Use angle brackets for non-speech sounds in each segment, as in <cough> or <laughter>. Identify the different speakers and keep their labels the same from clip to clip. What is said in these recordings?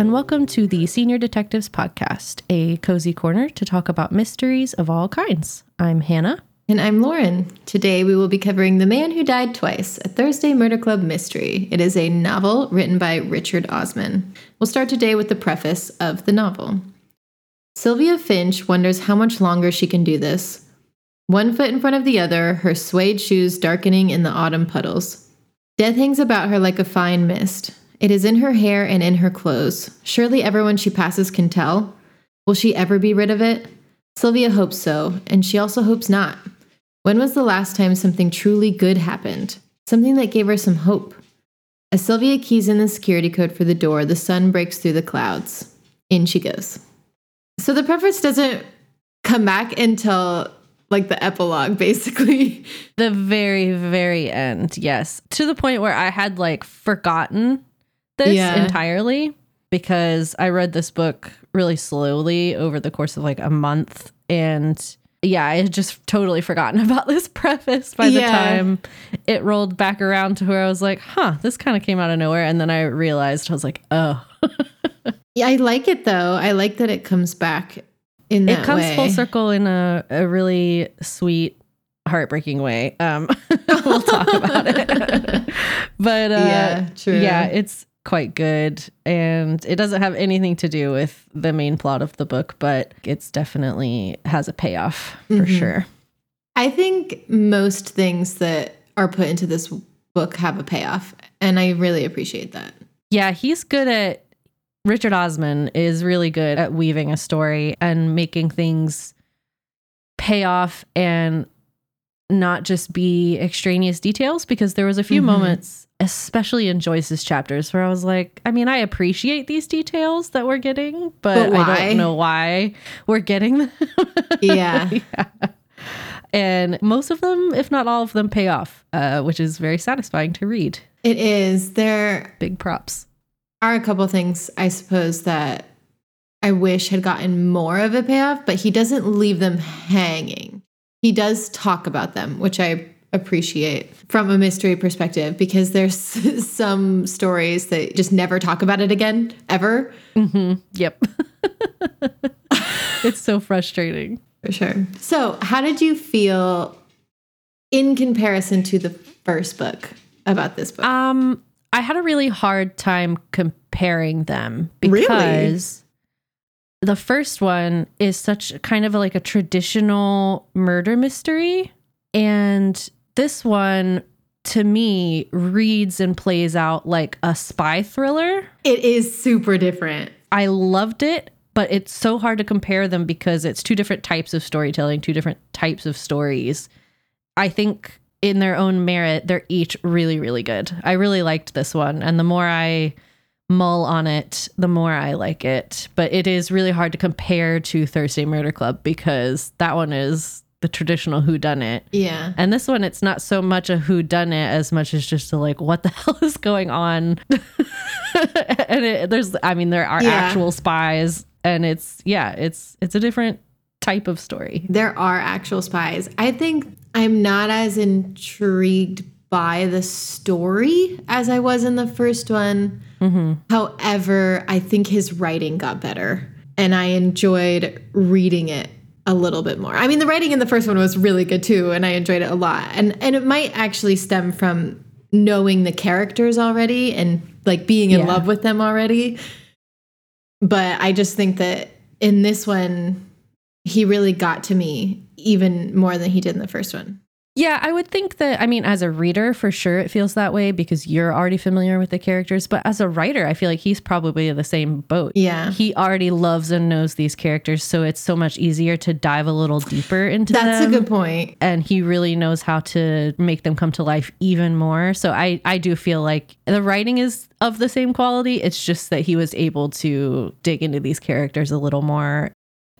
Speaker 1: and welcome to the Senior Detectives Podcast, a cozy corner to talk about mysteries of all kinds. I'm Hannah.
Speaker 2: And I'm Lauren. Today we will be covering The Man Who Died Twice, a Thursday Murder Club mystery. It is a novel written by Richard Osman. We'll start today with the preface of the novel. Sylvia Finch wonders how much longer she can do this. One foot in front of the other, her suede shoes darkening in the autumn puddles. Death hangs about her like a fine mist. It is in her hair and in her clothes. Surely everyone she passes can tell. Will she ever be rid of it? Sylvia hopes so, and she also hopes not. When was the last time something truly good happened? Something that gave her some hope. As Sylvia keys in the security code for the door, the sun breaks through the clouds. In she goes. So the preface doesn't come back until like the epilogue, <laughs> basically.
Speaker 1: The very, very end, yes. To the point where I had like forgotten this
Speaker 2: Yeah.
Speaker 1: entirely because I read this book really slowly over the course of like a month. And yeah, I had just totally forgotten <laughs> about this preface by the
Speaker 2: Yeah.
Speaker 1: time it rolled back around to where I was like, huh, this kind of came out of nowhere. And then I realized I was like, oh, <laughs>
Speaker 2: Yeah, I like it though. I like that it comes back in that
Speaker 1: it comes
Speaker 2: way.
Speaker 1: full circle in a, a really sweet heartbreaking way um <laughs> we'll talk about it but uh
Speaker 2: Yeah, true.
Speaker 1: yeah it's quite good and it doesn't have anything to do with the main plot of the book but it's definitely has a payoff for
Speaker 2: Mhm.
Speaker 1: sure
Speaker 2: I think most things that are put into this book have a payoff, and I really appreciate that.
Speaker 1: yeah he's good at richard osman is really good at weaving a story and making things pay off and not just be extraneous details because there was a few
Speaker 2: Mhm.
Speaker 1: moments especially in joyce's chapters where i was like i mean i appreciate these details that we're getting but,
Speaker 2: But
Speaker 1: i don't know why we're getting them <laughs>
Speaker 2: Yeah.
Speaker 1: Yeah. and most of them if not all of them pay off uh, which is very satisfying to read
Speaker 2: It is. There
Speaker 1: big props
Speaker 2: are a couple things, I suppose, that I wish had gotten more of a payoff, but he doesn't leave them hanging. He does talk about them, which I appreciate from a mystery perspective because there's <laughs> some stories that just never talk about it again, ever.
Speaker 1: hmm Yep. <laughs> it's so frustrating.
Speaker 2: For sure. So, how did you feel in comparison to the first book about this book?
Speaker 1: Um, I had a really hard time comparing them
Speaker 2: Really?
Speaker 1: because the first one is such kind of like a traditional murder mystery, and this one to me reads and plays out like a spy thriller.
Speaker 2: it is super different.
Speaker 1: I loved it, but it's so hard to compare them because it's two different types of storytelling, two different types of stories. I think in their own merit, they're each really, really good. I really liked this one. And the more I mull on it, the more I like it. But it is really hard to compare to Thursday Murder Club because that one is the traditional who done it.
Speaker 2: Yeah.
Speaker 1: And this one, it's not so much a who done it as much as just a like, what the <laughs> hell is going on? <laughs> and it, there's, I mean, there are
Speaker 2: Yeah.
Speaker 1: actual spies, and it's yeah, it's it's a different type of story.
Speaker 2: There are actual spies. I think I'm not as intrigued by the story as I was in the first one. Mm-hmm. However, I think his writing got better and I enjoyed reading it a little bit more. I mean, the writing in the first one was really good too and I enjoyed it a lot. And and it might actually stem from knowing the characters already and like being in
Speaker 1: Yeah.
Speaker 2: love with them already. But I just think that in this one he really got to me even more than he did in the first one.
Speaker 1: Yeah, I would think that. I mean, as a reader, for sure, it feels that way because you're already familiar with the characters. But as a writer, I feel like he's probably in the same boat.
Speaker 2: Yeah.
Speaker 1: He already loves and knows these characters, so it's so much easier to dive a little deeper into
Speaker 2: That's
Speaker 1: them.
Speaker 2: a good point.
Speaker 1: and he really knows how to make them come to life even more. So I I do feel like the writing is of the same quality. It's just that he was able to dig into these characters a little more.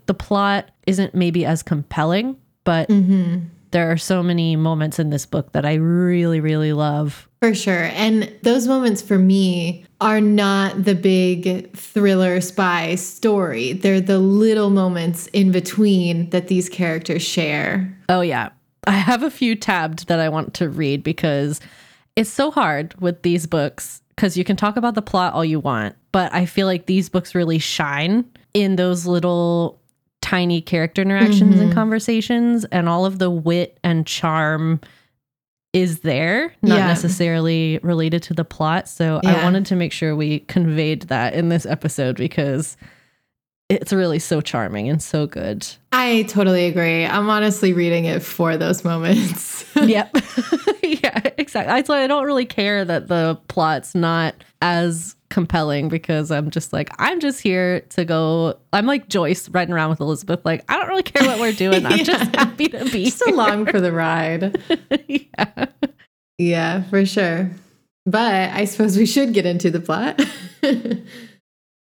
Speaker 1: The plot isn't maybe as compelling, but
Speaker 2: Mhm.
Speaker 1: There are so many moments in this book that I really really love.
Speaker 2: For sure. And those moments for me are not the big thriller spy story. They're the little moments in between that these characters share.
Speaker 1: Oh yeah. I have a few tabbed that I want to read because it's so hard with these books because you can talk about the plot all you want but I feel like these books really shine in those little tiny character interactions and mm-hmm. conversations, and all of the wit and charm is there, not
Speaker 2: Yeah.
Speaker 1: necessarily related to the plot. So I wanted to make sure we conveyed that in this episode because it's really so charming and so good.
Speaker 2: I totally agree. I'm honestly reading it for those moments. <laughs>
Speaker 1: yep. <laughs> yeah, exactly. That's why I don't really care that the plot's not as compelling because I'm just like, I'm just here to go. I'm like Joyce riding around with Elizabeth. Like, I don't really care what we're doing. I'm just <laughs> happy to be
Speaker 2: Just along for the ride.
Speaker 1: yeah.
Speaker 2: Yeah, for sure. But I suppose we should get into the plot.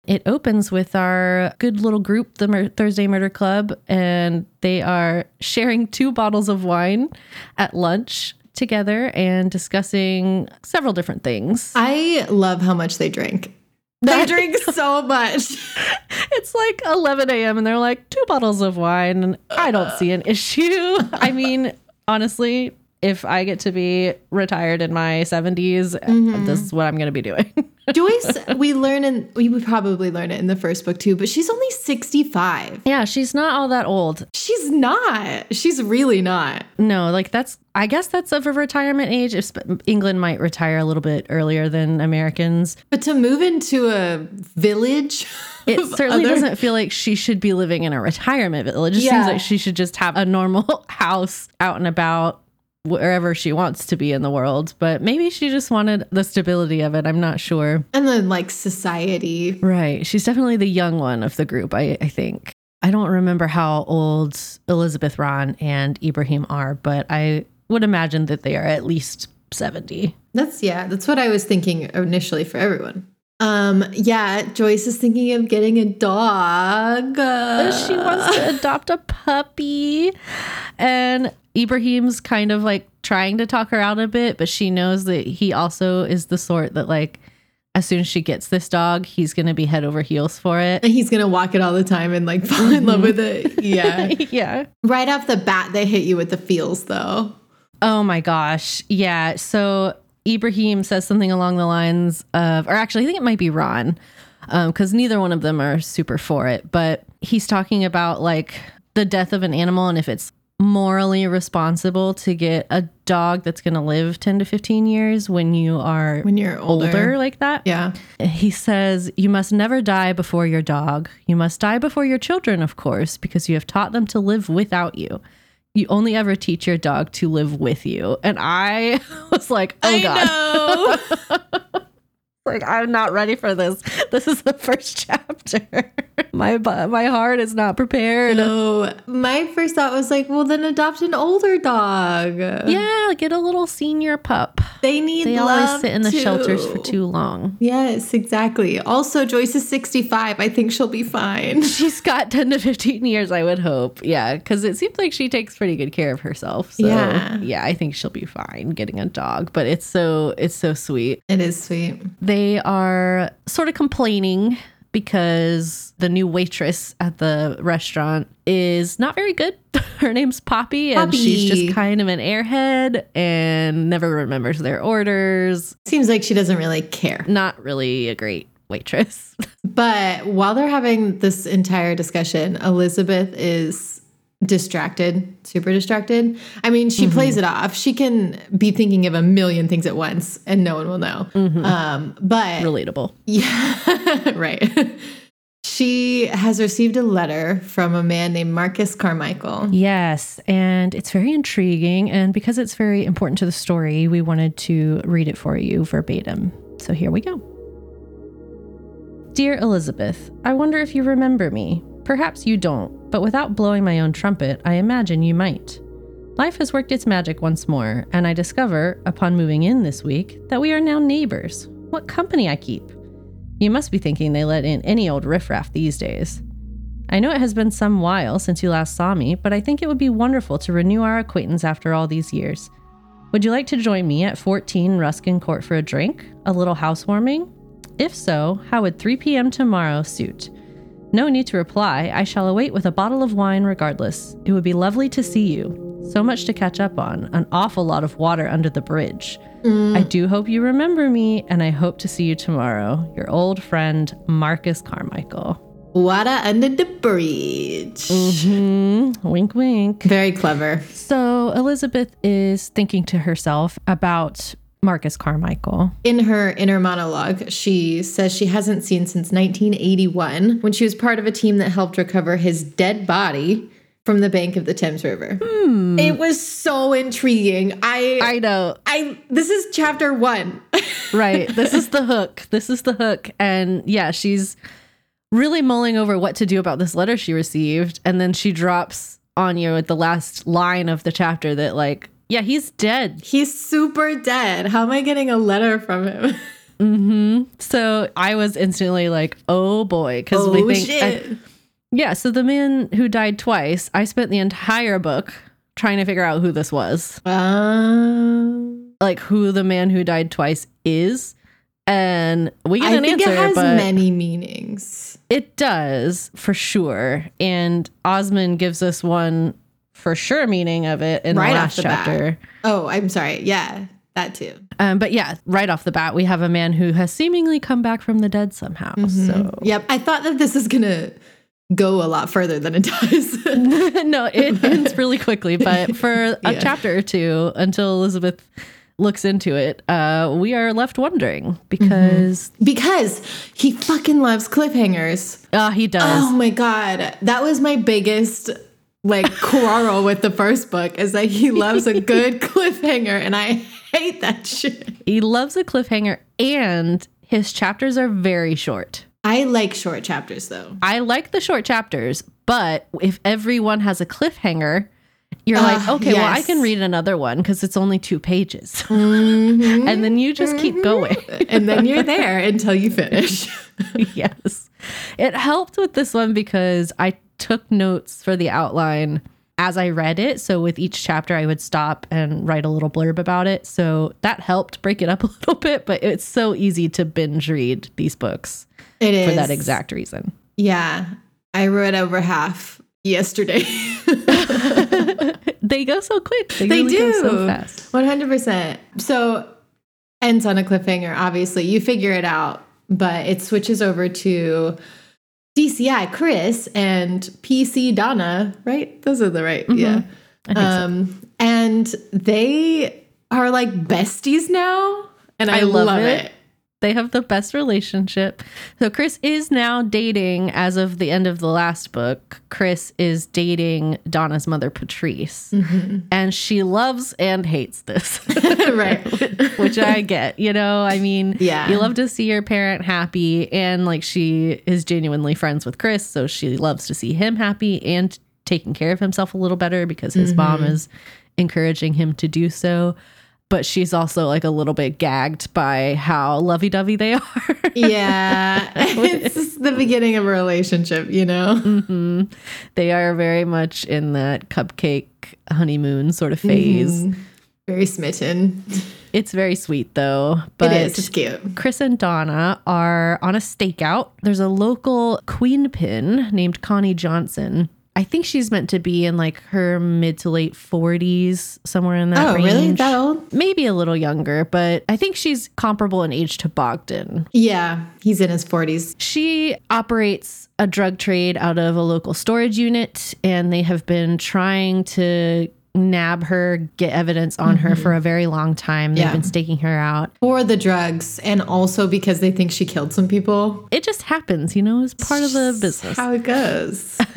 Speaker 1: It opens with our good little group, the Mur- Thursday Murder Club, and they are sharing two bottles of wine at lunch together and discussing several different things.
Speaker 2: I love how much they drink. They drink so <laughs> much.
Speaker 1: It's like 11 a.m. and they're like, two bottles of wine. And I don't see an issue. <laughs> I mean, honestly, if I get to be retired in my 70s, mm-hmm. this is what I'm going to be doing. <laughs>
Speaker 2: Joyce, we learn in we would probably learn it in the first book too, but she's only 65.
Speaker 1: yeah, she's not all that old.
Speaker 2: She's not. She's really not.
Speaker 1: No, like that's, I guess that's of a retirement age. If England might retire a little bit earlier than Americans.
Speaker 2: But to move into a village,
Speaker 1: It certainly
Speaker 2: other-
Speaker 1: doesn't feel like she should be living in a retirement village. It
Speaker 2: Yeah.
Speaker 1: seems like she should just have a normal <laughs> house out and about wherever she wants to be in the world. But maybe she just wanted the stability of it. I'm not sure.
Speaker 2: and then like society.
Speaker 1: Right. She's definitely the young one of the group, I, I think. I don't remember how old Elizabeth Ron and Ibrahim are, but I would imagine that they are at least 70.
Speaker 2: That's yeah, that's what I was thinking initially for everyone. Um, yeah, Joyce is thinking of getting a dog. Uh,
Speaker 1: she wants to <laughs> adopt a puppy. And Ibrahim's kind of like trying to talk her out a bit, but she knows that he also is the sort that like as soon as she gets this dog, he's gonna be head over heels for it.
Speaker 2: and he's gonna walk it all the time and like <laughs> fall in love with it. Mm-hmm. Yeah. <laughs>
Speaker 1: yeah.
Speaker 2: right off the bat, they hit you with the feels though.
Speaker 1: Oh my gosh. Yeah. So Ibrahim says something along the lines of, or actually, I think it might be Ron, um, because neither one of them are super for it. But he's talking about like the death of an animal and if it's morally responsible to get a dog that's going to live 10 to 15 years when you are
Speaker 2: When you're older.
Speaker 1: older like that.
Speaker 2: Yeah.
Speaker 1: He says, You must never die before your dog. You must die before your children, of course, because you have taught them to live without you. You only ever teach your dog to live with you. And I <laughs> was like, Oh God. <laughs>
Speaker 2: know.
Speaker 1: like, I'm not ready for this. <laughs> This is the first chapter. <laughs> my, my heart is not prepared.
Speaker 2: so my first thought was like, well, then adopt an older dog.
Speaker 1: Yeah, get a little senior pup.
Speaker 2: They need
Speaker 1: They
Speaker 2: love
Speaker 1: always sit in the
Speaker 2: too.
Speaker 1: shelters for too long.
Speaker 2: Yes, exactly. Also, Joyce is 65. I think she'll be fine. <laughs>
Speaker 1: She's got 10 to 15 years, I would hope. Yeah, because it seems like she takes pretty good care of herself. So,
Speaker 2: Yeah.
Speaker 1: yeah, I think she'll be fine getting a dog. But it's so it's so sweet.
Speaker 2: It is sweet.
Speaker 1: They are sort of complaining because the new waitress at the restaurant is not very good. <laughs> Her name's Poppy, and she's just kind of an airhead and never remembers their orders.
Speaker 2: Seems like she doesn't really care.
Speaker 1: Not really a great waitress. <laughs>
Speaker 2: But while they're having this entire discussion, Elizabeth is distracted, super distracted. I mean, she plays it off. She can be thinking of a million things at once and no one will know. Um, but
Speaker 1: Relatable.
Speaker 2: Yeah, <laughs> right. She has received a letter from a man named Marcus Carmichael.
Speaker 1: Yes, and it's very intriguing. And because it's very important to the story, we wanted to read it for you verbatim. So here we go. Dear Elizabeth, I wonder if you remember me. Perhaps you don't, but without blowing my own trumpet, I imagine you might. Life has worked its magic once more, and I discover, upon moving in this week, that we are now neighbors. What company I keep! You must be thinking they let in any old riffraff these days. I know it has been some while since you last saw me, but I think it would be wonderful to renew our acquaintance after all these years. Would you like to join me at 14 Ruskin Court for a drink? A little housewarming? If so, how would 3 p.m. tomorrow suit? No need to reply. I shall await with a bottle of wine regardless. It would be lovely to see you. So much to catch up on, an awful lot of water under the bridge. I do hope you remember me, and I hope to see you tomorrow. Your old friend, Marcus Carmichael.
Speaker 2: Water under the bridge.
Speaker 1: Mm-hmm. Wink, wink.
Speaker 2: Very clever.
Speaker 1: So Elizabeth is thinking to herself about Marcus Carmichael.
Speaker 2: In her inner monologue, she says she hasn't seen since 1981 when she was part of a team that helped recover his dead body from the bank of the Thames River. Hmm. It was so intriguing. I
Speaker 1: I know.
Speaker 2: I this is chapter 1. <laughs>
Speaker 1: right. This is the hook. This is the hook. And yeah, she's really mulling over what to do about this letter she received. And then she drops on you at the last line of the chapter that, like, yeah, he's dead.
Speaker 2: He's super dead. How am I getting a letter from him? <laughs>
Speaker 1: So I was instantly like, oh boy. Because
Speaker 2: oh
Speaker 1: we think.
Speaker 2: shit.
Speaker 1: yeah. So the man who died twice, I spent the entire book trying to figure out who this was.
Speaker 2: Um,
Speaker 1: Like, who the man who died twice is. And we get an answer.
Speaker 2: I
Speaker 1: an
Speaker 2: think
Speaker 1: answer,
Speaker 2: it has many meanings.
Speaker 1: It does for sure. And Osman gives us one for sure meaning of it in
Speaker 2: Right
Speaker 1: the last
Speaker 2: the bat.
Speaker 1: chapter.
Speaker 2: Oh, I'm sorry. Yeah, that too.
Speaker 1: Um, but yeah, right off the bat, we have a man who has seemingly come back from the dead somehow.
Speaker 2: Mm-hmm.
Speaker 1: So
Speaker 2: Yep. I thought that this is gonna go a lot further than it does. <laughs>
Speaker 1: no, it <laughs> ends really quickly. But for a <laughs>
Speaker 2: Yeah.
Speaker 1: chapter or two, until Elizabeth looks into it, uh, we are left wondering because
Speaker 2: because he fucking loves cliffhangers.
Speaker 1: uh, he does.
Speaker 2: Oh my god. That was my biggest like quarrel with the first book is that he loves a good <laughs> cliffhanger and I hate that shit.
Speaker 1: He loves a cliffhanger, and his chapters are very short.
Speaker 2: I like short chapters though.
Speaker 1: I like the short chapters, but if everyone has a cliffhanger, you're like,
Speaker 2: Ah,
Speaker 1: okay, well, I can read another one because it's only two pages. <laughs>
Speaker 2: Mm-hmm.
Speaker 1: and then you just keep going.
Speaker 2: and then you're there until you finish. <laughs>
Speaker 1: yes. It helped with this one because I took notes for the outline as I read it. So with each chapter, I would stop and write a little blurb about it. So that helped break it up <laughs> a little bit, but it's so easy to binge read these books
Speaker 2: It is
Speaker 1: for that exact reason.
Speaker 2: Yeah. I read over half yesterday. <laughs>
Speaker 1: they go so quick. They,
Speaker 2: They
Speaker 1: really go so
Speaker 2: do.
Speaker 1: fast.
Speaker 2: 100%. So ends on a cliffhanger, obviously. You figure it out, but it switches over to DCI Chris and PC Donna, right? Those are the right. Yeah.
Speaker 1: I think so.
Speaker 2: Um and they are like besties now and I,
Speaker 1: I love
Speaker 2: love,
Speaker 1: it.
Speaker 2: it.
Speaker 1: They have the best relationship. So Chris is now dating as of the end of the last book. Chris is dating Donna's mother Patrice. Mm-hmm. And she loves and hates this. <laughs> <laughs>
Speaker 2: right.
Speaker 1: Which I get, you know, I mean,
Speaker 2: Yeah.
Speaker 1: you love to see your parent happy and like she is genuinely friends with Chris, so she loves to see him happy and taking care of himself a little better because his mom mm-hmm. is encouraging him to do so. But she's also like a little bit gagged by how lovey-dovey they <laughs> are.
Speaker 2: Yeah. <laughs> it's the beginning of a relationship, you know? Mm-hmm.
Speaker 1: they are very much in that cupcake honeymoon sort of phase. Mm-hmm.
Speaker 2: Very smitten.
Speaker 1: It's very sweet though. But
Speaker 2: it is. It's cute.
Speaker 1: Chris and Donna are on a stakeout. There's a local queen pin named Connie Johnson. I think she's meant to be in like her mid to late 40s, somewhere in that
Speaker 2: Oh,
Speaker 1: range.
Speaker 2: really? That old?
Speaker 1: Maybe a little younger, but I think she's comparable in age to Bogdan.
Speaker 2: Yeah. He's in his 40s.
Speaker 1: She operates a drug trade out of a local storage unit, and they have been trying to nab her, get evidence on her for a very long time. They've
Speaker 2: Yeah.
Speaker 1: been staking her out.
Speaker 2: For the drugs and also because they think she killed some people.
Speaker 1: It just happens, you know, it's part of the business.
Speaker 2: How it goes. <laughs>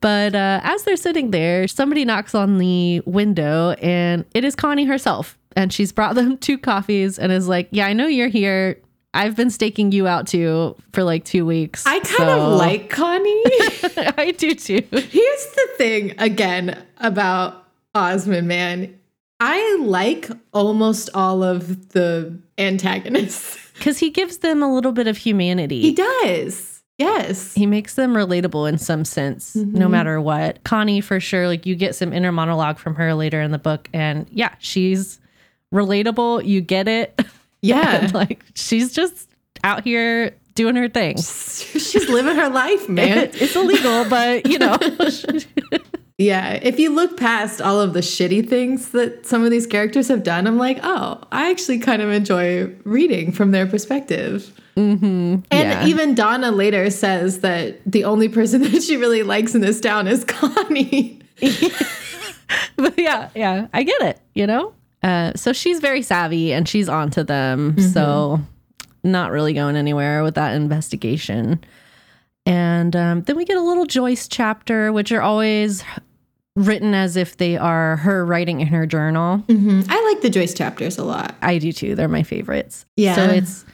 Speaker 1: But uh, as they're sitting there, somebody knocks on the window, and it is Connie herself. And she's brought them <laughs> two coffees and is like, Yeah, I know you're here. I've been staking you out too for like two weeks.
Speaker 2: I kind
Speaker 1: so-
Speaker 2: of like Connie. <laughs>
Speaker 1: I do too.
Speaker 2: Here's the thing again about Osman, man. I like almost all of the antagonists. <laughs>
Speaker 1: Because he gives them a little bit of humanity.
Speaker 2: He does. Yes.
Speaker 1: He makes them relatable in some sense,
Speaker 2: Mm-hmm.
Speaker 1: no matter what. Connie, for sure, like you get some inner monologue from her later in the book, and yeah, she's relatable. You get it. <laughs>
Speaker 2: Yeah.
Speaker 1: like she's just out here doing her thing.
Speaker 2: She's living her life, man. <laughs>
Speaker 1: it's illegal, but you know,
Speaker 2: Yeah, if you look past all of the shitty things that some of these characters have done, I'm like, oh, I actually kind of enjoy reading from their perspective.
Speaker 1: Mm-hmm.
Speaker 2: And
Speaker 1: yeah.
Speaker 2: even Donna later says that the only person <laughs> that she really likes in this town is <laughs> Connie.
Speaker 1: but yeah, yeah, I get it, you know? Uh, so she's very savvy and she's onto them. So not really going anywhere with that investigation. And um, then we get a little Joyce chapter, which are always written as if they are her writing in her journal.
Speaker 2: Mhm. I like the Joyce chapters a lot.
Speaker 1: I do too. They're my favorites.
Speaker 2: Yeah.
Speaker 1: So it's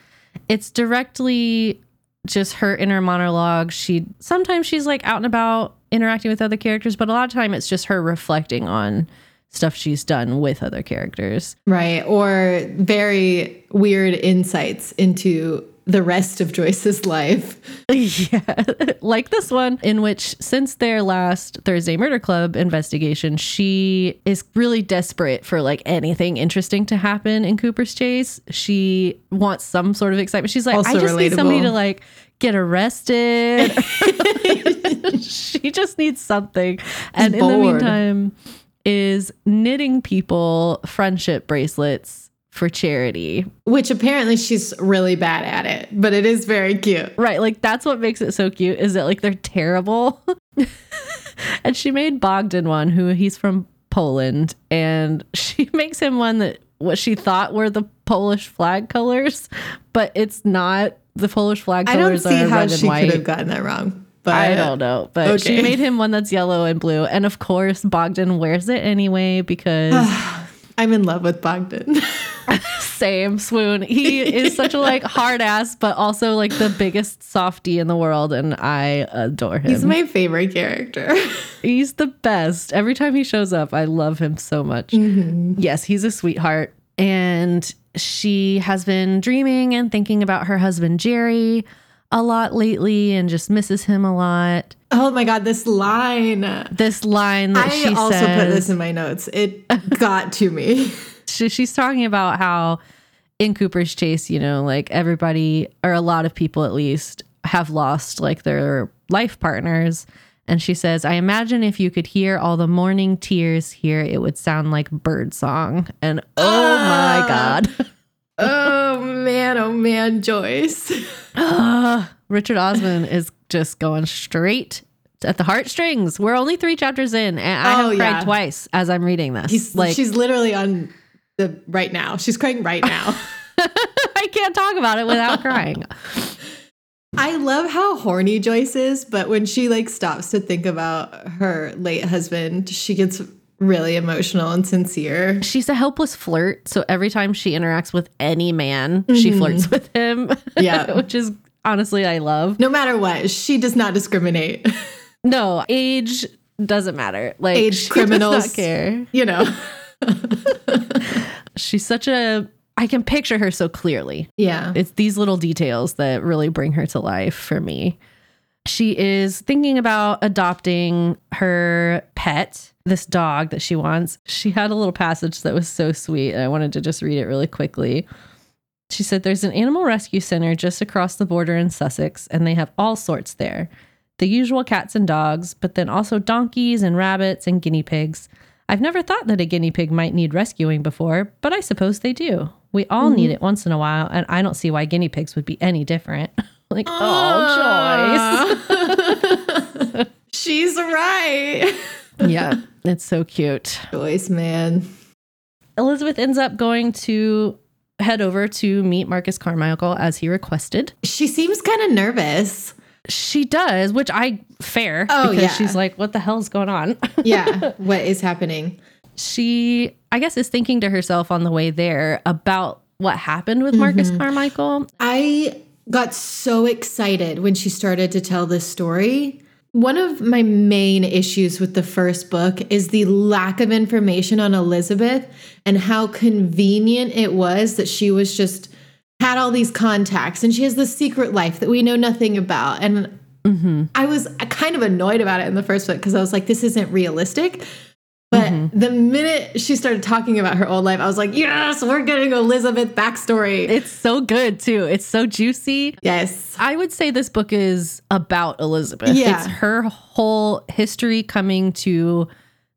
Speaker 1: it's directly just her inner monologue. She sometimes she's like out and about interacting with other characters, but a lot of time it's just her reflecting on stuff she's done with other characters.
Speaker 2: Right. Or very weird insights into the rest of Joyce's life. <laughs>
Speaker 1: yeah. like this one in which since their last Thursday Murder Club investigation, she is really desperate for like anything interesting to happen in Cooper's Chase. She wants some sort of excitement. She's like,
Speaker 2: Also
Speaker 1: I just need somebody to like get arrested. <laughs> <laughs> she just needs something. And in the meantime, is knitting people friendship bracelets for charity.
Speaker 2: Which apparently she's really bad at it, but it is very cute.
Speaker 1: Right, like that's what makes it so cute is that like they're terrible. <laughs> and she made Bogdan one who he's from Poland and <laughs> she makes him one that what she thought were the Polish flag colors, but it's not. The Polish flag colors
Speaker 2: I don't see how she could have gotten that wrong. But
Speaker 1: I don't know, but she made him one that's yellow and blue, and of course Bogdan wears it anyway because <sighs>
Speaker 2: I'm in love with Bogdan. <laughs> <laughs>
Speaker 1: same swoon. He is such a like hard ass, but also like the biggest softie in the world, and I adore him.
Speaker 2: He's my favorite character. <laughs>
Speaker 1: He's the best. Every time he shows up, I love him so much. Mm-hmm. Yes, he's a sweetheart. And she has been dreaming and thinking about her husband, Jerry, a lot lately and just misses him a lot.
Speaker 2: oh my god, this line.
Speaker 1: This line that
Speaker 2: I
Speaker 1: she
Speaker 2: also
Speaker 1: says,
Speaker 2: put this in my notes. It got to me. <laughs>
Speaker 1: she, she's talking about how in Cooper's Chase, you know, like everybody or a lot of people at least have lost like their life partners. And she says, I imagine if you could hear all the mourning tears here, it would sound like bird song. And oh my ah. God. <laughs>
Speaker 2: oh man, oh man, Joyce.
Speaker 1: Ugh. <laughs> Ah, Richard Osman is just going straight at the heartstrings. We're only three chapters in, and I
Speaker 2: Oh,
Speaker 1: have cried
Speaker 2: yeah.
Speaker 1: twice as I'm reading this.
Speaker 2: He's,
Speaker 1: like,
Speaker 2: she's literally on the right now. She's crying right now. <laughs>
Speaker 1: I can't talk about it without crying. <laughs>
Speaker 2: I love how horny Joyce is, but when she like stops to think about her late husband, she gets really emotional and sincere.
Speaker 1: She's a helpless flirt. So every time she interacts with any man, she mm-hmm. flirts with him. <laughs>
Speaker 2: Yeah.
Speaker 1: which is honestly, I love.
Speaker 2: No matter what, she does not discriminate.
Speaker 1: No, age doesn't matter. Like,
Speaker 2: Age, criminals.
Speaker 1: care.
Speaker 2: you know. <laughs>
Speaker 1: She's such a. I can picture her so clearly.
Speaker 2: Yeah.
Speaker 1: It's these little details that really bring her to life for me. She is thinking about adopting her pet, this dog that she wants. She had a little passage that was so sweet, and I wanted to just read it really quickly. She said, There's an animal rescue center just across the border in Sussex, and they have all sorts there. The usual cats and dogs, but then also donkeys and rabbits and guinea pigs. I've never thought that a guinea pig might need rescuing before, but I suppose they do. We all need mm-hmm. it once in a while, and I don't see why guinea pigs would be any different. <laughs> like, oh, Joyce. <laughs>
Speaker 2: She's right. <laughs>
Speaker 1: yeah, it's so cute.
Speaker 2: Joyce, man.
Speaker 1: Elizabeth ends up going to head over to meet Marcus Carmichael as he requested.
Speaker 2: She seems kind of nervous.
Speaker 1: She does, which I fair
Speaker 2: Oh,
Speaker 1: because
Speaker 2: yeah.
Speaker 1: she's like, what the hell's going on? <laughs>
Speaker 2: Yeah. what is happening?
Speaker 1: she, I guess, is thinking to herself on the way there about what happened with Marcus mm-hmm. Carmichael.
Speaker 2: I got so excited when she started to tell this story. One of my main issues with the first book is the lack of information on Elizabeth and how convenient it was that she was just had all these contacts and she has this secret life that we know nothing about. And mm-hmm. I was kind of annoyed about it in the first book because I was like, this isn't realistic. But But the minute she started talking about her old life, I was like, yes, we're getting Elizabeth backstory.
Speaker 1: It's so good too. It's so juicy.
Speaker 2: yes.
Speaker 1: I would say this book is about Elizabeth.
Speaker 2: Yeah.
Speaker 1: It's her whole history coming to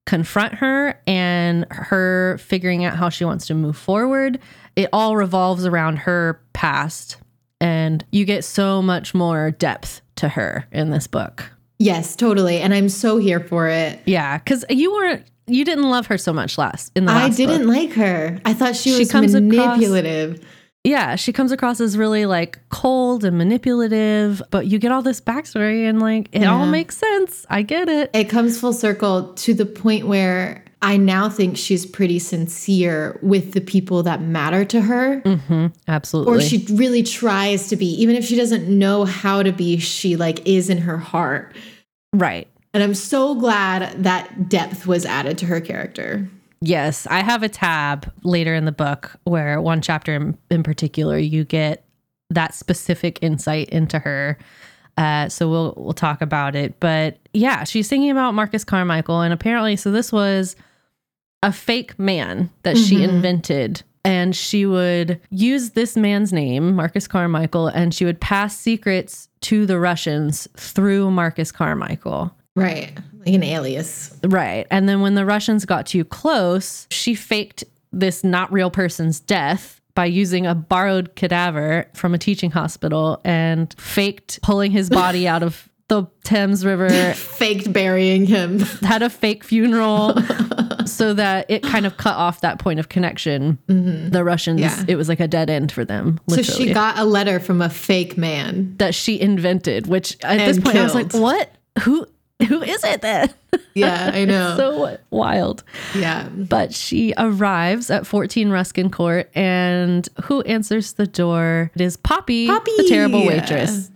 Speaker 1: confront her and her figuring out how she wants to move forward. It all revolves around her past, and you get so much more depth to her in this book.
Speaker 2: Yes, totally. And I'm so here for it.
Speaker 1: Yeah, because you weren't, you didn't love her so much last in the
Speaker 2: I didn't
Speaker 1: book.
Speaker 2: like her. I thought she
Speaker 1: She
Speaker 2: was
Speaker 1: comes across-
Speaker 2: manipulative.
Speaker 1: Yeah, she comes across as really like cold and manipulative, but you get all this backstory and like it all makes sense. I get it.
Speaker 2: It comes full circle to the point where I now think she's pretty sincere with the people that matter to her.
Speaker 1: Mm-hmm, absolutely.
Speaker 2: Or she really tries to be, even if she doesn't know how to be, she like is in her heart.
Speaker 1: right.
Speaker 2: And I'm so glad that depth was added to her character.
Speaker 1: Yes, I have a tab later in the book where one chapter in, in particular you get that specific insight into her. Uh, so we'll we'll talk about it. But yeah, she's singing about Marcus Carmichael, and apparently, so this was a fake man that she
Speaker 2: Mhm.
Speaker 1: invented. And she would use this man's name, Marcus Carmichael, and she would pass secrets to the Russians through Marcus Carmichael.
Speaker 2: Right. Like an alias.
Speaker 1: Right. And then when the Russians got too close, she faked this not real person's death by using a borrowed cadaver from a teaching hospital and faked pulling his body <laughs> out of the Thames River, <laughs>
Speaker 2: Faked burying him. <laughs>
Speaker 1: had a fake funeral <laughs> so that it kind of cut off that point of connection. Mm-hmm. The Russians,
Speaker 2: Yeah.
Speaker 1: it was like a dead end for them.
Speaker 2: So she got a letter from a fake man.
Speaker 1: that she invented, which at this point I was like, what? Who who is it then?
Speaker 2: Yeah, I know.
Speaker 1: so wild.
Speaker 2: yeah.
Speaker 1: But she arrives at 14 Ruskin Court, and who answers the door? It is Poppy,
Speaker 2: Poppy.
Speaker 1: the terrible waitress,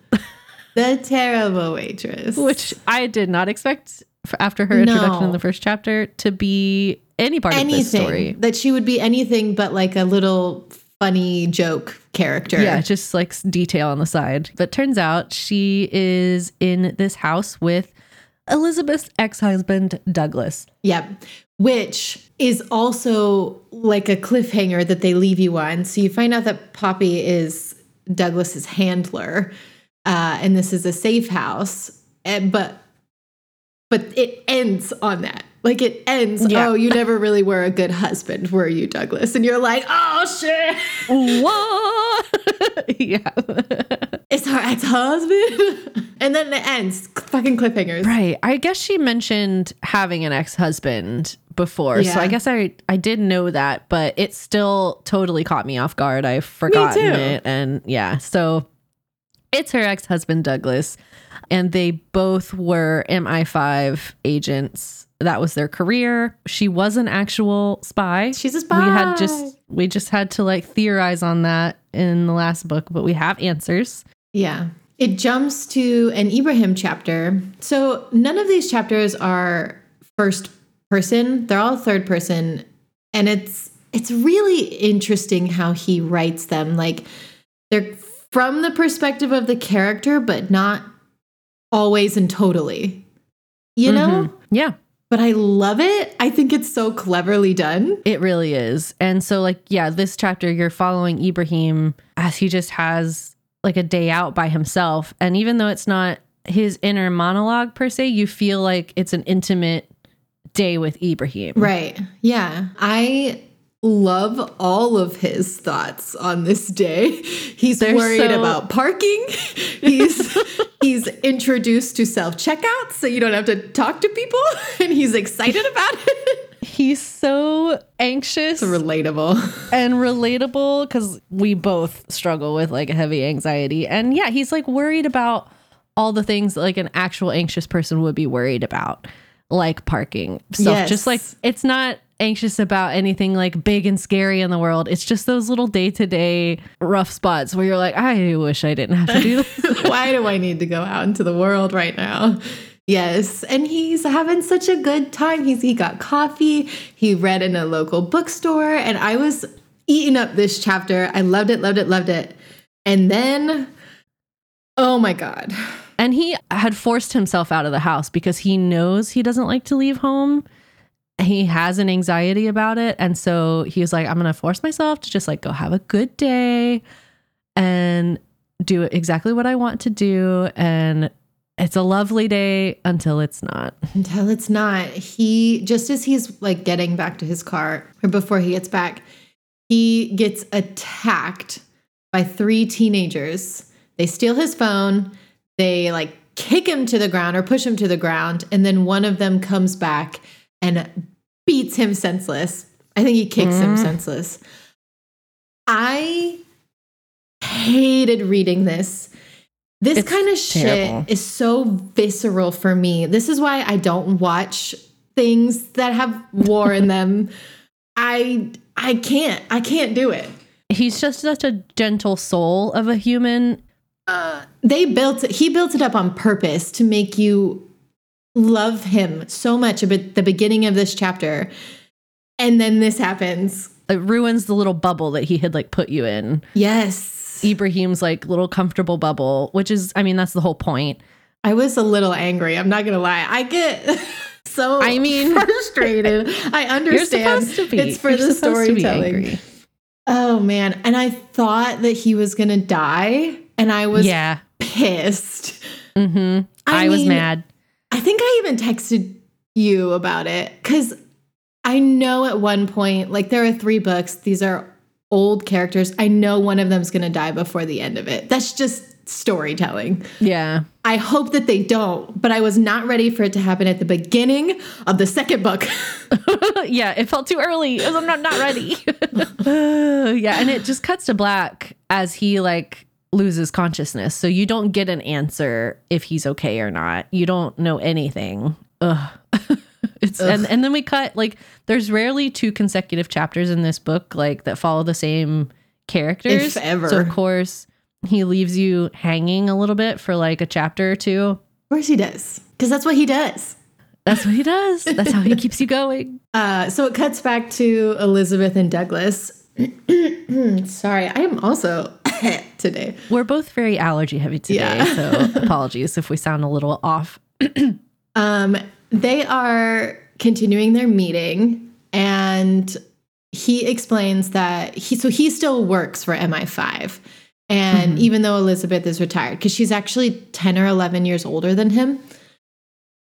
Speaker 2: The terrible waitress.
Speaker 1: which I did not expect after her introduction
Speaker 2: No.
Speaker 1: in the first chapter to be any part of this story.
Speaker 2: that she would be anything but like a little funny joke character.
Speaker 1: Yeah, just like detail on the side. But turns out she is in this house with Elizabeth's ex husband, Douglas.
Speaker 2: Yep. Which is also like a cliffhanger that they leave you on. So you find out that Poppy is Douglas's handler, uh, and this is a safe house. And, but but it ends on that. Like it ends.
Speaker 1: Yeah.
Speaker 2: Oh, you never really were a good husband, were you, Douglas? And you're like, oh shit,
Speaker 1: What? <laughs> yeah.
Speaker 2: it's her ex-husband. <laughs> and then it ends. Fucking cliffhangers.
Speaker 1: Right. I guess she mentioned having an ex-husband before. So
Speaker 2: Yeah.
Speaker 1: I guess I I did know that, but it still totally caught me off guard. I've forgotten it. And yeah, so it's her ex-husband Douglas and they both were MI5 agents. That was their career. She was an actual spy.
Speaker 2: She's a spy.
Speaker 1: We had just we just had to like theorize on that in the last book, but we have answers.
Speaker 2: Yeah. It jumps to an Ibrahim chapter. So none of these chapters are first person. They're all third person. And it's it's really interesting how he writes them. Like they're from the perspective of the character, but not always and totally. You know?
Speaker 1: Mhm. Yeah.
Speaker 2: But I love it. I think it's so cleverly done.
Speaker 1: It really is. And so, like, yeah, this chapter, you're following Ibrahim as he just has like a day out by himself. And even though it's not his inner monologue per se, you feel like it's an intimate day with Ibrahim.
Speaker 2: Right. Yeah. I love all of his thoughts on this day. He's
Speaker 1: They're
Speaker 2: worried
Speaker 1: so-
Speaker 2: about parking. <laughs> He's he's introduced to self-checkout so you don't have to talk to people <laughs> and he's excited <laughs> about it.
Speaker 1: He's so anxious
Speaker 2: Relatable.
Speaker 1: and relatable because we both struggle with like heavy anxiety. And yeah, he's like worried about all the things like an actual anxious person would be worried about, like parking stuff.
Speaker 2: Yes.
Speaker 1: Just like it's not anxious about anything like big and scary in the world. It's just those little day to day rough spots where you're like, I wish I didn't have to do this. <laughs>
Speaker 2: Why do I need to go out into the world right now? Yes, and he's having such a good time. He's he got coffee. He read in a local bookstore, and I was eating up this chapter. I loved it, loved it, loved it. And then, oh my god,
Speaker 1: and he had forced himself out of the house because he knows he doesn't like to leave home. He has an anxiety about it. And so he was like, I'm going to force myself to just like go have a good day and do exactly what I want to do. And it's a lovely day until it's not. <laughs>
Speaker 2: Until it's not. He, just as he's like getting back to his car, or before he gets back, he gets attacked by three teenagers. They steal his phone. They like kick him to the ground or push him to the ground. And then one of them comes back and beats him senseless. I think he kicks mm. him senseless. I hated reading this. This it's kind of shit is so visceral for me. This is why I don't watch things that have war in them. <laughs> I I can't. I can't do it.
Speaker 1: He's just such a gentle soul of a human.
Speaker 2: Uh, they built it. He built it up on purpose to make you love him so much at the beginning of this chapter. And then this happens.
Speaker 1: It ruins the little bubble that he had like put you in.
Speaker 2: Yes.
Speaker 1: Ibrahim's like little comfortable bubble, which is, I mean, that's the whole point.
Speaker 2: I was a little angry. I'm not gonna lie. I get <laughs> so
Speaker 1: I mean <laughs>
Speaker 2: frustrated. I understand. It's for
Speaker 1: You're
Speaker 2: the storytelling. Oh man. And I thought that he was gonna die. And I was
Speaker 1: yeah.
Speaker 2: pissed.
Speaker 1: Mm-hmm. I, I mean, was mad.
Speaker 2: I think I even texted you about it because I know at one point, like there are three books, these are old characters. I know one of them's going to die before the end of it. That's just storytelling.
Speaker 1: Yeah.
Speaker 2: I hope that they don't, but I was not ready for it to happen at the beginning of the second book. <laughs> <laughs>
Speaker 1: yeah, it felt too early. I'm not not ready. <laughs> yeah, and it just cuts to black as he like loses consciousness. So you don't get an answer if he's okay or not. You don't know anything. Ugh. <laughs> it's Ugh. and and then we cut like there's rarely two consecutive chapters in this book like that follow the same characters.
Speaker 2: If ever.
Speaker 1: So of course he leaves you hanging a little bit for like a chapter or two.
Speaker 2: Of course he does. Because that's what he does.
Speaker 1: That's what he does. That's how he keeps you going. <laughs>
Speaker 2: Uh, so it cuts back to Elizabeth and Douglas. <clears throat> Sorry, I am also <laughs> today.
Speaker 1: We're both very allergy heavy today, yeah. so <laughs> apologies if we sound a little off.
Speaker 2: um, they are continuing their meeting, and he explains that he so he still works for MI5. And mm-hmm. even though Elizabeth is retired, because she's actually 10 or 11 years older than him,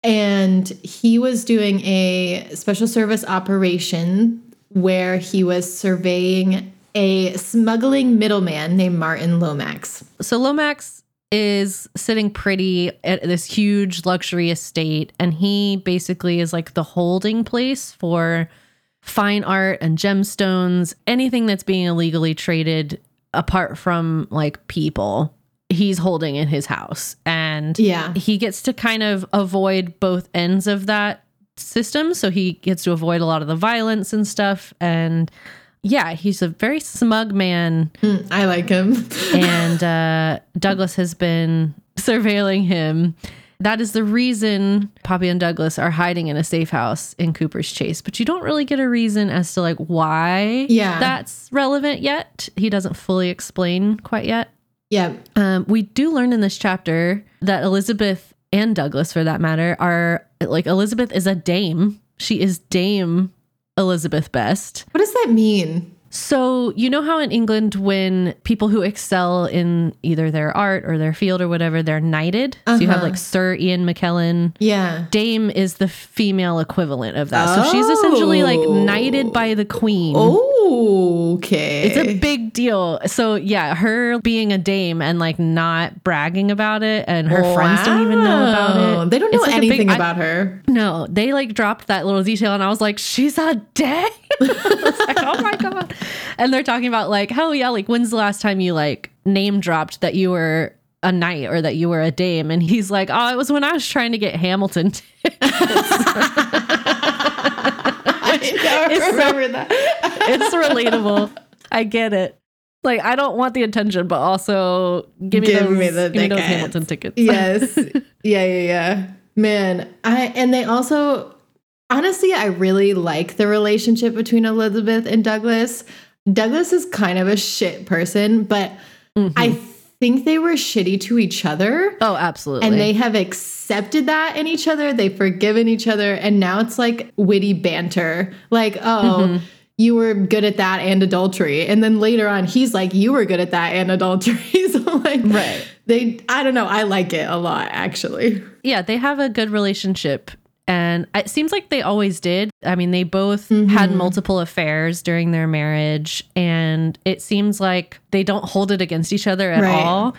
Speaker 2: and he was doing a special service operation where he was surveying a smuggling middleman named Martin Lomax.
Speaker 1: So Lomax is sitting pretty at this huge luxury estate, and he basically is like the holding place for fine art and gemstones, anything that's being illegally traded apart from like people. He's holding in his house. And
Speaker 2: yeah,
Speaker 1: he gets to kind of avoid both ends of that system. So he gets to avoid a lot of the violence and stuff. And yeah, he's a very smug man.
Speaker 2: Mm, I like him. <laughs>
Speaker 1: and uh, Douglas has been <laughs> surveilling him. That is the reason Poppy and Douglas are hiding in a safe house in Cooper's Chase, but you don't really get a reason as to like why
Speaker 2: yeah.
Speaker 1: that's relevant yet. He doesn't fully explain quite yet.
Speaker 2: Yeah.
Speaker 1: Um, we do learn in this chapter that Elizabeth and Douglas, for that matter, are like Elizabeth is a dame. She is Dame Elizabeth Best.
Speaker 2: What does that mean?
Speaker 1: So, you know how in England, when people who excel in either their art or their field or whatever, they're knighted? Uh-huh. So, you have like uh-huh. Sir Ian McKellen.
Speaker 2: Yeah.
Speaker 1: Dame is the female equivalent of that. Oh. So, she's essentially like knighted by the queen.
Speaker 2: Oh, okay.
Speaker 1: It's a big deal. So, yeah, her being a dame and like not bragging about it, and her wow. friends don't even know about
Speaker 2: it. They don't know like anything big, about I, her.
Speaker 1: No, they like dropped that little detail, and I was like, she's a dame. <laughs> like, oh my God and they're talking about like, oh yeah, like when's the last time you like name dropped that you were a knight or that you were a dame? And he's like, oh, it was when I was trying to get Hamilton <laughs> <laughs> <laughs>
Speaker 2: I remember so, that. <laughs>
Speaker 1: it's relatable. I get it. Like I don't want the attention, but also give me give those, me, the give me those Hamilton tickets. <laughs>
Speaker 2: yes. Yeah, yeah, yeah. Man, I and they also honestly, I really like the relationship between Elizabeth and Douglas. Douglas is kind of a shit person, but mm-hmm. I think they were shitty to each other.
Speaker 1: Oh, absolutely.
Speaker 2: And they have accepted that in each other. They've forgiven each other. And now it's like witty banter. Like, oh,
Speaker 1: Mhm.
Speaker 2: you were good at that and adultery. And then later on, he's like, you were good at that and adultery. <laughs> so, like,
Speaker 1: Right.
Speaker 2: they, I don't know. I like it a lot, actually.
Speaker 1: yeah, they have a good relationship. And it seems like they always did. I mean, they both had
Speaker 2: Mhm.
Speaker 1: multiple affairs during their marriage, and it seems like they don't hold it against each other at
Speaker 2: Right.
Speaker 1: all.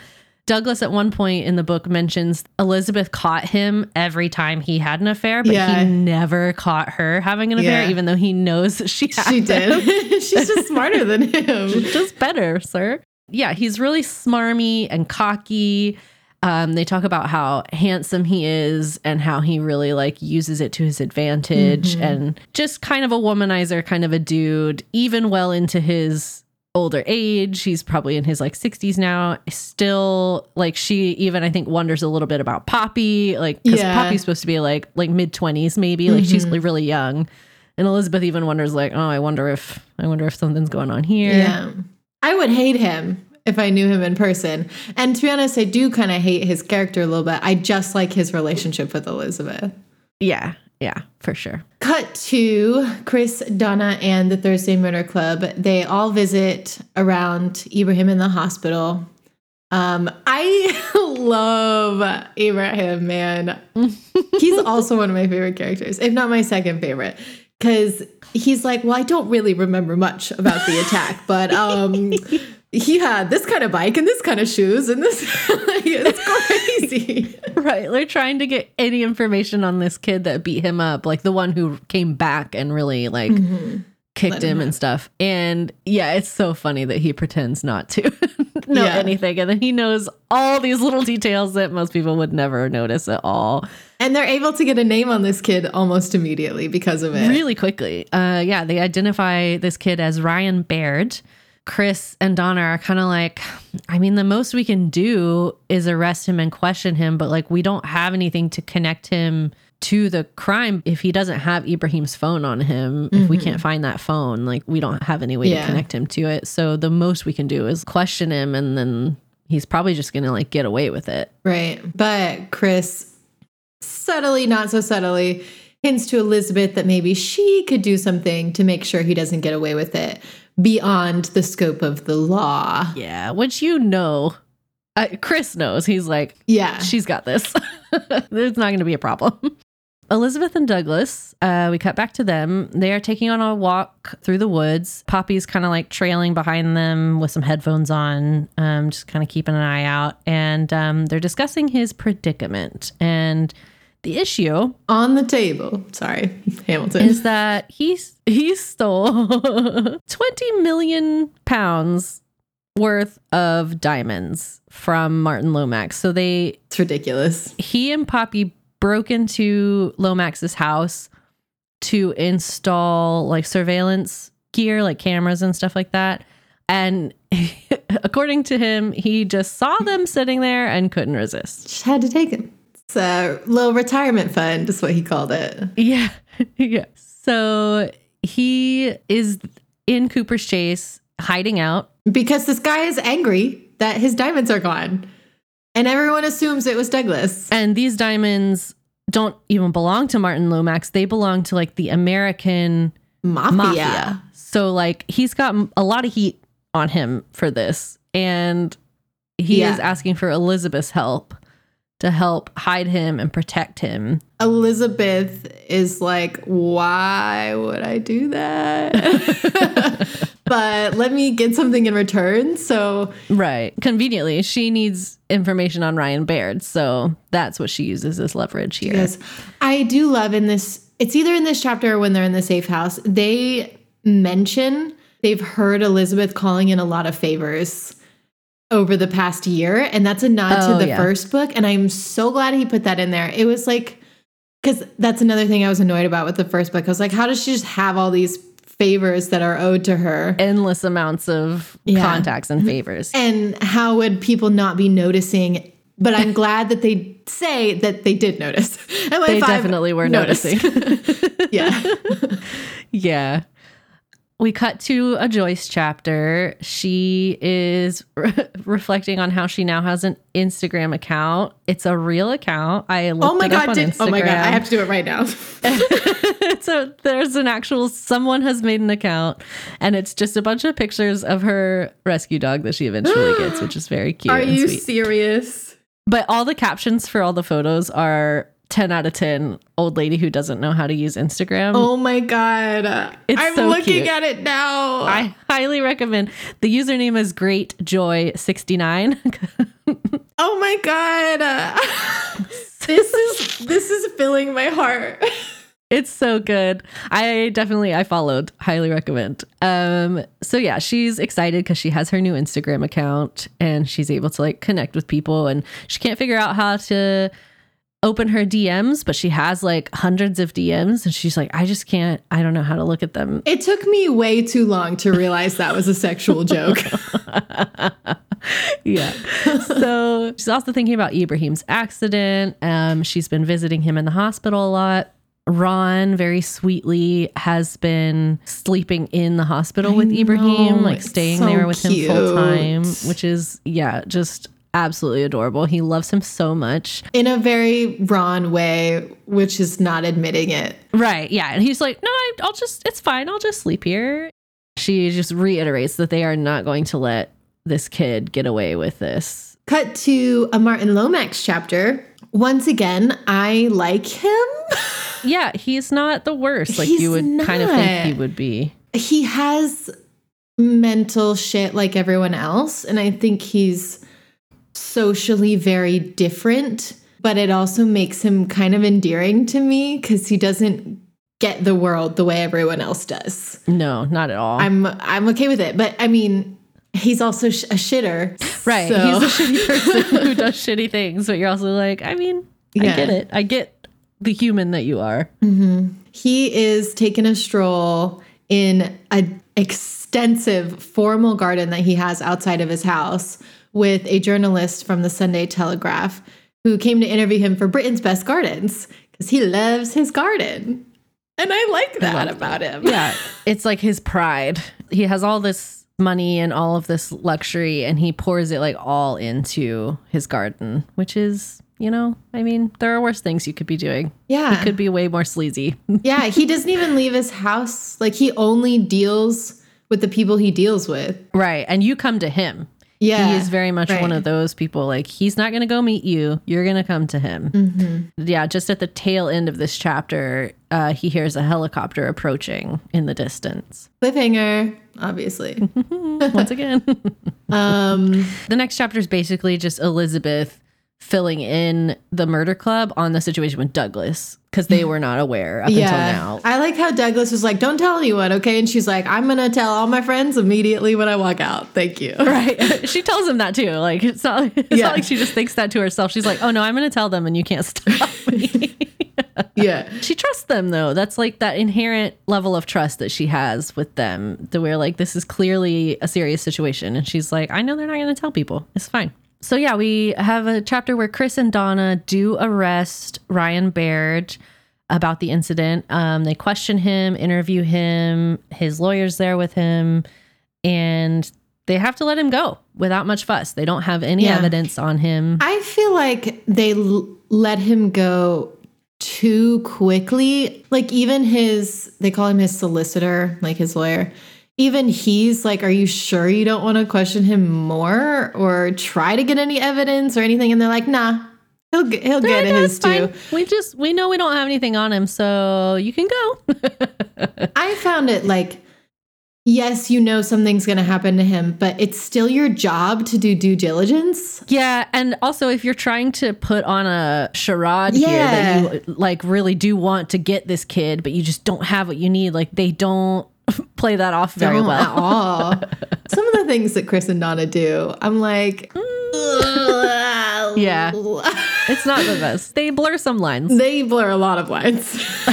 Speaker 1: Douglas, at one point in the book, mentions Elizabeth caught him every time he had an affair, but
Speaker 2: Yeah.
Speaker 1: he never caught her having an affair,
Speaker 2: Yeah.
Speaker 1: even though he knows she had
Speaker 2: She did. <laughs> She's just smarter than him.
Speaker 1: just better, sir. Yeah, he's really smarmy and cocky. Um, they talk about how handsome he is and how he really like uses it to his advantage
Speaker 2: Mhm.
Speaker 1: and just kind of a womanizer, kind of a dude, even well into his older age. He's probably in his like 60s now. Still, like she even I think wonders a little bit about Poppy, like because
Speaker 2: Yeah.
Speaker 1: Poppy's supposed to be like like mid 20s maybe, like she's
Speaker 2: Mhm.
Speaker 1: really young. And Elizabeth even wonders like, oh, I wonder if I wonder if something's going on here.
Speaker 2: Yeah. I would hate him if I knew him in person. And to be honest, I do kind of hate his character a little bit. I just like his relationship with Elizabeth.
Speaker 1: Yeah, yeah, for sure.
Speaker 2: Cut to Chris, Donna, and the Thursday Murder Club. They all visit around Ibrahim in the hospital. Um, I <laughs> love Ibrahim, man. <laughs> He's also one of my favorite characters, if not my second favorite. Because he's like, well, I don't really remember much about the attack, but um, <laughs> he had this kind of bike and this kind of shoes and this. <laughs> it's crazy. <laughs>
Speaker 1: Right. They're trying to get any information on this kid that beat him up, like the one who came back and really like kicked
Speaker 2: Let him
Speaker 1: him and stuff. And yeah, it's so funny that he pretends not to <laughs> know
Speaker 2: Yeah.
Speaker 1: anything. And then he knows all these little details that most people would never notice at all.
Speaker 2: And they're able to get a name on this kid almost immediately because of it.
Speaker 1: really quickly. Uh, yeah, they identify this kid as Ryan Baird. Chris and Donna are kind of like, I mean, the most we can do is arrest him and question him, but like, we don't have anything to connect him to the crime if he doesn't have Ibrahim's phone on him. If we can't mm-hmm. find that phone, like, we don't have any way
Speaker 2: Yeah.
Speaker 1: to connect him to it. So the most we can do is question him, and then he's probably just gonna like get away with it.
Speaker 2: Right. But Chris, subtly, not so subtly, hints to Elizabeth that maybe she could do something to make sure he doesn't get away with it beyond the scope of the law.
Speaker 1: Yeah, which you know. Uh, Chris knows. He's like,
Speaker 2: Yeah.
Speaker 1: she's got this. <laughs> There's not going to be a problem. <laughs> Elizabeth and Douglas, uh, we cut back to them. They are taking on a walk through the woods. Poppy's kind of like trailing behind them with some headphones on, um, just kind of keeping an eye out. And um, they're discussing his predicament. And the issue
Speaker 2: On the table. Sorry, Hamilton.
Speaker 1: is that he he stole <laughs> 20 million pounds worth of diamonds from Martin Lomax. So they
Speaker 2: it's ridiculous.
Speaker 1: he and Poppy broke into Lomax's house to install like surveillance gear, like cameras and stuff like that. And <laughs> according to him, he just saw them sitting there and couldn't resist.
Speaker 2: Just had to take him. It's a little retirement fund, is what he called it.
Speaker 1: Yeah. <laughs> yeah. So he is in Cooper's Chase hiding out.
Speaker 2: Because this guy is angry that his diamonds are gone. And everyone assumes it was Douglas.
Speaker 1: And these diamonds don't even belong to Martin Lomax. They belong to like the American
Speaker 2: Mafia.
Speaker 1: mafia. So like he's got a lot of heat on him for this and he
Speaker 2: Yeah.
Speaker 1: is asking for Elizabeth's help to help hide him and protect him.
Speaker 2: Elizabeth is like, why would I do that? <laughs> but let me get something in return. So,
Speaker 1: Right. Conveniently, she needs information on Ryan Baird, so that's what she uses as leverage here.
Speaker 2: yes, I do love in this, it's either in this chapter or when they're in the safe house, they mention they've heard Elizabeth calling in a lot of favors over the past year. And that's a nod
Speaker 1: Oh,
Speaker 2: to the
Speaker 1: yeah.
Speaker 2: first book. And I'm so glad he put that in there. It was like, because that's another thing I was annoyed about with the first book. I was like, how does she just have all these favors that are owed to her?
Speaker 1: Endless amounts of
Speaker 2: Yeah.
Speaker 1: contacts and favors.
Speaker 2: And how would people not be noticing? But I'm <laughs> glad that they say that they did notice. <laughs>
Speaker 1: They definitely were
Speaker 2: noticed-
Speaker 1: noticing. <laughs>
Speaker 2: yeah.
Speaker 1: yeah. We cut to a Joyce chapter. She is <laughs> re- reflecting on how she now has an Instagram account. It's a real account. I looked
Speaker 2: Oh my god! Did, oh my god! I have to do it right now. <laughs>
Speaker 1: so there's an actual someone has made an account, and it's just a bunch of pictures of her rescue dog that she eventually gets, which is very <gasps> cute.
Speaker 2: Are you
Speaker 1: sweet.
Speaker 2: serious?
Speaker 1: But all the captions for all the photos are 10 out of 10 old lady who doesn't know how to use Instagram.
Speaker 2: Oh my god!
Speaker 1: It's
Speaker 2: I'm
Speaker 1: so
Speaker 2: looking
Speaker 1: cute.
Speaker 2: at it now.
Speaker 1: I highly recommend. The username is greatjoy69. <laughs>
Speaker 2: oh my god! <laughs> this is this is filling my heart.
Speaker 1: it's so good. I definitely I followed. Highly recommend. Um so yeah, she's excited cuz she has her new Instagram account and she's able to like connect with people and she can't figure out how to open her DMs, but she has like hundreds of DMs and she's like I just can't I don't know how to look at them.
Speaker 2: It took me way too long to realize that was a sexual joke. <laughs>
Speaker 1: yeah. So she's also thinking about Ibrahim's accident. Um, she's been visiting him in the hospital a lot. Ron very sweetly has been sleeping in the hospital with Ibrahim,
Speaker 2: know,
Speaker 1: like staying
Speaker 2: so
Speaker 1: there with him full time, which is yeah, just absolutely adorable. He loves him so much.
Speaker 2: In a very Ron way, which is not admitting it.
Speaker 1: Right. Yeah. And he's like, no, I, I'll just, it's fine. I'll just sleep here. She just reiterates that they are not going to let this kid get away with this.
Speaker 2: Cut to a Martin Lomax chapter. Once again, I like him. <laughs>
Speaker 1: Yeah, he's not the worst like
Speaker 2: He's
Speaker 1: you would kind of think he would be.
Speaker 2: he has mental shit like everyone else and i think he's socially very different but it also makes him kind of endearing to me because he doesn't get the world the way everyone else does
Speaker 1: No, not at all.
Speaker 2: i'm i'm okay with it but i mean he's also sh- a shitter
Speaker 1: right.
Speaker 2: so-
Speaker 1: He's a <laughs> shitty person who does shitty things, but you're also like, I mean, I get it. I get the human that you are. Mm-hmm.
Speaker 2: He is taking a stroll in an extensive formal garden that he has outside of his house with a journalist from the Sunday Telegraph who came to interview him for Britain's Best Gardens because he loves his garden. And I like that
Speaker 1: love
Speaker 2: about him.
Speaker 1: Yeah. It's like his pride. He has all this money and all of this luxury and he pours it like all into his garden, which is, you know, I mean, there are worse things you could be doing.
Speaker 2: Yeah.
Speaker 1: He could be way more sleazy. <laughs>
Speaker 2: yeah. He doesn't even leave his house. Like he only deals with the people he deals with.
Speaker 1: right. And you come to him.
Speaker 2: Yeah.
Speaker 1: he is very much
Speaker 2: right.
Speaker 1: one of those people like he's not going to go meet you you're going to come to him
Speaker 2: Mm-hmm.
Speaker 1: yeah just at the tail end of this chapter uh, he hears a helicopter approaching in the distance
Speaker 2: Cliffhanger, obviously. <laughs>
Speaker 1: once again <laughs>
Speaker 2: um,
Speaker 1: the next chapter is basically just elizabeth filling in the murder club on the situation with douglas because they were not aware up until now
Speaker 2: I like how Douglas was like, don't tell anyone, okay? And she's like, I'm to tell all my friends immediately when I walk out. Thank you. <laughs>
Speaker 1: Right. <laughs> she tells him that too. Like it's not it's
Speaker 2: Yeah.
Speaker 1: not like she just thinks that to herself. She's like, "Oh no, I'm to tell them and you can't stop <laughs> me."
Speaker 2: Yeah.
Speaker 1: She trusts them though. That's like that inherent level of trust that she has with them. To where like this is clearly a serious situation, and she's like, I know they're not to tell people. It's fine. So yeah, we have a chapter where Chris and Donna do arrest Ryan Baird about the incident. Um, they question him, interview him. His lawyer's there with him, and they have to let him go without much fuss. They don't have any
Speaker 2: Yeah.
Speaker 1: evidence on him.
Speaker 2: I feel like they l- let him go too quickly. Like, even his, they call him his solicitor, like his lawyer. Even he's like, Are you sure you don't want to question him more or try to get any evidence or anything? And they're like, Nah, he'll get, he'll get
Speaker 1: Yeah, no,
Speaker 2: his too.
Speaker 1: We just we know we don't have anything on him, so you can go. <laughs>
Speaker 2: I found it like, yes, you know something's going to happen to him, but it's still your job to do due diligence.
Speaker 1: yeah, and also if you're trying to put on a charade here that you like really do want to get this kid, but you just don't have what you need, like they don't <laughs> play that off very
Speaker 2: Don't
Speaker 1: well.
Speaker 2: At all. Some of the things that Chris and Donna do, I'm like,
Speaker 1: Yeah. It's not the best. They blur some lines.
Speaker 2: They blur a lot of lines. <laughs>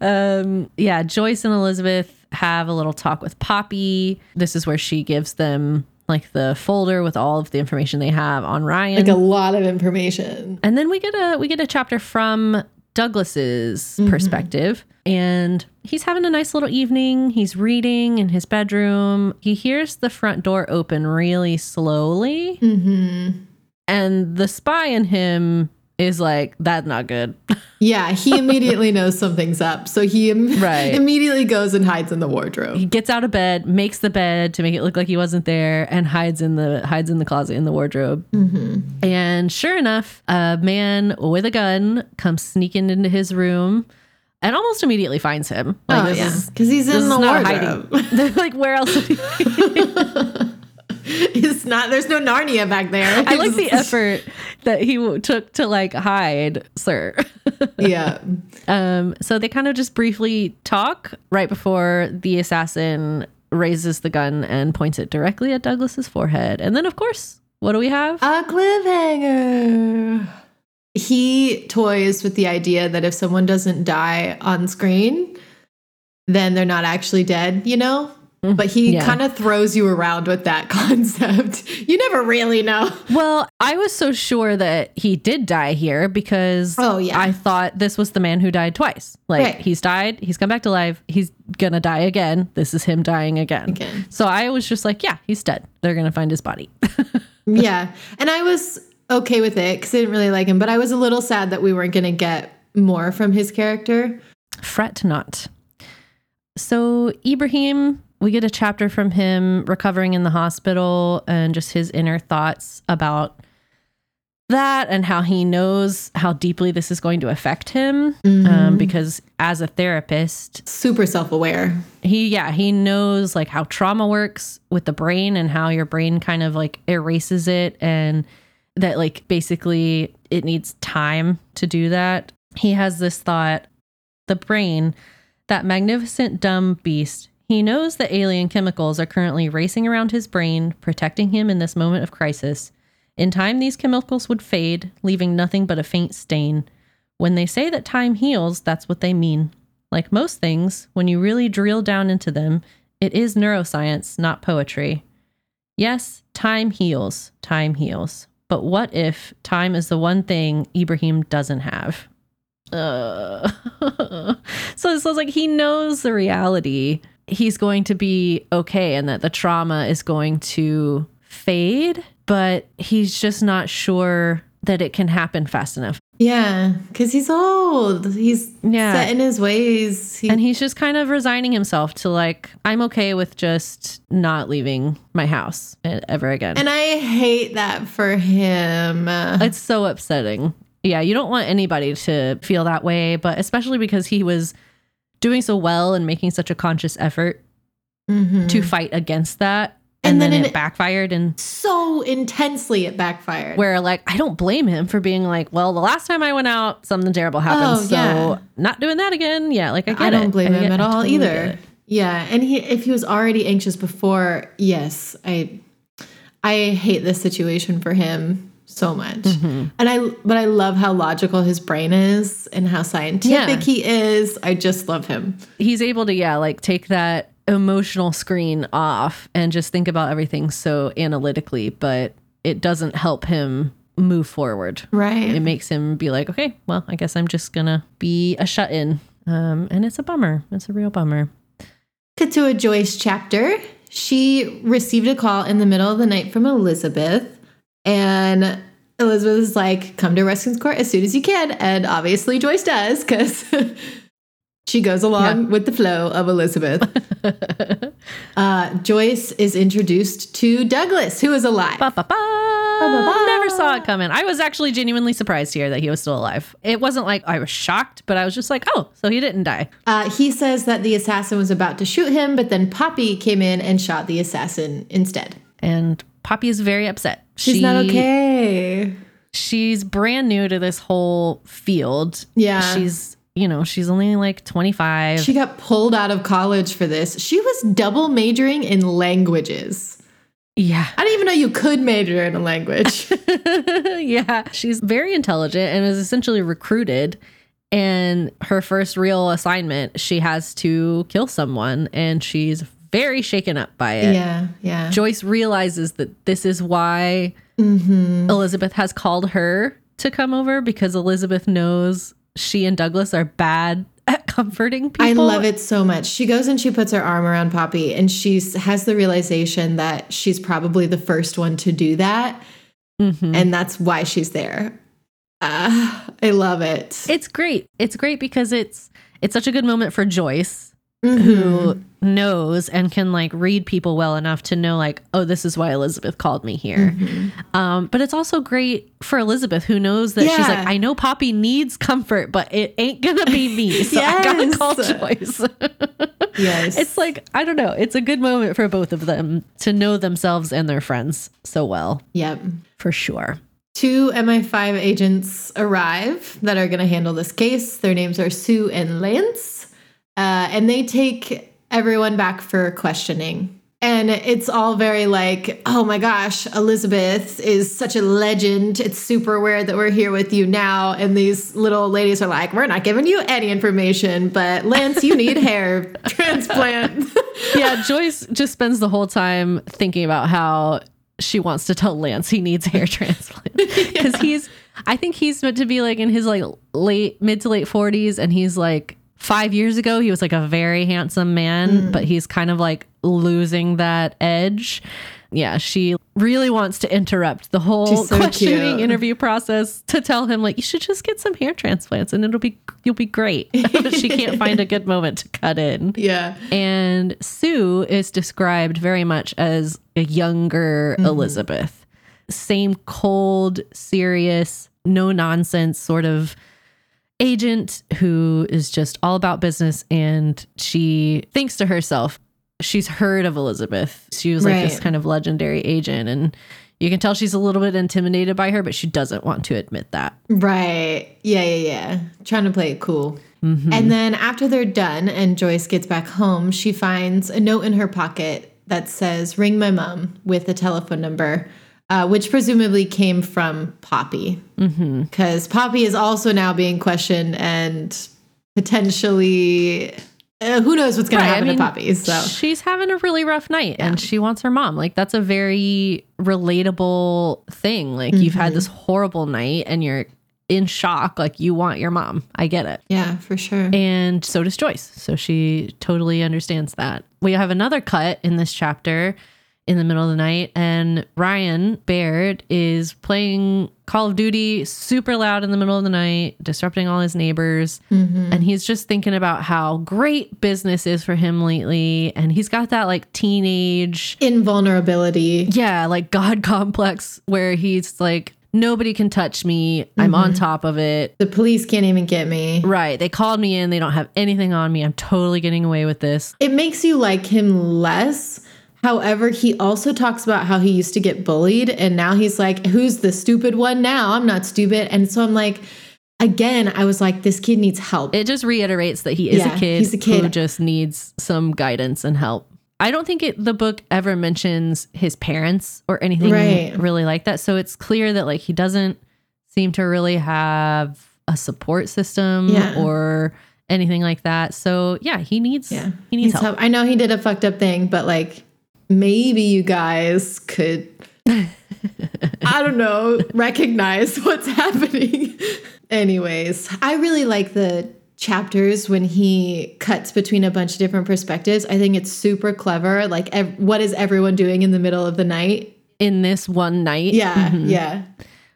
Speaker 1: Um, yeah, Joyce and Elizabeth have a little talk with Poppy. This is where she gives them like the folder with all of the information they have on Ryan.
Speaker 2: like a lot of information.
Speaker 1: And then we get a we get a chapter from Douglas's mm-hmm. perspective. And he's having a nice little evening. He's reading in his bedroom. He hears the front door open really slowly. Mm-hmm. And the spy in him is like, that's not good. <laughs>
Speaker 2: Yeah, he immediately knows something's up. So he im-
Speaker 1: Right. <laughs>
Speaker 2: immediately goes and hides in the wardrobe.
Speaker 1: he gets out of bed, makes the bed to make it look like he wasn't there, and hides in the hides in the closet in the wardrobe. Mm-hmm. And sure enough, a man with a gun comes sneaking into his room, and almost immediately finds him. Like,
Speaker 2: oh,
Speaker 1: this
Speaker 2: yeah. Because he's in the wardrobe.
Speaker 1: hiding. <laughs> Like, where else? <laughs>
Speaker 2: It's not, there's no Narnia back there.
Speaker 1: I like the effort that he took to like hide, sir. <laughs>
Speaker 2: yeah.
Speaker 1: Um, so they kind of just briefly talk right before the assassin raises the gun and points it directly at Douglas's forehead. And then, of course, what do we have?
Speaker 2: A cliffhanger. He toys with the idea that if someone doesn't die on screen, then they're not actually dead, you know? <laughs> But he
Speaker 1: Yeah.
Speaker 2: kind of throws you around with that <laughs> concept. You never really know.
Speaker 1: Well, I was so sure that he did die here because
Speaker 2: Oh, yeah.
Speaker 1: I thought this was the man who died twice. Like
Speaker 2: Right.
Speaker 1: he's died, he's come back to life, he's gonna die again. This is him dying again.
Speaker 2: Again.
Speaker 1: So I was just like, yeah, he's dead. They're gonna find his body. <laughs>
Speaker 2: yeah. And I was okay with it because I didn't really like him, but I was a little sad that we weren't going to get more from his character.
Speaker 1: Fret not. So Ibrahim, we get a chapter from him recovering in the hospital and just his inner thoughts about that and how he knows how deeply this is going to affect him um, because as a therapist
Speaker 2: Super self aware.
Speaker 1: he yeah he knows like how trauma works with the brain and how your brain kind of like erases it and that like basically it needs time to do that he has this thought the brain that magnificent dumb beast he knows that alien chemicals are currently racing around his brain protecting him in this moment of crisis in time these chemicals would fade leaving nothing but a faint stain when they say that time heals that's what they mean like most things, when you really drill down into them, it is neuroscience, not poetry. Yes, time heals, time heals. But what if time is the one thing Ibrahim doesn't have? Uh. <laughs> so it sounds like he knows the reality. He's going to be okay and that the trauma is going to fade, but he's just not sure that it can happen fast enough.
Speaker 2: Yeah. Because he's old. He's
Speaker 1: Yeah.
Speaker 2: set in his ways. He,
Speaker 1: And he's just kind of resigning himself to like, I'm okay with just not leaving my house ever again.
Speaker 2: and I hate that for him.
Speaker 1: it's so upsetting. Yeah, you don't want anybody to feel that way, but especially because he was doing so well and making such a conscious effort
Speaker 2: Mhm.
Speaker 1: to fight against that.
Speaker 2: And
Speaker 1: And,
Speaker 2: then
Speaker 1: then,
Speaker 2: in-
Speaker 1: it backfired. And
Speaker 2: so intensely it backfired.
Speaker 1: where, like, I don't blame him for being like, well, the last time I went out, something terrible happened.
Speaker 2: Oh,
Speaker 1: so
Speaker 2: yeah.
Speaker 1: not doing that again. Yeah, like, I get
Speaker 2: I don't
Speaker 1: it.
Speaker 2: blame
Speaker 1: I
Speaker 2: him at all
Speaker 1: totally
Speaker 2: either. Yeah, and he if he was already anxious before, yes, I I hate this situation for him so much.
Speaker 1: Mm-hmm.
Speaker 2: And I but I love how logical his brain is and how scientific
Speaker 1: Yeah.
Speaker 2: he is. I just love him.
Speaker 1: he's able to yeah like take that emotional screen off and just think about everything so analytically but it doesn't help him move forward
Speaker 2: Right.
Speaker 1: it makes him be like okay well i guess i'm just gonna be a shut-in um, and it's a bummer it's a real bummer
Speaker 2: Cut to a Joyce chapter. She received a call in the middle of the night from Elizabeth, and Elizabeth is like, "Come to Ruskin's Court as soon as you can." And obviously, Joyce does because <laughs> she goes along with the flow of Elizabeth. <laughs> uh, Joyce is introduced to Douglas, who is alive.
Speaker 1: Ba, ba. ba. Never saw it coming. I was actually genuinely surprised here that he was still alive. It wasn't like I was shocked, but I was just like, oh, so he didn't die.
Speaker 2: Uh, he says that the assassin was about to shoot him, but then Poppy came in and shot the assassin instead.
Speaker 1: And Poppy is very upset.
Speaker 2: She's not okay.
Speaker 1: she's brand new to this whole field.
Speaker 2: Yeah.
Speaker 1: She's, you know, she's only like 25.
Speaker 2: She got pulled out of college for this. She was double majoring in languages.
Speaker 1: yeah.
Speaker 2: I didn't even know you could major in a language. <laughs>
Speaker 1: yeah. She's very intelligent and is essentially recruited. And her first real assignment, she has to kill someone and she's very shaken up by it.
Speaker 2: yeah, yeah.
Speaker 1: Joyce realizes that this is why
Speaker 2: Mm-hmm.
Speaker 1: Elizabeth has called her to come over because Elizabeth knows she and Douglas are bad <laughs> at comforting people.
Speaker 2: I love it so much. She goes and she puts her arm around Poppy and she has the realization that she's probably the first one to do that.
Speaker 1: Mhm.
Speaker 2: And that's why she's there. Ah, I love it.
Speaker 1: It's great. It's great because it's it's such a good moment for Joyce
Speaker 2: Mhm.
Speaker 1: who knows and can like read people well enough to know like oh this is why elizabeth called me here
Speaker 2: Mm-hmm.
Speaker 1: um but it's also great for elizabeth who knows that she's like i know poppy needs comfort but it ain't gonna be me <laughs> so i gotta call joyce <laughs>
Speaker 2: Yes.
Speaker 1: it's like i don't know it's a good moment for both of them to know themselves and their friends so well
Speaker 2: Yep.
Speaker 1: for sure
Speaker 2: Two MI5 agents arrive that are going to handle this case. Their names are Sue and Lance. Uh, and they take everyone back for questioning. And it's all very like, oh my gosh, Elizabeth is such a legend. It's super weird that we're here with you now. And these little ladies are like, we're not giving you any information, but Lance, you need hair <laughs> transplant. <laughs>
Speaker 1: yeah joyce just spends the whole time thinking about how she wants to tell lance he needs hair <laughs> transplant because he's i think he's meant to be like in his like late mid to late 40s and he's like five years ago he was like a very handsome man mm. but he's kind of like losing that edge yeah she really wants to interrupt the whole
Speaker 2: so
Speaker 1: questioning
Speaker 2: cute.
Speaker 1: interview process to tell him like you should just get some hair transplants and it'll be you'll be great but <laughs> she can't find a good moment to cut in
Speaker 2: yeah.
Speaker 1: and Sue is described very much as a younger mm-hmm. Elizabeth. Same cold, serious, no nonsense sort of agent who is just all about business. And she thinks to herself, she's heard of Elizabeth. She was like this kind of legendary agent. And you can tell she's a little bit intimidated by her, but she doesn't want to admit that.
Speaker 2: Right. Yeah, yeah, yeah. Trying to play it cool. Mm-hmm. And then after they're done and Joyce gets back home, she finds a note in her pocket that says, Ring my mom with a telephone number, uh, which presumably came from Poppy. Because Poppy is also now being questioned and potentially. Uh, who knows what's going
Speaker 1: Right,
Speaker 2: to
Speaker 1: I
Speaker 2: happen
Speaker 1: mean,
Speaker 2: to Poppy? So
Speaker 1: she's having a really rough night and she wants her mom. Like that's a very relatable thing. Like you've had this horrible night and you're in shock. Like you want your mom. I get it.
Speaker 2: yeah, for sure.
Speaker 1: And so does Joyce. So she totally understands that. We have another cut in this chapter in the middle of the night, and Ryan Baird is playing Call of Duty super loud in the middle of the night, disrupting all his neighbors. Mm-hmm. And he's just thinking about how great business is for him lately. And he's got that like teenage,
Speaker 2: Invulnerability.
Speaker 1: yeah, like God complex where he's like, nobody can touch me. I'm on mm-hmm. top of it.
Speaker 2: The police can't even get me.
Speaker 1: Right. They called me in. They don't have anything on me. I'm totally getting away with this.
Speaker 2: it makes you like him less. However, he also talks about how he used to get bullied and now he's like, who's the stupid one now? I'm not stupid. And so I'm like, again, I was like, this kid needs help.
Speaker 1: It just reiterates that he is
Speaker 2: Yeah,
Speaker 1: a kid,
Speaker 2: he's a kid who
Speaker 1: just needs some guidance and help. I don't think it, the book ever mentions his parents or anything
Speaker 2: Right.
Speaker 1: really like that. So it's clear that like he doesn't seem to really have a support system
Speaker 2: Yeah.
Speaker 1: or anything like that. So yeah, he needs
Speaker 2: yeah.
Speaker 1: he needs help.
Speaker 2: I know he did a fucked up thing, but like maybe you guys could, <laughs> I don't know, recognize what's happening. Anyways, I really like the chapters when he cuts between a bunch of different perspectives. I think it's super clever. Like, ev- what is everyone doing in the middle of the night?
Speaker 1: In this one night.
Speaker 2: Yeah, <laughs> mm-hmm. yeah.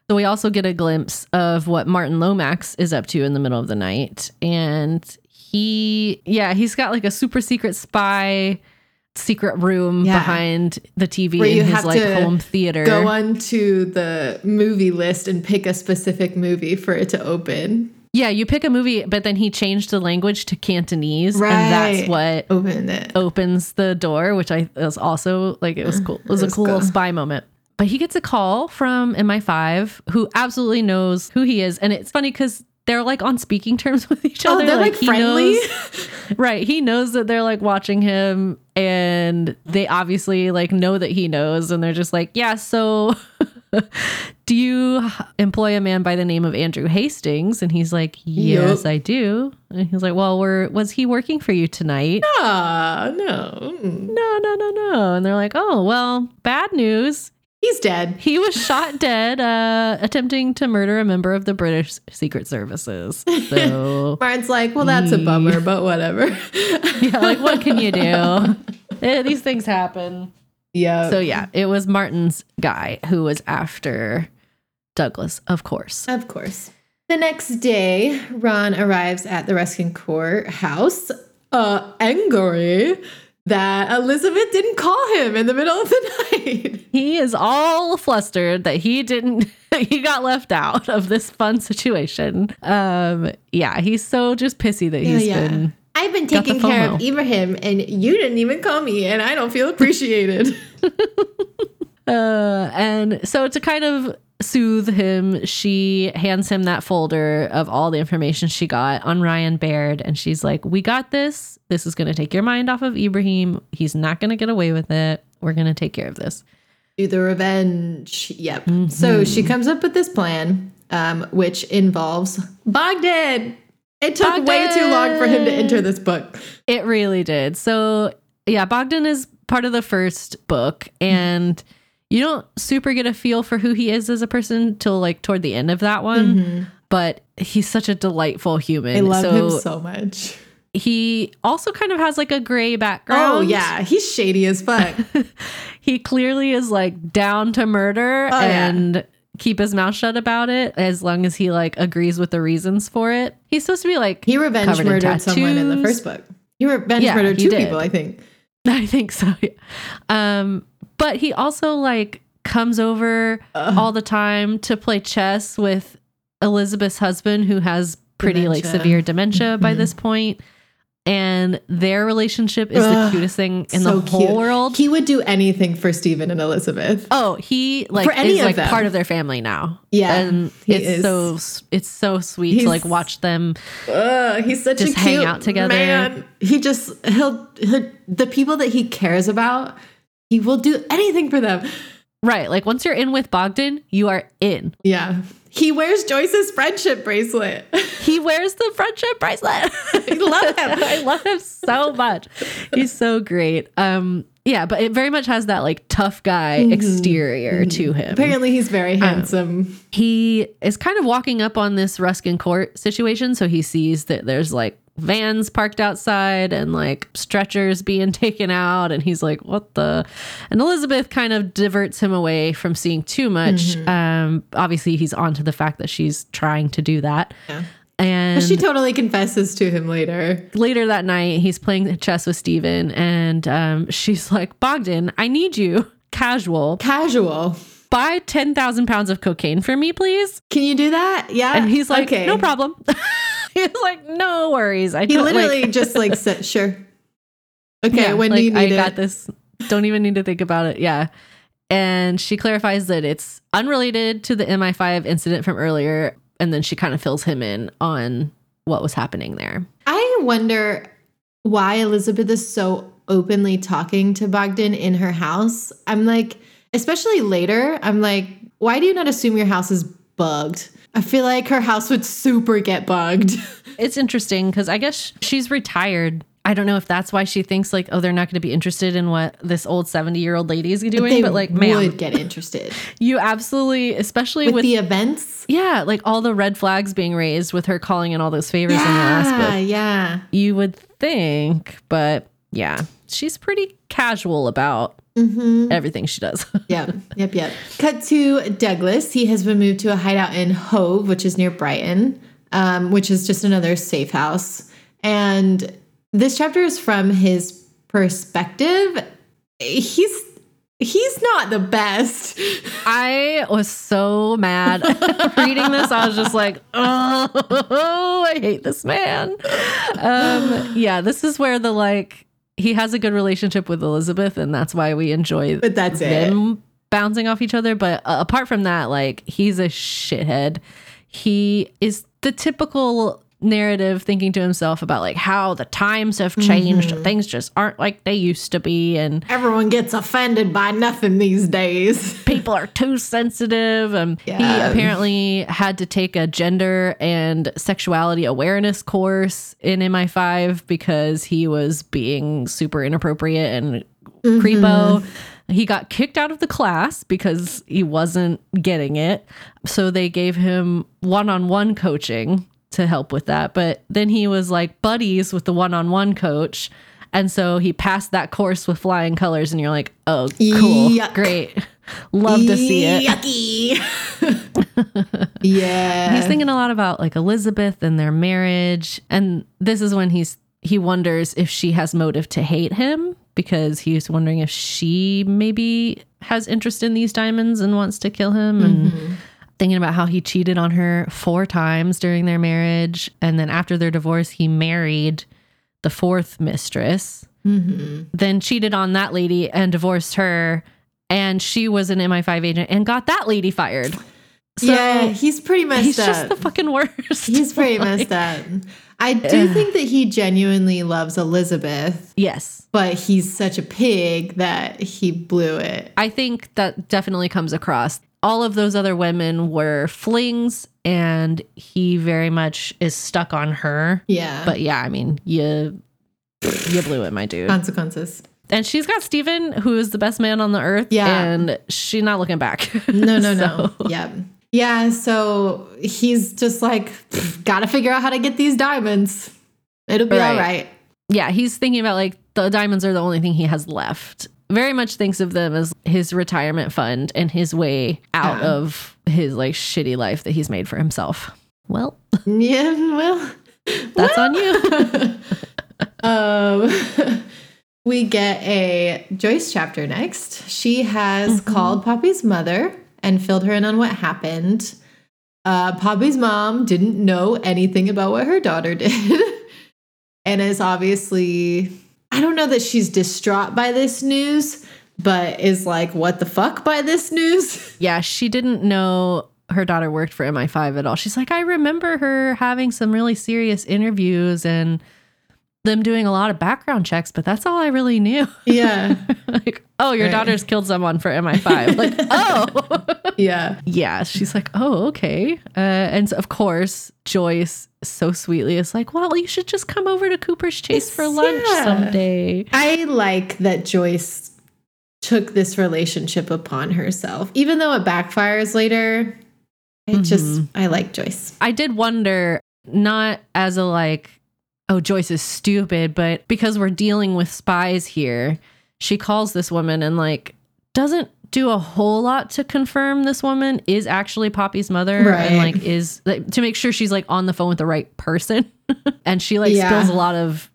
Speaker 1: So we also get a glimpse of what Martin Lomax is up to in the middle of the night. And he, yeah, he's got like a super secret spy secret room
Speaker 2: Yeah.
Speaker 1: behind the TV
Speaker 2: Where
Speaker 1: in
Speaker 2: you
Speaker 1: his
Speaker 2: have
Speaker 1: like
Speaker 2: to
Speaker 1: home theater.
Speaker 2: Go on to the movie list and pick a specific movie for it to open.
Speaker 1: Yeah, you pick a movie, but then he changed the language to Cantonese. And that's what
Speaker 2: Open it.
Speaker 1: opens the door, which I was also like, it was mm. cool. It was,
Speaker 2: It was
Speaker 1: a cool,
Speaker 2: cool.
Speaker 1: spy moment. But he gets a call from MI5 who absolutely knows who he is. And it's funny because they're like on speaking terms <laughs> with each other.
Speaker 2: Oh,
Speaker 1: other.
Speaker 2: they're like,
Speaker 1: he
Speaker 2: friendly.
Speaker 1: knows- <laughs> right. He knows that they're like watching him and they obviously like know that he knows. And they're just like, yeah, so <laughs> do you employ a man by the name of Andrew Hastings? And he's like, yes,
Speaker 2: Yup.
Speaker 1: I do. And he's like, well, were, was he working for you tonight?
Speaker 2: Ah, no. Mm.
Speaker 1: no, no, no, no. And they're like, oh, well, bad news.
Speaker 2: He He's dead.
Speaker 1: He was shot dead, uh, attempting to murder a member of the British Secret Services. <laughs> So,
Speaker 2: Martin's like, well, that's a bummer, but whatever. <laughs>
Speaker 1: yeah, like, what can you do? <laughs> Eh, these things happen.
Speaker 2: yeah.
Speaker 1: So, yeah, it was Martin's guy who was after Douglas, of course.
Speaker 2: Of course. The next day, Ron arrives at the Ruskin Court house, uh, angry that Elizabeth didn't call him in the middle of the <laughs> night.
Speaker 1: He is all flustered that he didn't, <laughs> he got left out of this fun situation. Um, yeah, he's so just pissy that he's been.
Speaker 2: I've been taking care of Ibrahim, and you didn't even call me, and I don't feel <laughs> appreciated.
Speaker 1: Uh, and so to kind of soothe him, she hands him that folder of all the information she got on Ryan Baird. And she's like, We got this. This is going to take your mind off of Ibrahim. He's not going to get away with it. We're going to take care of this.
Speaker 2: Do the revenge. Yep. So she comes up with this plan, um, which involves Bogdan. It took way too long for him to enter this book.
Speaker 1: It really did. So, yeah, Bogdan is part of the first book. And you don't super get a feel for who he is as a person till like toward the end of that one. But he's such a delightful human.
Speaker 2: I love
Speaker 1: so
Speaker 2: him so much.
Speaker 1: he also kind of has like a gray background.
Speaker 2: Oh yeah, he's shady as fuck. <laughs>
Speaker 1: He clearly is like down to murder
Speaker 2: Oh, yeah.
Speaker 1: and keep his mouth shut about it as long as he like agrees with the reasons for it. He's supposed to be like
Speaker 2: He revenge murdered someone in the first book. He revenge
Speaker 1: Yeah,
Speaker 2: murdered two
Speaker 1: did.
Speaker 2: people, I think. <laughs>
Speaker 1: I think so. yeah. Um, but he also like comes over all the time to play chess with Elizabeth's husband, who has pretty like severe dementia by
Speaker 2: Mm-hmm.
Speaker 1: this point. And their relationship is the cutest thing in
Speaker 2: so
Speaker 1: the whole
Speaker 2: cute.
Speaker 1: world.
Speaker 2: He would do anything for Stephen and Elizabeth.
Speaker 1: Oh, he like
Speaker 2: For any
Speaker 1: is
Speaker 2: of
Speaker 1: like
Speaker 2: them.
Speaker 1: part of their family now.
Speaker 2: Yeah,
Speaker 1: and it's
Speaker 2: is.
Speaker 1: so it's so sweet to like watch them.
Speaker 2: Ugh, he's such
Speaker 1: Just
Speaker 2: a
Speaker 1: hang
Speaker 2: cute
Speaker 1: out together.
Speaker 2: Man. He just he'll, he'll the people that he cares about. He will do anything for them.
Speaker 1: Right, like once you're in with Bogdan, you are in.
Speaker 2: Yeah, he wears Joyce's friendship bracelet. <laughs>
Speaker 1: He wears the friendship bracelet.
Speaker 2: I love him. <laughs>
Speaker 1: I love him so much. He's so great. Um, yeah, but it very much has that like tough guy
Speaker 2: Mm-hmm.
Speaker 1: exterior to him.
Speaker 2: Apparently, he's very handsome.
Speaker 1: he is kind of walking up on this Ruskin Court situation. So he sees that there's like vans parked outside and like stretchers being <laughs> taken out. And he's like, what the? And Elizabeth kind of diverts him away from seeing too much. Um, obviously, he's onto the fact that she's trying to do that.
Speaker 2: Yeah.
Speaker 1: And
Speaker 2: She totally confesses to him later.
Speaker 1: later that night, he's playing chess with Stephen. And um, she's like, Bogdan, I need you. Casual.
Speaker 2: Casual.
Speaker 1: Buy 10,000 pounds of cocaine for me, please.
Speaker 2: Can you do that? Yeah.
Speaker 1: And he's like,
Speaker 2: okay.
Speaker 1: no problem. <laughs> <laughs> he's like, no worries. I
Speaker 2: He literally
Speaker 1: like,
Speaker 2: just like said, <laughs> sure. Okay,
Speaker 1: yeah,
Speaker 2: when
Speaker 1: like,
Speaker 2: do you need
Speaker 1: I
Speaker 2: it?
Speaker 1: got this. Don't even need to think about it. Yeah. And she clarifies that it's unrelated to the MI5 incident from earlier. And then she kind of fills him in on what was happening there.
Speaker 2: I wonder why Elizabeth is so openly talking to Bogdan in her house. I'm like, especially later, I'm like, why do you not assume your house is bugged? I feel like her house would super get bugged. <laughs>
Speaker 1: It's interesting because I guess she's retired. I don't know if that's why she thinks like, oh, they're not going to be interested in what this old 70 year old lady is doing.
Speaker 2: they
Speaker 1: but like, man would
Speaker 2: get interested <laughs>
Speaker 1: you absolutely, especially
Speaker 2: with,
Speaker 1: with,
Speaker 2: the events.
Speaker 1: yeah, like all the red flags being raised with her calling in all those favors in the last
Speaker 2: Yeah,
Speaker 1: book.
Speaker 2: yeah.
Speaker 1: You would think, but yeah, she's pretty casual about
Speaker 2: Mm-hmm.
Speaker 1: everything she does. <laughs>
Speaker 2: Yep, yep, yep. Cut to Douglas. He has been moved to a hideout in Hove, which is near Brighton, um, which is just another safe house. And this chapter is from his perspective. He's he's not the best. <laughs>
Speaker 1: I was so mad <laughs> reading this. I was just like, oh, I hate this man. Um, yeah, this is where the like he has a good relationship with Elizabeth, and that's why we enjoy
Speaker 2: But that's it.
Speaker 1: them bouncing off each other. But uh, apart from that, like he's a shithead. He is the typical narrative thinking to himself about like how the times have changed things just aren't like they used to be and
Speaker 2: Everyone gets offended by nothing these days. <laughs>
Speaker 1: people are too sensitive. Um, He apparently had to take a gender and sexuality awareness course in MI5 because he was being super inappropriate and creepo. He got kicked out of the class because he wasn't getting it. So they gave him one on one coaching to help with that. But then he was like buddies with the one on one coach. And so he passed that course with flying colors. And you're like, oh, cool.
Speaker 2: Yuck.
Speaker 1: Great. Love to see it.
Speaker 2: Yucky. <laughs> yeah.
Speaker 1: He's thinking a lot about like Elizabeth and their marriage. And this is when he's he wonders if she has motive to hate him because he's wondering if she maybe has interest in these diamonds and wants to kill him and mm-hmm. Thinking about how he cheated on her four times during their marriage and then after their divorce he married the fourth mistress mm-hmm. then cheated on that lady and divorced her and she was an MI5 agent and got that lady fired. So
Speaker 2: yeah, he's pretty messed
Speaker 1: he's
Speaker 2: up.
Speaker 1: He's just the fucking worst.
Speaker 2: he's pretty <laughs> messed up. I do think that he genuinely loves Elizabeth,
Speaker 1: yes.
Speaker 2: but he's such a pig that he blew it.
Speaker 1: I think that definitely comes across. All of those other women were flings and he very much is stuck on her.
Speaker 2: Yeah.
Speaker 1: But yeah, I mean, you you blew it, my dude.
Speaker 2: consequences.
Speaker 1: And she's got Stephen, who is the best man on the earth.
Speaker 2: Yeah.
Speaker 1: And she's not looking back. <laughs>
Speaker 2: No, no, no. Yeah. Yeah. So he's just like, gotta figure out how to get these diamonds. It'll be
Speaker 1: Right.
Speaker 2: all right.
Speaker 1: yeah, he's thinking about like the diamonds are the only thing he has left. Very much thinks of them as his retirement fund and his way out
Speaker 2: Yeah.
Speaker 1: of his like shitty life that he's made for himself. Well, <laughs>
Speaker 2: Yeah. Well,
Speaker 1: that's on you. <laughs>
Speaker 2: um, <laughs> we get a Joyce chapter next. She has called Poppy's mother and filled her in on what happened. Uh, Poppy's mom didn't know anything about what her daughter did. and is obviously, I don't know that she's distraught by this news, but is like, what the fuck by this news? <laughs>
Speaker 1: yeah, she didn't know her daughter worked for MI5 at all. She's like, I remember her having some really serious interviews and them doing a lot of background checks, but that's all I really knew. <laughs>
Speaker 2: yeah.
Speaker 1: like, oh, your
Speaker 2: Right.
Speaker 1: daughter's killed someone for MI5. like, <laughs> oh.
Speaker 2: Yeah.
Speaker 1: yeah, she's like, oh, okay. Uh, and so, of course, Joyce so sweetly is like, well, you should just come over to Cooper's Chase for lunch
Speaker 2: Yeah.
Speaker 1: someday.
Speaker 2: I like that Joyce took this relationship upon herself, even though it backfires later. I just, I like Joyce.
Speaker 1: I did wonder, not as a like, oh, Joyce is stupid, but because we're dealing with spies here, she calls this woman and like doesn't do a whole lot to confirm this woman is actually Poppy's mother
Speaker 2: Right.
Speaker 1: and like is like, to make sure she's like on the phone with the right person. <laughs> and she like
Speaker 2: Yeah.
Speaker 1: spills a lot of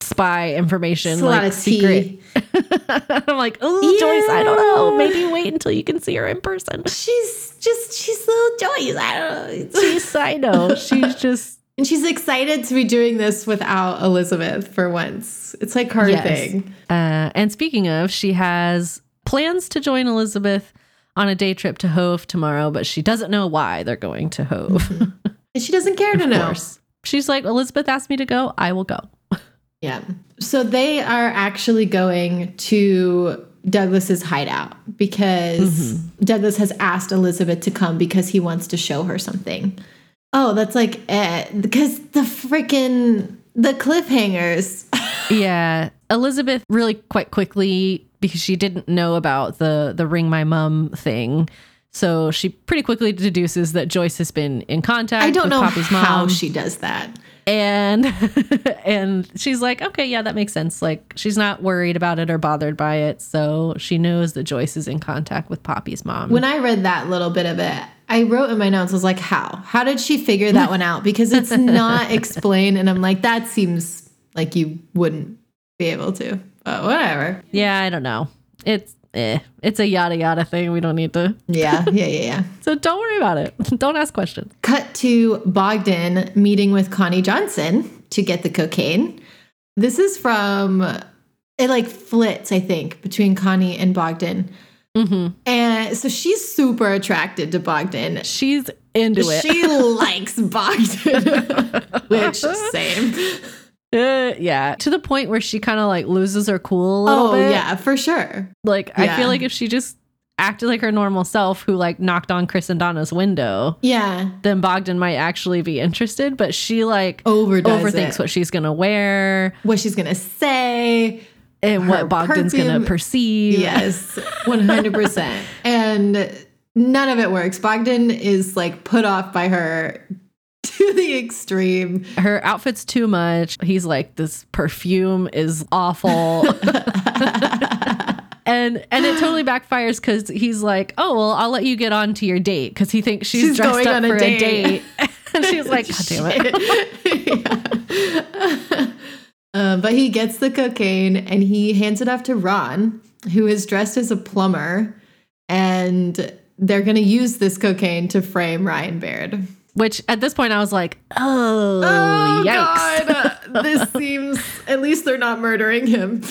Speaker 1: spy information,
Speaker 2: It's a
Speaker 1: like
Speaker 2: lot of
Speaker 1: secret. <laughs> I'm like, oh, Joyce, I don't know. Maybe wait until you can see her in person.
Speaker 2: She's just, she's little Joyce. I don't know.
Speaker 1: She's, I know, <laughs> she's just
Speaker 2: And she's excited to be doing this without Elizabeth for once. It's like her
Speaker 1: Yes.
Speaker 2: thing.
Speaker 1: Uh, and speaking of, she has plans to join Elizabeth on a day trip to Hove tomorrow, but she doesn't know why they're going to Hove. <laughs>
Speaker 2: And she doesn't care to know.
Speaker 1: course. She's like, Elizabeth asked me to go. I will go. <laughs>
Speaker 2: Yeah. So they are actually going to Douglas's hideout because Douglas has asked Elizabeth to come because he wants to show her something. Oh, that's like eh, because the freaking the cliffhangers. <laughs>
Speaker 1: Yeah. Elizabeth really quite quickly, because she didn't know about the the ring my mum thing. So she pretty quickly deduces that Joyce has been in contact
Speaker 2: I don't
Speaker 1: with
Speaker 2: know
Speaker 1: Poppy's
Speaker 2: how
Speaker 1: mom.
Speaker 2: she does that.
Speaker 1: and <laughs> and she's like okay yeah that makes sense like she's not worried about it or bothered by it so she knows that joyce is in contact with poppy's mom
Speaker 2: When I read that little bit of it, I wrote in my notes, I was like, how? How did she figure that one out? Because it's <laughs> not explained. And I'm like, that seems like you wouldn't be able to. But whatever.
Speaker 1: yeah i don't know it's eh. it's a yada yada thing we don't need to
Speaker 2: Yeah, <laughs> yeah, yeah, yeah.
Speaker 1: so don't worry about it <laughs> don't ask questions
Speaker 2: Cut to Bogdan meeting with Connie Johnson to get the cocaine. This is from, it like flits, I think, between Connie and Bogdan.
Speaker 1: hmm
Speaker 2: And so she's super attracted to Bogdan.
Speaker 1: she's into it
Speaker 2: She <laughs> likes Bogdan, <laughs> which same.
Speaker 1: Uh, yeah to the point where she kind of like loses her cool a little
Speaker 2: Oh
Speaker 1: bit
Speaker 2: yeah, for sure.
Speaker 1: like i feel like if she just acted like her normal self who like knocked on chris and donna's window
Speaker 2: Yeah,
Speaker 1: then Bogdan might actually be interested, but she like
Speaker 2: overdoes
Speaker 1: overthinks
Speaker 2: it.
Speaker 1: what she's gonna wear.
Speaker 2: what she's gonna say.
Speaker 1: And what Bogdan's going to perceive.
Speaker 2: Yes, <laughs> 100%. and none of it works. Bogdan is like put off by her <laughs> to the extreme.
Speaker 1: Her outfit's too much. He's like, this perfume is awful. <laughs> and and it totally backfires because he's like, oh well, I'll let you get on to your date because he thinks she's,
Speaker 2: She's
Speaker 1: dressed
Speaker 2: going
Speaker 1: up
Speaker 2: on a
Speaker 1: for a
Speaker 2: date.
Speaker 1: date. and she's like, God damn it.
Speaker 2: Uh, but he gets the cocaine and he hands it off to Ron, who is dressed as a plumber, and they're going to use this cocaine to frame Ryan Baird.
Speaker 1: Which at this point I was like, oh,
Speaker 2: Oh,
Speaker 1: yikes.
Speaker 2: God. <laughs> this seems, at least they're not murdering him.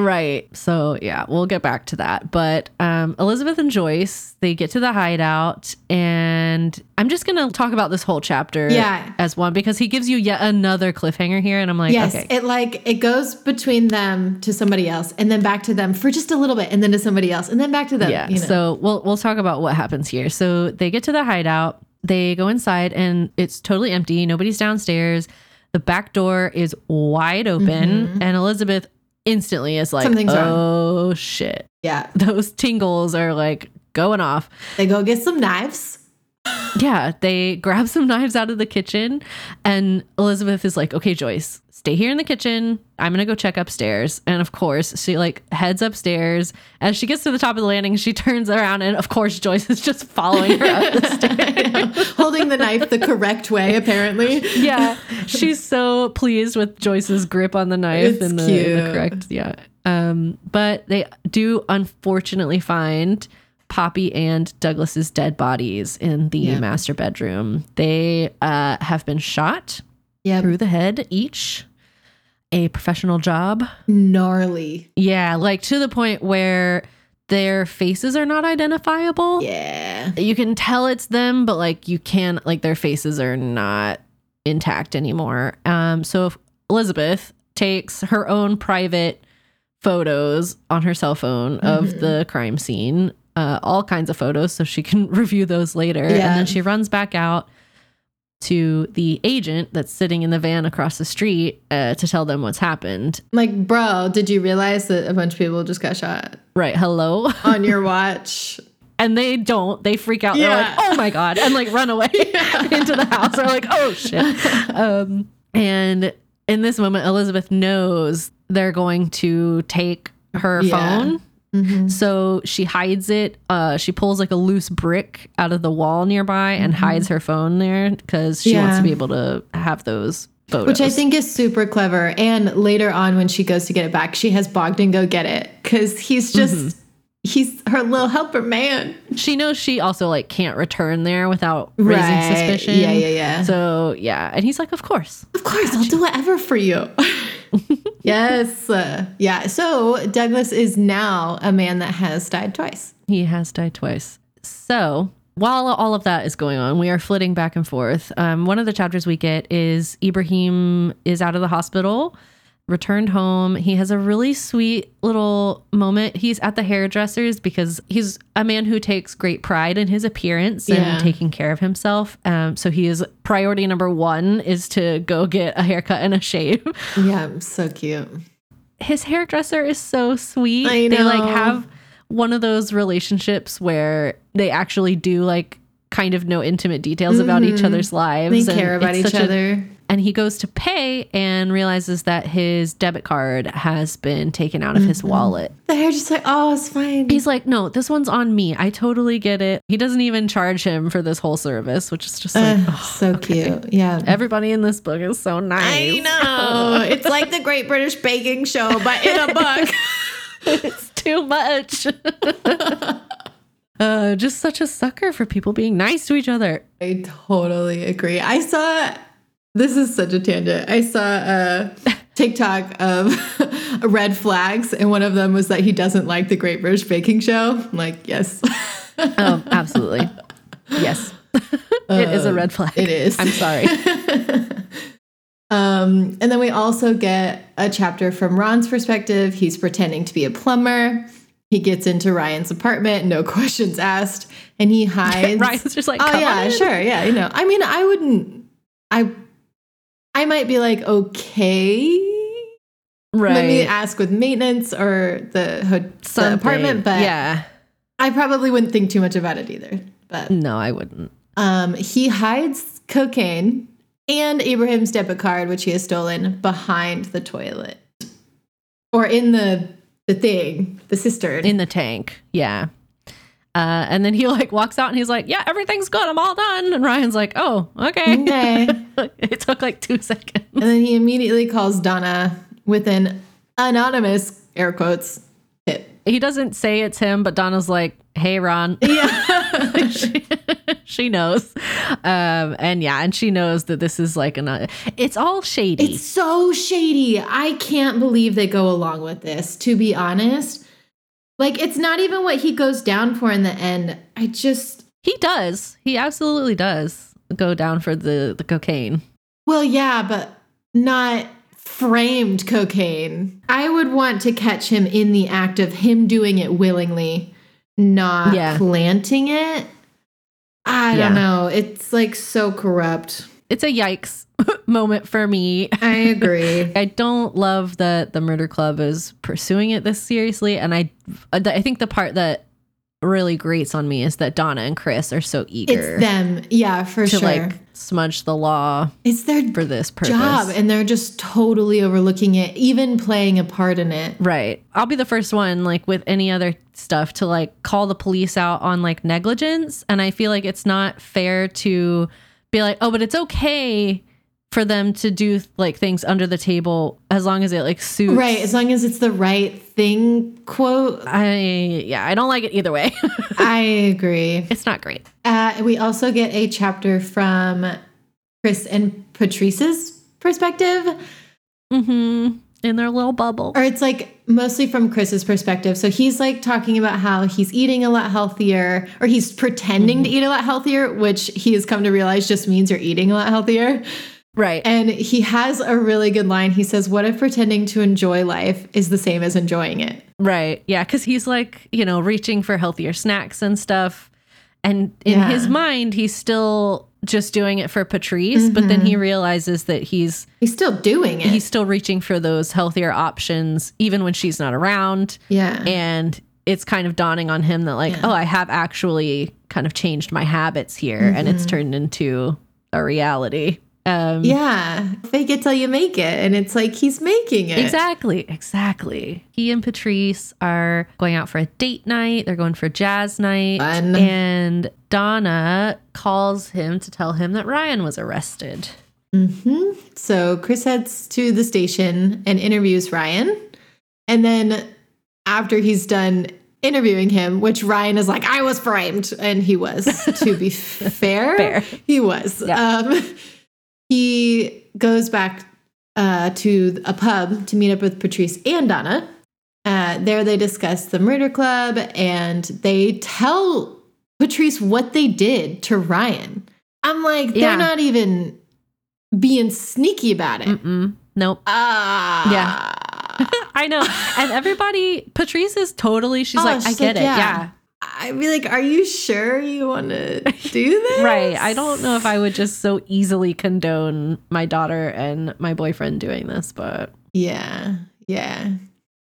Speaker 1: Right. So yeah, we'll get back to that. But um, Elizabeth and Joyce, they get to the hideout, and I'm just gonna talk about this whole chapter
Speaker 2: Yeah.
Speaker 1: as one because he gives you yet another cliffhanger here, and I'm like,
Speaker 2: Yes,
Speaker 1: okay.
Speaker 2: it like it goes between them to somebody else, and then back to them for just a little bit, and then to somebody else, and then back to them.
Speaker 1: yeah.
Speaker 2: you know.
Speaker 1: So we'll we'll talk about what happens here. So they get to the hideout, they go inside, and it's totally empty. Nobody's downstairs. The back door is wide open, and Elizabeth instantly is like.
Speaker 2: Something's wrong.
Speaker 1: oh shit.
Speaker 2: yeah, <laughs>
Speaker 1: Those tingles are like going off.
Speaker 2: they go get some knives.
Speaker 1: Yeah, they grab some <laughs> knives out of the kitchen, and Elizabeth is like, "Okay, Joyce, stay here in the kitchen. I'm gonna go check upstairs." And of course, she like heads upstairs. As she gets to the top of the landing, she <laughs> turns around, and of course, Joyce is just following her up the <laughs> stairs.
Speaker 2: holding the knife the correct way, apparently.
Speaker 1: yeah, she's so pleased with Joyce's grip on the knife
Speaker 2: It's
Speaker 1: and the, the correct. Yeah, um, but they do unfortunately find. Poppy and Douglas's dead bodies in the
Speaker 2: Yeah.
Speaker 1: master bedroom. They uh, have been shot
Speaker 2: Yeah,
Speaker 1: through the head each. A professional job.
Speaker 2: gnarly.
Speaker 1: Yeah, like to the point where their faces are not identifiable.
Speaker 2: Yeah,
Speaker 1: You can tell it's them, but like you can't. like their faces are not intact anymore. Um so if Elizabeth takes her own private photos on her cell phone of the crime scene, uh, all kinds of photos, so she can <laughs> review those later. And then she runs back out to the agent that's sitting in the van across the street uh, to tell them what's happened.
Speaker 2: like, bro, did you realize that a bunch of people just got shot
Speaker 1: Right, hello. <laughs>
Speaker 2: on your watch?
Speaker 1: and they don't. They freak out. They're like, "Oh my god!" and like run away <laughs> into the house. They're like, "Oh shit!" Um, and in this moment, Elizabeth knows they're going to take her
Speaker 2: Yeah.
Speaker 1: phone.
Speaker 2: Mhm.
Speaker 1: So she hides it. Uh, she pulls like a loose brick out of the wall nearby and hides her phone there because she wants
Speaker 2: Mm-hmm.
Speaker 1: To be able to have those photos.
Speaker 2: Which I think is super clever. And later on, when she goes to get it back, she has Bogdan go get it because he's just,
Speaker 1: Mm-hmm.
Speaker 2: He's her little helper man.
Speaker 1: she knows she also like can't return there without raising
Speaker 2: Right.
Speaker 1: suspicion.
Speaker 2: Yeah, yeah, yeah.
Speaker 1: So yeah, and he's like, "Of course."
Speaker 2: Of course, I'll do whatever for you. <laughs> yes. Uh, yeah. So Douglas is now a man that has died twice.
Speaker 1: He has died twice. So while all of that is going on, we are flitting back and forth. Um, one of the chapters we get is Ibrahim is out of the hospital, returned home. He has a really sweet little moment. He's at the hairdresser's because he's a man who takes great pride in his appearance
Speaker 2: Yeah.
Speaker 1: and taking care of himself. Um, so he is priority number one is to go get a haircut and a shave. <laughs>
Speaker 2: Yeah. So cute.
Speaker 1: his hairdresser is so sweet.
Speaker 2: I
Speaker 1: They like have one of those relationships where they actually do like kind of know intimate details about each other's lives.
Speaker 2: Mm-hmm. They
Speaker 1: and
Speaker 2: care about each
Speaker 1: such a-
Speaker 2: other.
Speaker 1: And he goes to pay and realizes that his debit card has been taken out of his
Speaker 2: Mm-hmm.
Speaker 1: wallet.
Speaker 2: They're just like, oh, it's fine.
Speaker 1: He's like, no, this one's on me. I totally get it. He doesn't even charge him for this whole service, which is just like,
Speaker 2: Ugh,
Speaker 1: oh,
Speaker 2: so cute. Yeah.
Speaker 1: everybody in this book is so nice.
Speaker 2: I know. <laughs> it's like the Great British Baking Show, but in a book. <laughs>
Speaker 1: it's too much. <laughs> uh, just such a sucker for people being nice to each other.
Speaker 2: I totally agree. I saw this is such a tangent. I saw a <laughs> TikTok of <laughs> red flags, and one of them was that he doesn't like the Great British Baking Show. I'm like, yes,
Speaker 1: Oh, absolutely. yes. <laughs> it is a red flag.
Speaker 2: it is.
Speaker 1: I'm sorry.
Speaker 2: Um, and then we also get a chapter from Ron's perspective. He's pretending to be a plumber. He gets into Ryan's apartment, no questions asked, and he hides.
Speaker 1: Ryan's just like,
Speaker 2: Oh yeah, sure, yeah, you know. I mean, I wouldn't. I, I might be like okay Let me ask with maintenance or the, the apartment, but
Speaker 1: yeah.
Speaker 2: I probably wouldn't think too much about it either. But
Speaker 1: No, I wouldn't.
Speaker 2: um, he hides cocaine and Ibrahim's debit card, which he has stolen, behind the toilet or in the the thing, the cistern.
Speaker 1: In the tank. Yeah. Uh, and then he like walks out and he's like, "Yeah, everything's good. I'm all done." And Ryan's like, "Oh, okay."
Speaker 2: okay. <laughs> <laughs>
Speaker 1: it took like two seconds.
Speaker 2: And then he immediately calls Donna with an anonymous air quotes tip.
Speaker 1: He doesn't say it's him, but Donna's like, "Hey, Ron."
Speaker 2: Yeah. <laughs>
Speaker 1: she, <laughs> she knows, um, and yeah, and she knows that this is like an. It's all shady.
Speaker 2: it's so shady. I can't believe they go along with this, to be honest. Like, it's not even what he goes down for in the end. I just,
Speaker 1: he does. He absolutely does go down for the the cocaine.
Speaker 2: well, yeah, but not framed cocaine. I would want to catch him in the act of him doing it willingly, not
Speaker 1: Yeah.
Speaker 2: planting it. I
Speaker 1: Yeah.
Speaker 2: don't know. It's like so corrupt.
Speaker 1: It's a yikes <laughs> moment for me.
Speaker 2: I agree. <laughs>
Speaker 1: I don't love that the murder club is pursuing it this seriously, and I, I think the part that really grates on me is that Donna and Chris are so eager
Speaker 2: it's them. Yeah, for
Speaker 1: to
Speaker 2: sure.
Speaker 1: like smudge the law
Speaker 2: it's their
Speaker 1: for this purpose.
Speaker 2: job and they're just totally overlooking it, even playing a part in it.
Speaker 1: Right. I'll be the first one, like with any other stuff, to like call the police out on like negligence. And I feel like it's not fair to be like, oh, but it's okay for them to do like things under the table as long as it like suits.
Speaker 2: Right, as long as it's the right thing, quote.
Speaker 1: I, yeah, I don't like it either way. <laughs>
Speaker 2: I agree.
Speaker 1: it's not great.
Speaker 2: Uh, we also get a chapter from Chris and Patrice's perspective,
Speaker 1: Mm-hmm. In their little bubble.
Speaker 2: or it's like mostly from Chris's perspective. So he's like talking about how he's eating a lot healthier, or he's pretending to eat a lot healthier, which he has come to realize just means you're eating a lot healthier.
Speaker 1: Right.
Speaker 2: And he has a really good line. He says, What if pretending to enjoy life is the same as enjoying it?
Speaker 1: Right. Yeah. Cause he's like, you know, reaching for healthier snacks and stuff. And in
Speaker 2: Yeah.
Speaker 1: his mind, he's still just doing it for Patrice, but then he mm-hmm. realizes that he's
Speaker 2: He's still doing it.
Speaker 1: he's still reaching for those healthier options even when she's not around.
Speaker 2: yeah.
Speaker 1: And it's kind of dawning on him that like,
Speaker 2: Yeah.
Speaker 1: oh, I have actually kind of changed my habits here and it's mm-hmm. turned into a reality. Um
Speaker 2: yeah. Fake it till you make it. And it's like he's making it.
Speaker 1: Exactly, exactly. He and Patrice are going out for a date night. They're going for jazz night.
Speaker 2: Fun.
Speaker 1: And Donna calls him to tell him that Ryan was arrested.
Speaker 2: hmm So Chris heads to the station and interviews Ryan. And then after he's done interviewing him, which Ryan is like, I was framed. And he was, to be <laughs> fair,
Speaker 1: Fair.
Speaker 2: he was.
Speaker 1: Yeah.
Speaker 2: Um, he goes back uh, to a pub to meet up with Patrice and Donna. Uh, there they discuss the murder club and they tell Patrice what they did to Ryan. I'm like, they're
Speaker 1: Yeah.
Speaker 2: not even being sneaky about it.
Speaker 1: Mm-mm. Nope.
Speaker 2: Ah.
Speaker 1: Yeah. <laughs> I know. And everybody, Patrice is totally, she's
Speaker 2: Oh,
Speaker 1: like, I get
Speaker 2: like,
Speaker 1: it.
Speaker 2: yeah.
Speaker 1: Yeah.
Speaker 2: I'd be like, are you sure you want to do this? <laughs>
Speaker 1: Right. I don't know if I would just so easily condone my daughter and my boyfriend doing this, but
Speaker 2: Yeah. Yeah.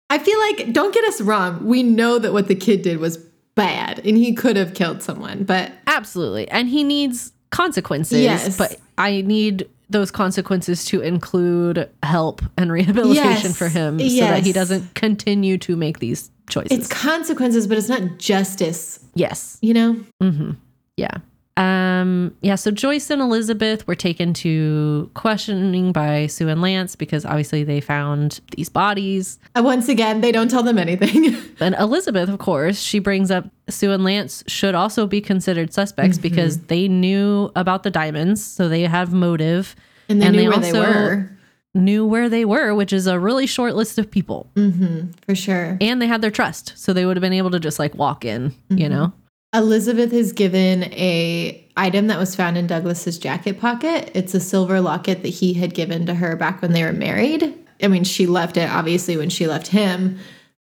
Speaker 2: I feel like, don't get us wrong. We know that what the kid did was bad and he could have killed someone, but
Speaker 1: Absolutely. And he needs consequences.
Speaker 2: Yes.
Speaker 1: But I need those consequences to include help and rehabilitation
Speaker 2: Yes.
Speaker 1: for him so that he doesn't continue to make these choices.
Speaker 2: it's consequences, but it's not justice,
Speaker 1: yes.
Speaker 2: you know?
Speaker 1: hmm Yeah. Um, yeah, so Joyce and Elizabeth were taken to questioning by Sue and Lance because obviously they found these bodies.
Speaker 2: And Once again, they don't tell them anything. <laughs>
Speaker 1: And Elizabeth, of course, she brings up Sue and Lance should also be considered suspects
Speaker 2: Mm-hmm.
Speaker 1: because they knew about the diamonds, so they have motive.
Speaker 2: and they
Speaker 1: And
Speaker 2: knew
Speaker 1: they
Speaker 2: where they were.
Speaker 1: Knew where they were, which is a really short list of people.
Speaker 2: hmm for sure.
Speaker 1: And they had their trust, so they would have been able to just like walk in, you
Speaker 2: Mm-hmm.
Speaker 1: know?
Speaker 2: Elizabeth is given a item that was found in Douglas's jacket pocket. It's a silver locket that he had given to her back when they were married. I mean, she left it obviously when she left him,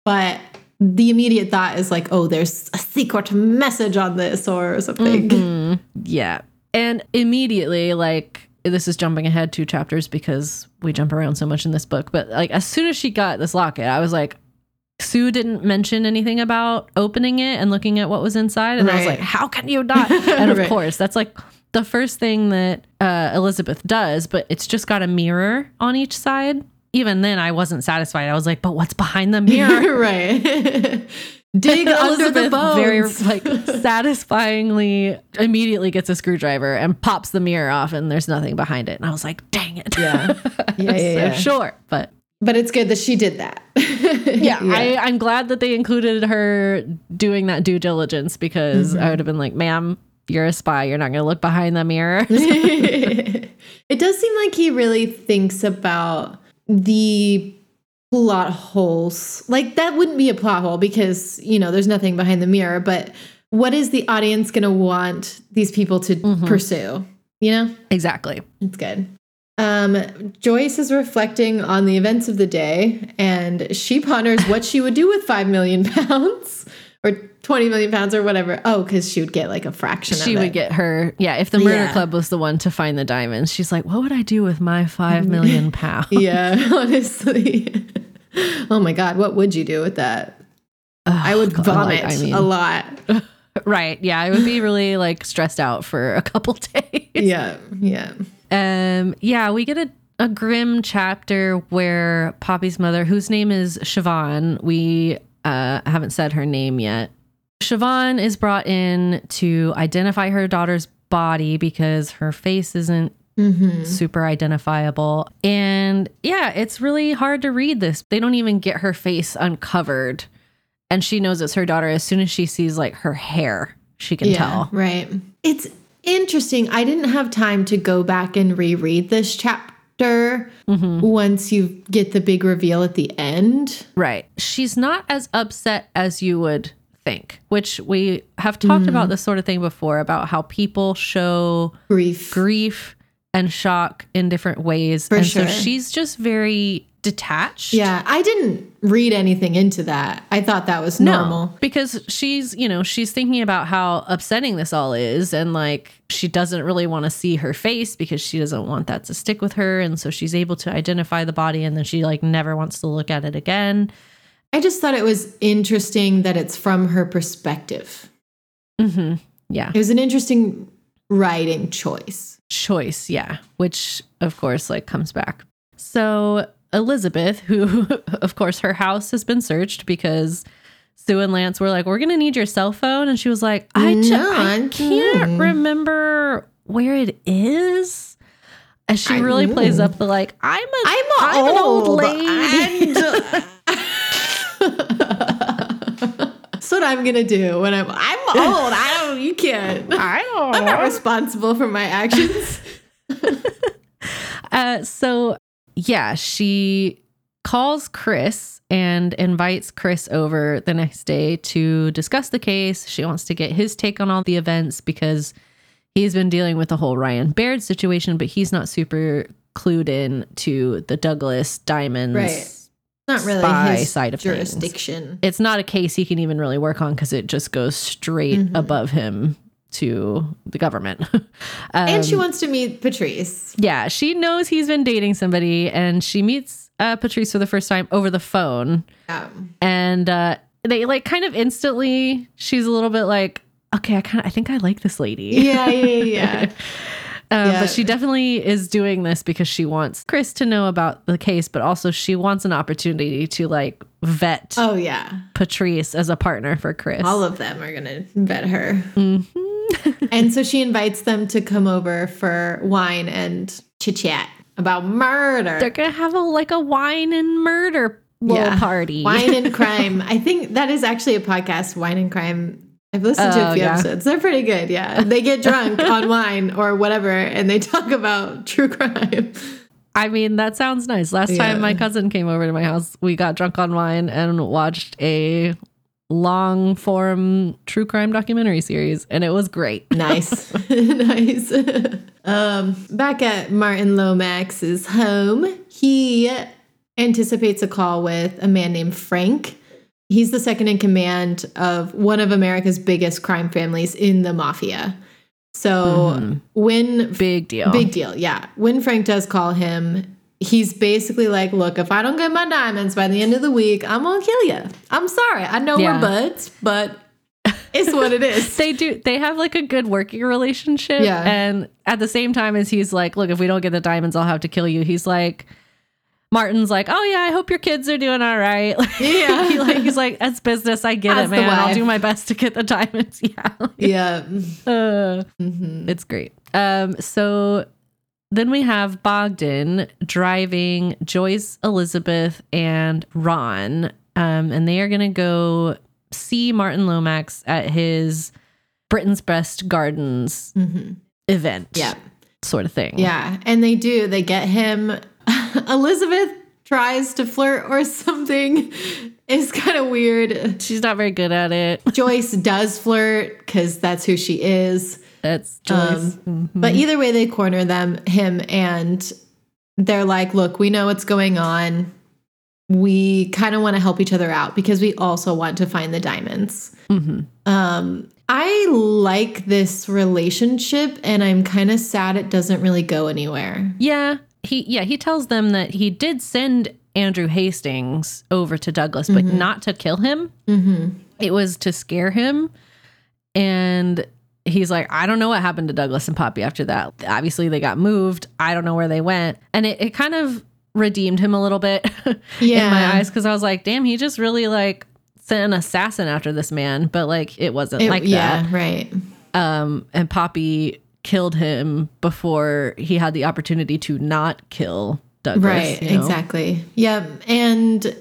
Speaker 2: but the immediate thought is like, oh, there's a secret message on this or something.
Speaker 1: Mhm. Yeah. And immediately, like, this is jumping ahead two chapters because we jump around so much in this book. But like as soon as she got this locket, I was like, Sue didn't mention anything about opening it and looking at what was inside. And I was like, how can you not? <laughs> And of
Speaker 2: Right.
Speaker 1: course, that's like the first thing that uh, Elizabeth does, but it's just got a mirror on each side. Even then, I wasn't satisfied. I was like, but what's behind the mirror? <laughs>
Speaker 2: right. <laughs> Dig <laughs> under the bones.
Speaker 1: very like <laughs> satisfyingly immediately gets a screwdriver and pops the mirror off and there's nothing behind it. And I was like, dang it.
Speaker 2: Yeah. <laughs> Yeah, yeah,
Speaker 1: so
Speaker 2: yeah.
Speaker 1: sure. But
Speaker 2: but it's good that she did that.
Speaker 1: yeah, I, I'm glad that they included her doing that due diligence because I mm-hmm. would have been like, ma'am, you're a spy. You're not going to look behind the mirror.
Speaker 2: it does seem like he really thinks about the plot holes. Like that wouldn't be a plot hole because, you know, there's nothing behind the mirror, but what is the audience going to want these people to pursue? You know?
Speaker 1: exactly.
Speaker 2: It's good. Um, Joyce is reflecting on the events of the day and she ponders what she would do with 5 million pounds <laughs> or 20 million pounds or whatever. Oh, because she would get like a fraction of it.
Speaker 1: She would get her, yeah, if the murder
Speaker 2: Yeah.
Speaker 1: club was the one to find the diamonds, she's like, what would I do with my five million <laughs> pounds?
Speaker 2: Yeah, <laughs> honestly. oh my God, what would you do with that? I would
Speaker 1: God,
Speaker 2: vomit
Speaker 1: like, I mean-
Speaker 2: a lot. <laughs>
Speaker 1: Right. Yeah. I would be really like stressed out for a couple days.
Speaker 2: Yeah, yeah.
Speaker 1: Um, yeah, we get a, a grim chapter where Poppy's mother, whose name is Siobhan, we uh, I haven't said her name yet. Siobhan is brought in to identify her daughter's body because her face isn't
Speaker 2: Mm-hmm.
Speaker 1: super identifiable. And yeah, it's really hard to read this. They don't even get her face uncovered. And she knows it's her daughter as soon as she sees like her hair. She can
Speaker 2: Yeah,
Speaker 1: tell.
Speaker 2: right. It's interesting. I didn't have time to go back and reread this chapter
Speaker 1: Mm-hmm.
Speaker 2: once you get the big reveal at the end.
Speaker 1: Right. She's not as upset as you would think, which we have talked
Speaker 2: Mm-hmm.
Speaker 1: about this sort of thing before about how people show
Speaker 2: Grief.
Speaker 1: grief and shock in different ways.
Speaker 2: For
Speaker 1: and
Speaker 2: sure.
Speaker 1: so she's just very detached.
Speaker 2: Yeah, I didn't read anything into that. I thought that was normal.
Speaker 1: because she's, you know, she's thinking about how upsetting this all is and like she doesn't really want to see her face because she doesn't want that to stick with her and so she's able to identify the body and then she like never wants to look at it again.
Speaker 2: I just thought it was interesting that it's from her perspective.
Speaker 1: Mhm. Yeah.
Speaker 2: It was an interesting writing choice.
Speaker 1: choice yeah which of course like comes back so elizabeth who <laughs> of course her house has been searched because sue and lance were like we're gonna need your cell phone and she was like i, ju-
Speaker 2: No,
Speaker 1: I
Speaker 2: I-
Speaker 1: can't remember where it is and she
Speaker 2: I-
Speaker 1: really plays up the like i'm a
Speaker 2: I'm,
Speaker 1: I'm an old
Speaker 2: old
Speaker 1: lady <laughs> <laughs>
Speaker 2: That's what I'm gonna do when I'm I'm old. I don't you can't.
Speaker 1: i don't
Speaker 2: I'm not responsible for my actions.
Speaker 1: Uh, so yeah, she calls Chris and invites Chris over the next day to discuss the case. She wants to get his take on all the events because he's been dealing with the whole Ryan Baird situation, but he's not super clued in to the Douglas Diamonds.
Speaker 2: Right. Not really his
Speaker 1: side of things.
Speaker 2: jurisdiction.
Speaker 1: It's not a case he can even really work on because it just goes straight
Speaker 2: Mm-hmm.
Speaker 1: above him to the government. <laughs>
Speaker 2: and she
Speaker 1: Um,
Speaker 2: wants to meet Patrice.
Speaker 1: yeah, she knows he's been dating somebody, and she meets uh, Patrice for the first time over the phone,
Speaker 2: Um,
Speaker 1: and uh, they like kind of instantly. She's a little bit like, okay, I kind of, I think I like this lady.
Speaker 2: yeah, yeah, yeah. <laughs>
Speaker 1: Um,
Speaker 2: Yeah.
Speaker 1: But she definitely is doing this because she wants Chris to know about the case, but also she wants an opportunity to like vet
Speaker 2: Oh yeah.
Speaker 1: Patrice as a partner for Chris.
Speaker 2: All of them are gonna vet her.
Speaker 1: Mm-hmm. <laughs>
Speaker 2: and so she invites them to come over for wine and chit chat about murder.
Speaker 1: They're gonna have a like a wine and murder little
Speaker 2: Yeah.
Speaker 1: party.
Speaker 2: Wine and <laughs> crime. I think that is actually a podcast, Wine and Crime. I've listened to
Speaker 1: Oh,
Speaker 2: a few
Speaker 1: yeah.
Speaker 2: episodes. They're pretty good. Yeah. <laughs> They get drunk on wine or whatever and they talk about true crime.
Speaker 1: I mean, that sounds nice. Last
Speaker 2: Yeah.
Speaker 1: time my cousin came over to my house, we got drunk on wine and watched a long form true crime documentary series, and it was great. <laughs>
Speaker 2: Nice. <laughs> nice. um, back at Martin Lomax's home, he anticipates a call with a man named Frank. He's the second in command of one of America's biggest crime families in the mafia. So mm-hmm. when
Speaker 1: Big deal.
Speaker 2: Big deal, yeah. When Frank does call him, he's basically like, "Look, if I don't get my diamonds by the end of the week, I'm gonna kill you. I'm sorry. I know
Speaker 1: Yeah.
Speaker 2: we're buds, but it's what it is." <laughs>
Speaker 1: they do they have like a good working relationship
Speaker 2: Yeah.
Speaker 1: and at the same time as he's like look if we don't get the diamonds i'll have to kill you he's like martin's like oh yeah i hope your kids are doing all right <laughs>
Speaker 2: Yeah.
Speaker 1: He like, he's like that's business i get
Speaker 2: As
Speaker 1: it man i'll do my best to get the diamonds <laughs> yeah
Speaker 2: yeah, <laughs>
Speaker 1: Uh,
Speaker 2: Mhm.
Speaker 1: it's great um so then we have bogdan driving joyce elizabeth and ron um and they are gonna go see martin lomax at his britain's best gardens
Speaker 2: Mhm.
Speaker 1: event
Speaker 2: yeah,
Speaker 1: sort of thing
Speaker 2: yeah. And they do. They get him. <laughs> Elizabeth tries to flirt or something. It's kind of weird.
Speaker 1: she's not very good at it <laughs>
Speaker 2: Joyce does flirt because that's who she is.
Speaker 1: that's joyce
Speaker 2: Um, But either way, they corner them, him, and they're like, "Look, we know what's going on. We kind of want to help each other out because we also want to find the diamonds."
Speaker 1: Mhm.
Speaker 2: Um, I like this relationship, and I'm kind of sad it doesn't really go anywhere.
Speaker 1: Yeah, he yeah he tells them that he did send Andrew Hastings over to Douglas, but not to kill him.
Speaker 2: Mm-hmm.
Speaker 1: It was to scare him, and he's like, I don't know what happened to Douglas and Poppy after that. Obviously, they got moved. I don't know where they went, and it, it kind of redeemed him a little bit
Speaker 2: yeah. <laughs>
Speaker 1: in my eyes because I was like, damn, he just really like sent an assassin after this man, but like it wasn't
Speaker 2: It-
Speaker 1: like that
Speaker 2: yeah, right.
Speaker 1: um, and Poppy killed him before he had the opportunity to not kill Douglas.
Speaker 2: Right,
Speaker 1: you know?
Speaker 2: exactly. Yep. And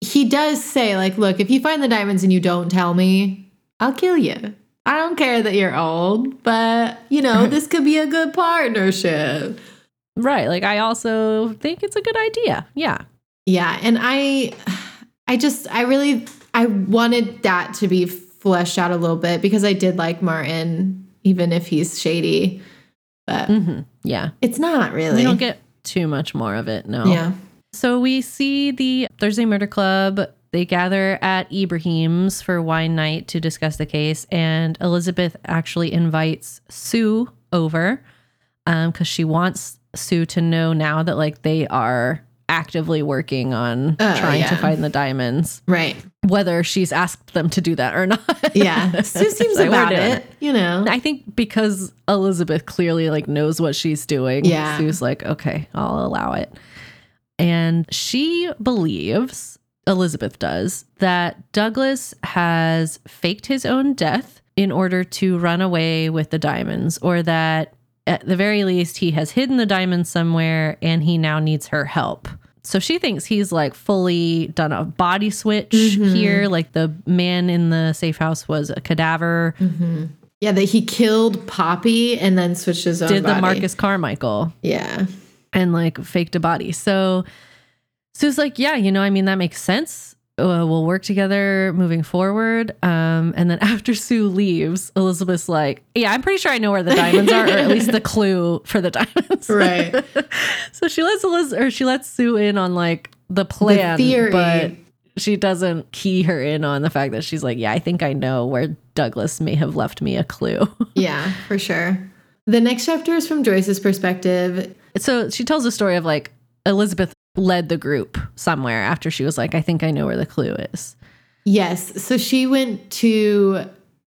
Speaker 2: he does say, like, look, if you find the diamonds and you don't tell me, I'll kill you. I don't care that you're old, but you know, this could be a good partnership.
Speaker 1: Right. Like I also think it's a good idea. Yeah.
Speaker 2: Yeah. And I I just I really I wanted that to be fleshed out a little bit because I did like Martin, even if he's shady. But
Speaker 1: hmm Yeah.
Speaker 2: it's not really.
Speaker 1: We don't get too much more of it. No.
Speaker 2: Yeah.
Speaker 1: So we see the Thursday Murder Club. They gather at Ibrahim's for wine night to discuss the case, and Elizabeth actually invites Sue over because she wants Sue to know now that like they are actively working on
Speaker 2: Oh,
Speaker 1: trying to find the diamonds,
Speaker 2: Right.
Speaker 1: whether she's asked them to do that or <laughs> not.
Speaker 2: Yeah. Sue <laughs> seems
Speaker 1: Like,
Speaker 2: about
Speaker 1: doing
Speaker 2: it, you know.
Speaker 1: I think because Elizabeth clearly like knows what she's doing.
Speaker 2: Yeah.
Speaker 1: Sue's like, okay, I'll allow it. And she believes, Elizabeth does, that Douglas has faked his own death in order to run away with the diamonds, or that at the very least he has hidden the diamond somewhere and he now needs her help. So she thinks he's like fully done a body switch mm-hmm. here. Like the man in the safe house was a cadaver. Mm-hmm.
Speaker 2: Yeah, that he killed Poppy and then switched his own
Speaker 1: did the. Marcus Carmichael
Speaker 2: Yeah.
Speaker 1: and like faked a body. So Sue's like, yeah, you know, I mean, that makes sense. Uh, we'll work together moving forward. Um, and then <laughs> after Sue leaves, Elizabeth's like, yeah, I'm pretty sure I know where the diamonds are, or at least the clue for the <laughs> diamonds.
Speaker 2: Right. <laughs>
Speaker 1: so she lets Eliz- or she lets Sue in on like the plan,
Speaker 2: theory.
Speaker 1: but she doesn't key her in on the fact that she's like, yeah, I think I know where Douglas may have left me a clue.
Speaker 2: yeah, for sure. The next chapter is from Joyce's perspective.
Speaker 1: so she tells a story of like Elizabeth led the group somewhere after she was like, I think I know where the clue is.
Speaker 2: Yes. So she went to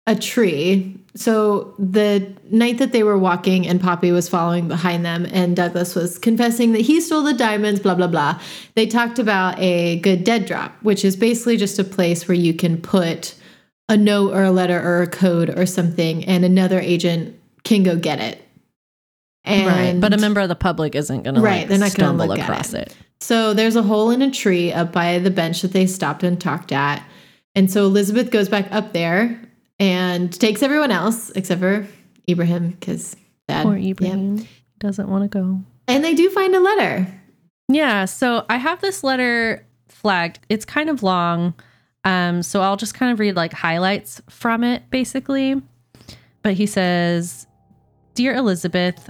Speaker 2: a tree. So the night that they were walking and Poppy was following behind them and Douglas was confessing that he stole the diamonds, blah, blah, blah. They talked about a good dead drop, which is basically just a place where you can put a note or a letter or a code or something and another agent can go get it. And
Speaker 1: right. But a member of the public isn't going
Speaker 2: Right,
Speaker 1: to
Speaker 2: they're
Speaker 1: like
Speaker 2: not gonna
Speaker 1: stumble
Speaker 2: look
Speaker 1: across
Speaker 2: it.
Speaker 1: it.
Speaker 2: So there's a hole in a tree up by the bench that they stopped and talked at. And so Elizabeth goes back up there and takes everyone else except for Ibrahim because dad.
Speaker 1: Poor
Speaker 2: yeah.
Speaker 1: Ibrahim doesn't want to go.
Speaker 2: And they do find a letter.
Speaker 1: Yeah. So I have this letter flagged. It's kind of long. Um, so I'll just kind of read like highlights from it basically. But he says, Dear Elizabeth,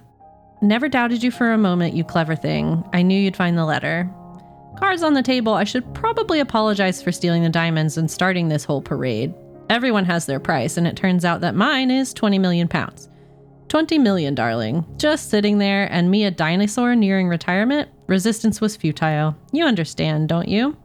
Speaker 1: never doubted you for a moment, you clever thing. I knew you'd find the letter. Cards on the table, I should probably apologize for stealing the diamonds and starting this whole parade. Everyone has their price, and it turns out that mine is 20 million pounds. 20 million, darling. Just sitting there and me a dinosaur nearing retirement. Resistance was futile. You understand, don't you?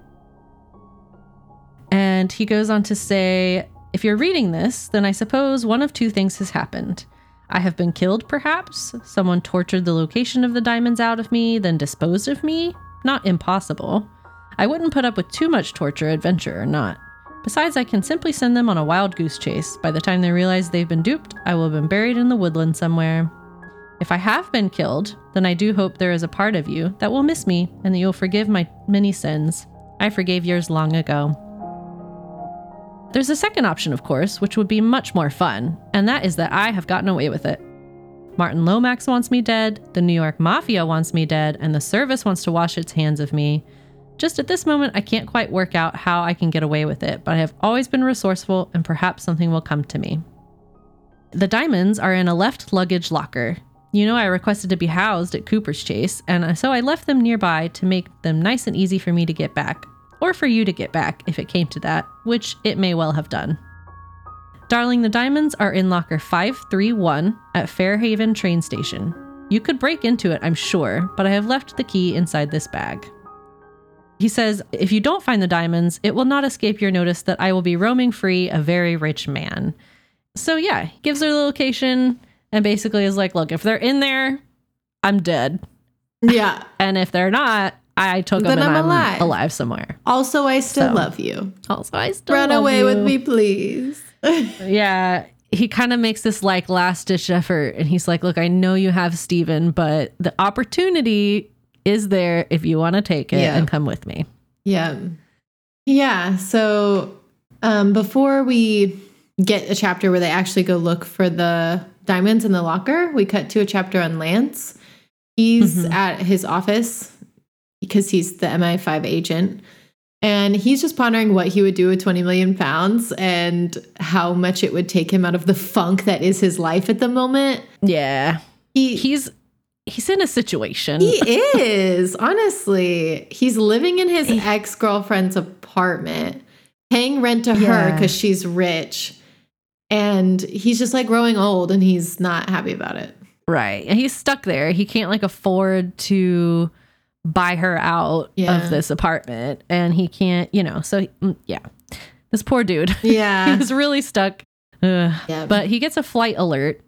Speaker 1: And he goes on to say, if you're reading this, then I suppose one of two things has happened. I have been killed, perhaps. Someone tortured the location of the diamonds out of me, then disposed of me. Not impossible. I wouldn't put up with too much torture, adventure or not. Besides, I can simply send them on a wild goose chase. By the time they realize they've been duped, I will have been buried in the woodland somewhere. If I have been killed, then I do hope there is a part of you that will miss me and that you'll forgive my many sins. I forgave yours long ago. There's a second option, of course, which would be much more fun, and that is that I have gotten away with it. Martin Lomax wants me dead, the New York Mafia wants me dead, and the service wants to wash its hands of me. Just at this moment, I can't quite work out how I can get away with it, but I have always been resourceful and perhaps something will come to me. The diamonds are in a left luggage locker. You know, I requested to be housed at Cooper's Chase, and so I left them nearby to make them nice and easy for me to get back, or for you to get back if it came to that, which it may well have done. Darling, the diamonds are in locker 531 at Fairhaven train station. You could break into it, I'm sure, but I have left the key inside this bag. He says, If you don't find the diamonds, it will not escape your notice that I will be roaming free, a very rich man. So, yeah, he gives her the location and basically is like, Look, if they're in there, I'm dead.
Speaker 2: Yeah.
Speaker 1: And if they're not, I took them
Speaker 2: Then
Speaker 1: and
Speaker 2: I'm
Speaker 1: I'm
Speaker 2: alive.
Speaker 1: alive, somewhere.
Speaker 2: Also, I still
Speaker 1: So.
Speaker 2: love you.
Speaker 1: Also, I still love you.
Speaker 2: Run away with me, please. <laughs>
Speaker 1: Yeah. He kind of makes this like last ditch effort and he's like, Look, I know you have Stephen, but the opportunity is there if you want to take it
Speaker 2: Yeah.
Speaker 1: and come with me.
Speaker 2: Yeah. Yeah. So um, before we get a chapter where they actually go look for the diamonds in the locker, we cut to a chapter on Lance. He's
Speaker 1: Mhm.
Speaker 2: at his office because he's the MI5 agent. And he's just pondering what he would do with 20 million pounds and how much it would take him out of the funk that is his life at the moment.
Speaker 1: Yeah.
Speaker 2: He,
Speaker 1: He's he's in a situation.
Speaker 2: He <laughs> is, honestly. He's living in his ex girlfriend's apartment, paying rent to her because she's rich. And he's just like growing old and he's not happy about it.
Speaker 1: right. And he's stuck there. He can't like afford to buy her out
Speaker 2: Yeah.
Speaker 1: of this apartment and he can't, you know. So mm, yeah. This poor dude. <laughs>
Speaker 2: Yeah.
Speaker 1: He's really stuck. Ugh.
Speaker 2: yeah.
Speaker 1: But he gets a flight alert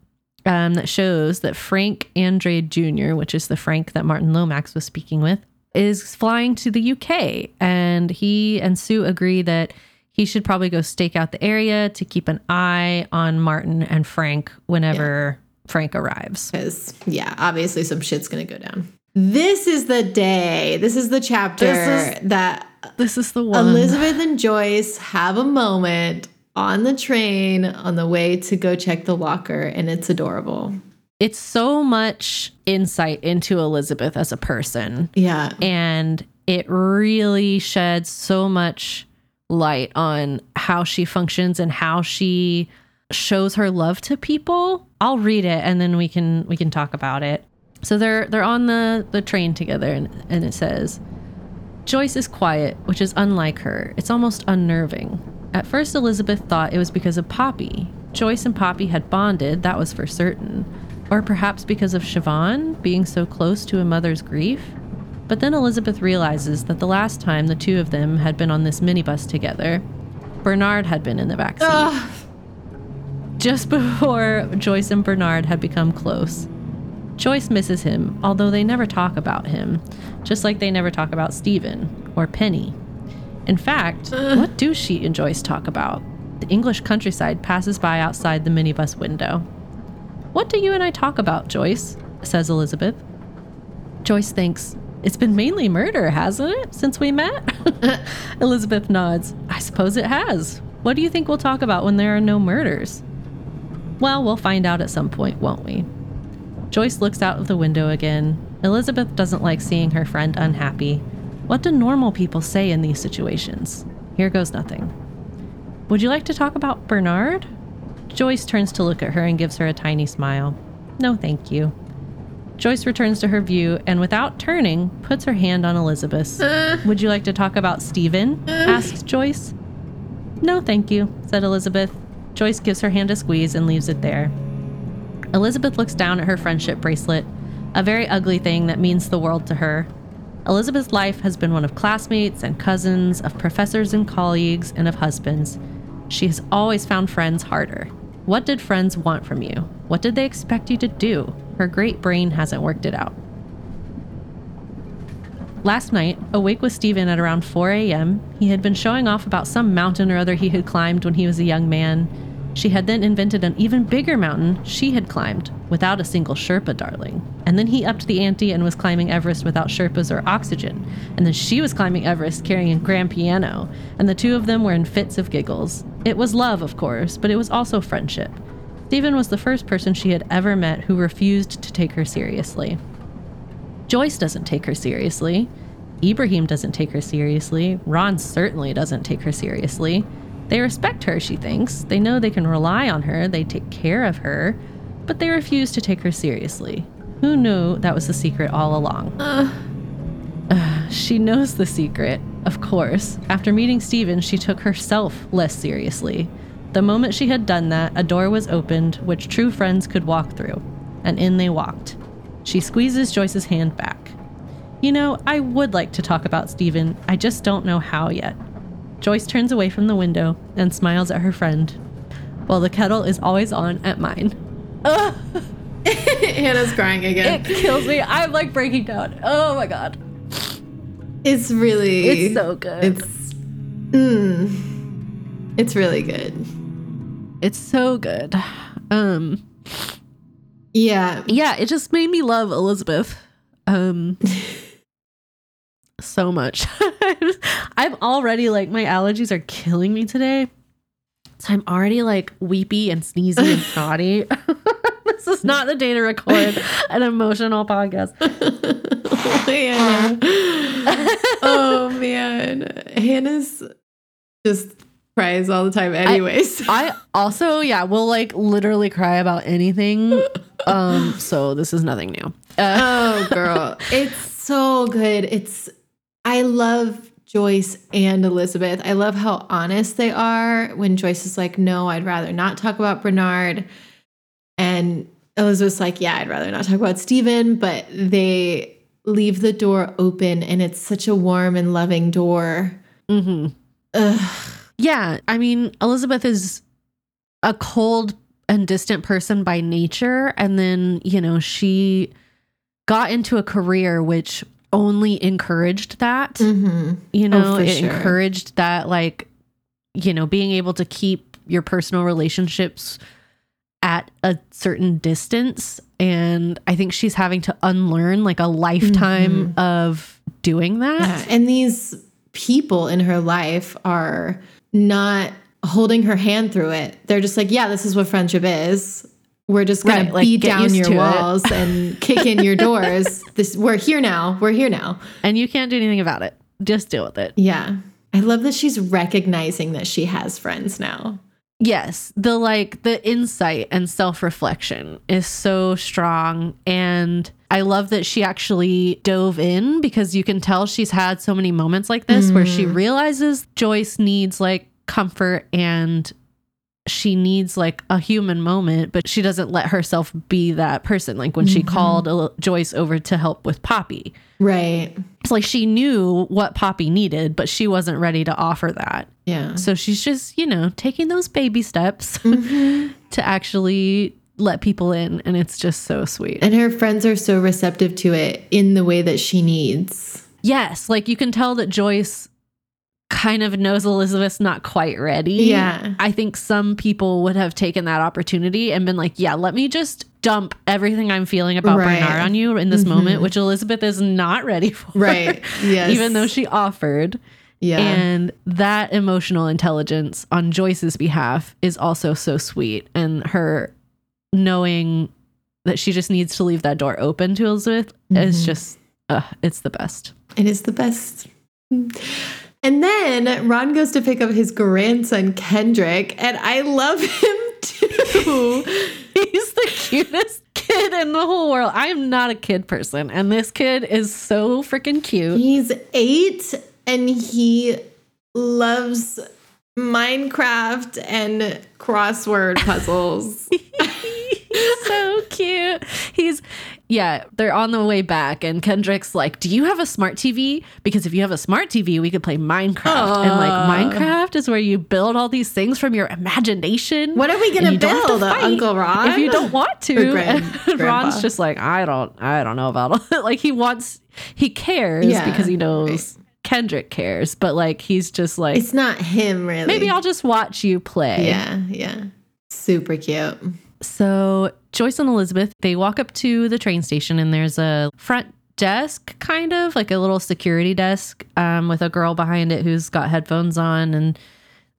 Speaker 1: um, that shows that Frank Andrade Jr., which is the Frank that Martin Lomax was speaking with, is flying to the UK. And he and Sue agree that he should probably go stake out the area to keep an eye on Martin and Frank whenever Frank arrives.
Speaker 2: Because, yeah, obviously some shit's going to go down. This is the day. This is the chapter
Speaker 1: This
Speaker 2: that
Speaker 1: This is the one.
Speaker 2: Elizabeth and Joyce have a moment on the train on the way to go check the locker, and it's adorable.
Speaker 1: it's so much insight into Elizabeth as a person.
Speaker 2: Yeah.
Speaker 1: and it really sheds so much light on how she functions and how she shows her love to people. I'll read it and then we can we can talk about it. So they're they're on the the train together and, and it says Joyce is quiet, which is unlike her. It's almost unnerving. At first Elizabeth thought it was because of Poppy. Joyce and Poppy had bonded, that was for certain. Or perhaps because of Siobhan being so close to a mother's grief. But then Elizabeth realizes that the last time the two of them had been on this minibus together, Bernard had been in the backseat.
Speaker 2: Ugh.
Speaker 1: Just before Joyce and Bernard had become close. Joyce misses him, although they never talk about him, just like they never talk about Stephen or Penny. In fact, what do she and Joyce talk about? The English countryside passes by outside the minibus window. What do you and I talk about, Joyce? says Elizabeth. Joyce thinks, It's been mainly murder, hasn't it, since we met? <laughs> Elizabeth nods. I suppose it has. What do you think we'll talk about when there are no murders? Well, we'll find out at some point, won't we? Joyce looks out of the window again. Elizabeth doesn't like seeing her friend unhappy. What do normal people say in these situations? Here goes nothing. Would you like to talk about Bernard? Joyce turns to look at her and gives her a tiny smile. No, thank you. Joyce returns to her view and, without turning, puts her hand on Elizabeth's. Uh. Would you like to talk about Stephen? Uh. asks Joyce. No, thank you, said Elizabeth. Joyce gives her hand a squeeze and leaves it there. Elizabeth looks down at her friendship bracelet, a very ugly thing that means the world to her. Elizabeth's life has been one of classmates and cousins, of professors and colleagues, and of husbands. She has always found friends harder. What did friends want from you? What did they expect you to do? Her great brain hasn't worked it out. Last night, awake with Stephen at around 4 a.m., he had been showing off about some mountain or other he had climbed when he was a young man. She had then invented an even bigger mountain she had climbed, without a single Sherpa, darling. And then he upped the ante and was climbing Everest without Sherpas or oxygen. And then she was climbing Everest carrying a grand piano, and the two of them were in fits of giggles. It was love, of course, but it was also friendship. Stephen was the first person she had ever met who refused to take her seriously. Joyce doesn't take her seriously. Ibrahim doesn't take her seriously. Ron certainly doesn't take her seriously. They respect her, she thinks. They know they can rely on her, they take care of her, but they refuse to take her seriously. Who knew that was the secret all along? Uh, she knows the secret, of course. After meeting Stephen, she took herself less seriously. The moment she had done that, a door was opened which true friends could walk through, and in they walked. She squeezes Joyce's hand back. You know, I would like to talk about Stephen, I just don't know how yet. Joyce turns away from the window and smiles at her friend, while the kettle is always on at mine. Ugh, <laughs>
Speaker 2: Hannah's crying again.
Speaker 1: it kills me. I'm like breaking down. Oh my god.
Speaker 2: It's really
Speaker 1: It's so good.
Speaker 2: It's mm, it's really good.
Speaker 1: It's so good. Um
Speaker 2: Yeah.
Speaker 1: yeah, it just made me love Elizabeth. Um <laughs> so much. <laughs> I'm already like my allergies are killing me today. So I'm already like weepy and sneezy and snotty. <laughs> this is not the day to record an emotional podcast. <laughs>
Speaker 2: Hannah. oh man. Hannah's just cries all the time anyways.
Speaker 1: I also, yeah, will like literally cry about anything. Um, so this is nothing new. Uh,
Speaker 2: oh girl. It's so good. It's I love Joyce and Elizabeth. I love how honest they are when Joyce is like, no, I'd rather not talk about Bernard. And Elizabeth's like, yeah, I'd rather not talk about Stephen, but they leave the door open and it's such a warm and loving door.
Speaker 1: mhm.
Speaker 2: Ugh.
Speaker 1: Yeah, I mean, Elizabeth is a cold and distant person by nature. And then, you know, she got into a career which only encouraged that.
Speaker 2: Mhm.
Speaker 1: You know,
Speaker 2: for
Speaker 1: it
Speaker 2: sure.
Speaker 1: encouraged that, like, you know, being able to keep your personal relationships at a certain distance. And I think she's having to unlearn like a lifetime of doing that.
Speaker 2: Yeah, and these people in her life are not holding her hand through it. They're just like, yeah, this is what friendship is. We're just gonna
Speaker 1: Right, like,
Speaker 2: beat down your
Speaker 1: it.
Speaker 2: walls and <laughs> kick in your doors. This we're here now. We're here now.
Speaker 1: And you can't do anything about it. Just deal with it.
Speaker 2: Yeah. I love that she's recognizing that she has friends now.
Speaker 1: Yes, the like the insight and self-reflection is so strong and I love that she actually dove in because you can tell she's had so many moments like this where she mm. realizes Joyce needs like comfort and she needs like a human moment, but she doesn't let herself be that person. Like when she mm-hmm. called Joyce over to help with Poppy.
Speaker 2: Right.
Speaker 1: It's like she knew what Poppy needed, but she wasn't ready to offer that.
Speaker 2: Yeah.
Speaker 1: So she's just, you know, taking those baby steps <laughs> mm-hmm. to actually let people in. And it's just so sweet.
Speaker 2: And her friends are so receptive to it in the way that she needs.
Speaker 1: yes, like you can tell that Joyce kind of knows Elizabeth's not quite ready.
Speaker 2: Yeah.
Speaker 1: I think some people would have taken that opportunity and been like, yeah, let me just dump everything I'm feeling about
Speaker 2: Right.
Speaker 1: Bernard on you in this moment, which Elizabeth is not ready for.
Speaker 2: Right. <laughs> Yes.
Speaker 1: Even though she offered.
Speaker 2: Yeah.
Speaker 1: And that emotional intelligence on Joyce's behalf is also so sweet. And her knowing that she just needs to leave that door open to Elizabeth is just, uh, it's the best.
Speaker 2: It is the best. And then Ron goes to pick up his grandson, Kendrick, and I love him <laughs> too.
Speaker 1: He's the cutest kid in the whole world. I am not a kid person, and this kid is so freaking cute.
Speaker 2: He's eight and he loves Minecraft and crossword puzzles. <laughs>
Speaker 1: He's so cute. He's yeah, they're on the way back and Kendrick's like, "Do you have a smart TV? Because if you have a smart TV, we could play Minecraft." And like Minecraft is where you build all these things from your imagination.
Speaker 2: What are we gonna
Speaker 1: you don't have to
Speaker 2: build, uh, Uncle Ron?
Speaker 1: If you don't want to. <laughs>
Speaker 2: Grand- <laughs>
Speaker 1: Ron's just like, "I don't I don't know about it." <laughs> like he wants he cares
Speaker 2: Yeah,
Speaker 1: because he knows Kendrick cares, but like he's just like
Speaker 2: It's not him, really.
Speaker 1: maybe I'll just watch you play.
Speaker 2: Yeah, yeah. Super cute.
Speaker 1: So Joyce and Elizabeth, they walk up to the train station and there's a front desk, kind of like a little security desk um, with a girl behind it who's got headphones on. And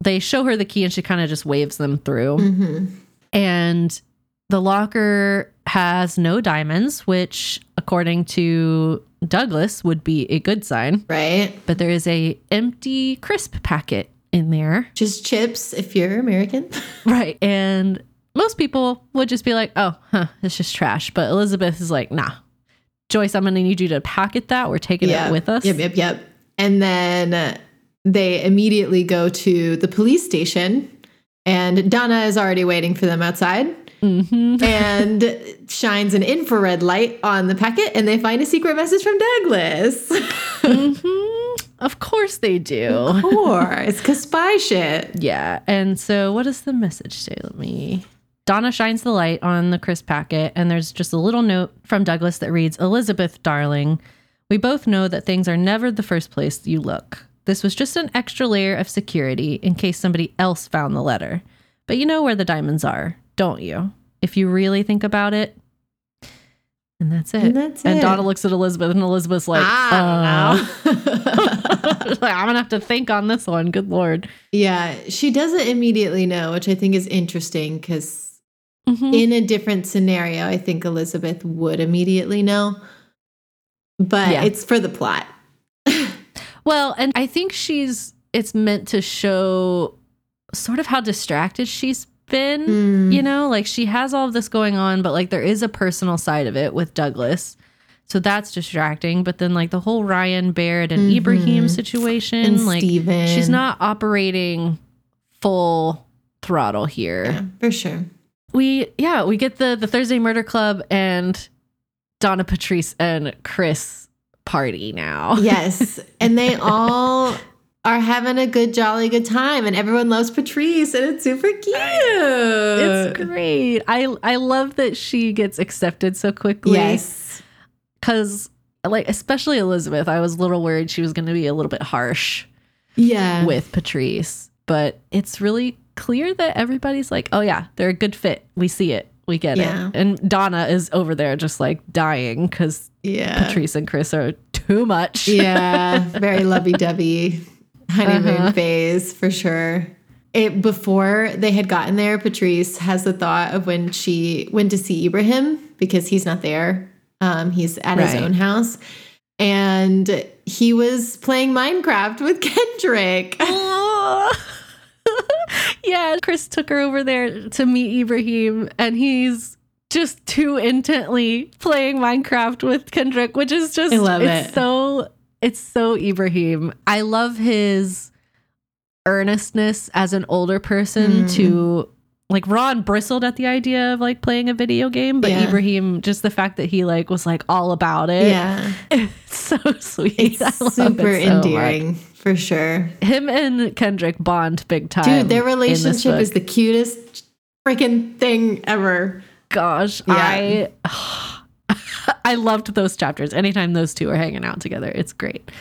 Speaker 1: they show her the key and she kind of just waves them through.
Speaker 2: hmm
Speaker 1: And the locker has no diamonds, which according to Douglas would be a good sign.
Speaker 2: Right?
Speaker 1: But there is a empty crisp packet in there.
Speaker 2: Just chips if you're American. <laughs>
Speaker 1: Right. And most people would just be like, oh, huh, it's just trash. But Elizabeth is like, nah. Joyce, I'm going to need you to packet that. We're taking it with us.
Speaker 2: Yep, yep, yep. And then they immediately go to the police station, and Donna is already waiting for them outside
Speaker 1: hmm <laughs>
Speaker 2: and shines an infrared light on the packet, and they find a secret message from Douglas.
Speaker 1: hmm Of course they do.
Speaker 2: of course, because spy shit.
Speaker 1: Yeah. And so what does the message say? Let me. Donna shines the light on the crisp packet, and there's just a little note from Douglas that reads Elizabeth, darling, we both know that things are never the first place you look. This was just an extra layer of security in case somebody else found the letter. But you know where the diamonds are, don't you? If you really think about it. And that's it.
Speaker 2: And that's
Speaker 1: And
Speaker 2: it.
Speaker 1: Donna looks at Elizabeth, and Elizabeth's like,
Speaker 2: I don't know.
Speaker 1: uh, <laughs> <laughs> like, I'm gonna have to think on this one. Good lord.
Speaker 2: yeah, she doesn't immediately know, which I think is interesting because
Speaker 1: Mhm.
Speaker 2: in a different scenario, I think Elizabeth would immediately know. But
Speaker 1: Yeah.
Speaker 2: it's for the plot. <laughs>
Speaker 1: Well, and I think she's it's meant to show sort of how distracted she's been.
Speaker 2: Mm.
Speaker 1: You know, like she has all of this going on, but like there is a personal side of it with Douglas. So that's distracting. But then like the whole Ryan Baird and
Speaker 2: Mhm.
Speaker 1: Ibrahim situation,
Speaker 2: and
Speaker 1: like
Speaker 2: Stephen.
Speaker 1: she's not operating full throttle here.
Speaker 2: Yeah, for sure.
Speaker 1: We yeah, we get the the Thursday Murder Club and Donna Patrice and Chris party now. <laughs>
Speaker 2: Yes. and they all are having a good, jolly good time. And everyone loves Patrice, and it's super cute.
Speaker 1: It's great. I I love that she gets accepted so quickly.
Speaker 2: Yes.
Speaker 1: Cause like especially Elizabeth, I was a little worried she was gonna be a little bit harsh
Speaker 2: Yeah.
Speaker 1: with Patrice. But it's really clear that everybody's like, oh yeah, they're a good fit. We see it. We get
Speaker 2: Yeah.
Speaker 1: it. And Donna is over there just like dying because
Speaker 2: yeah.
Speaker 1: Patrice and Chris are too much. <laughs>
Speaker 2: yeah. Very lovey dovey honeymoon
Speaker 1: Uh-huh.
Speaker 2: phase for sure. It, before they had gotten there, Patrice has the thought of when she went to see Ibrahim because he's not there. Um, he's at his own house. And he was playing Minecraft with <laughs> Kendrick.
Speaker 1: Yeah, Chris took her over there to meet Ibrahim, and he's just too intently playing Minecraft with Kendrick, which is just
Speaker 2: I love
Speaker 1: it's
Speaker 2: it.
Speaker 1: so it's so Ibrahim. I love his earnestness as an older person
Speaker 2: Mm.
Speaker 1: to like Ron bristled at the idea of like playing a video game, but
Speaker 2: Yeah.
Speaker 1: Ibrahim just the fact that he like was like all about it.
Speaker 2: Yeah. <laughs>
Speaker 1: It's so sweet.
Speaker 2: It's
Speaker 1: I love
Speaker 2: super
Speaker 1: it so much.
Speaker 2: endearing for sure.
Speaker 1: Him and Kendrick bond big time.
Speaker 2: Dude, their relationship is the cutest freaking thing ever.
Speaker 1: gosh,
Speaker 2: Yeah.
Speaker 1: I <sighs> I loved those chapters. Anytime those two are hanging out together, it's great.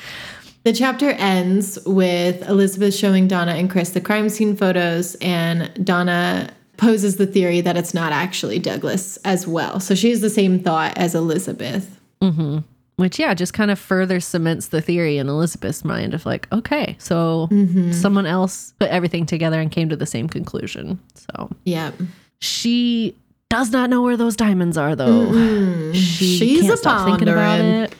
Speaker 2: The chapter ends with Elizabeth showing Donna and Chris the crime scene photos, and Donna poses the theory that it's not actually Douglas as well. So she has the same thought as Elizabeth.
Speaker 1: hmm Which yeah, just kind of further cements the theory in Elizabeth's mind of like, okay, so
Speaker 2: Mm-hmm.
Speaker 1: someone else put everything together and came to the same conclusion. So
Speaker 2: Yeah.
Speaker 1: she does not know where those diamonds are though.
Speaker 2: Mm.
Speaker 1: She
Speaker 2: She's
Speaker 1: can't
Speaker 2: a
Speaker 1: stop thinking about it.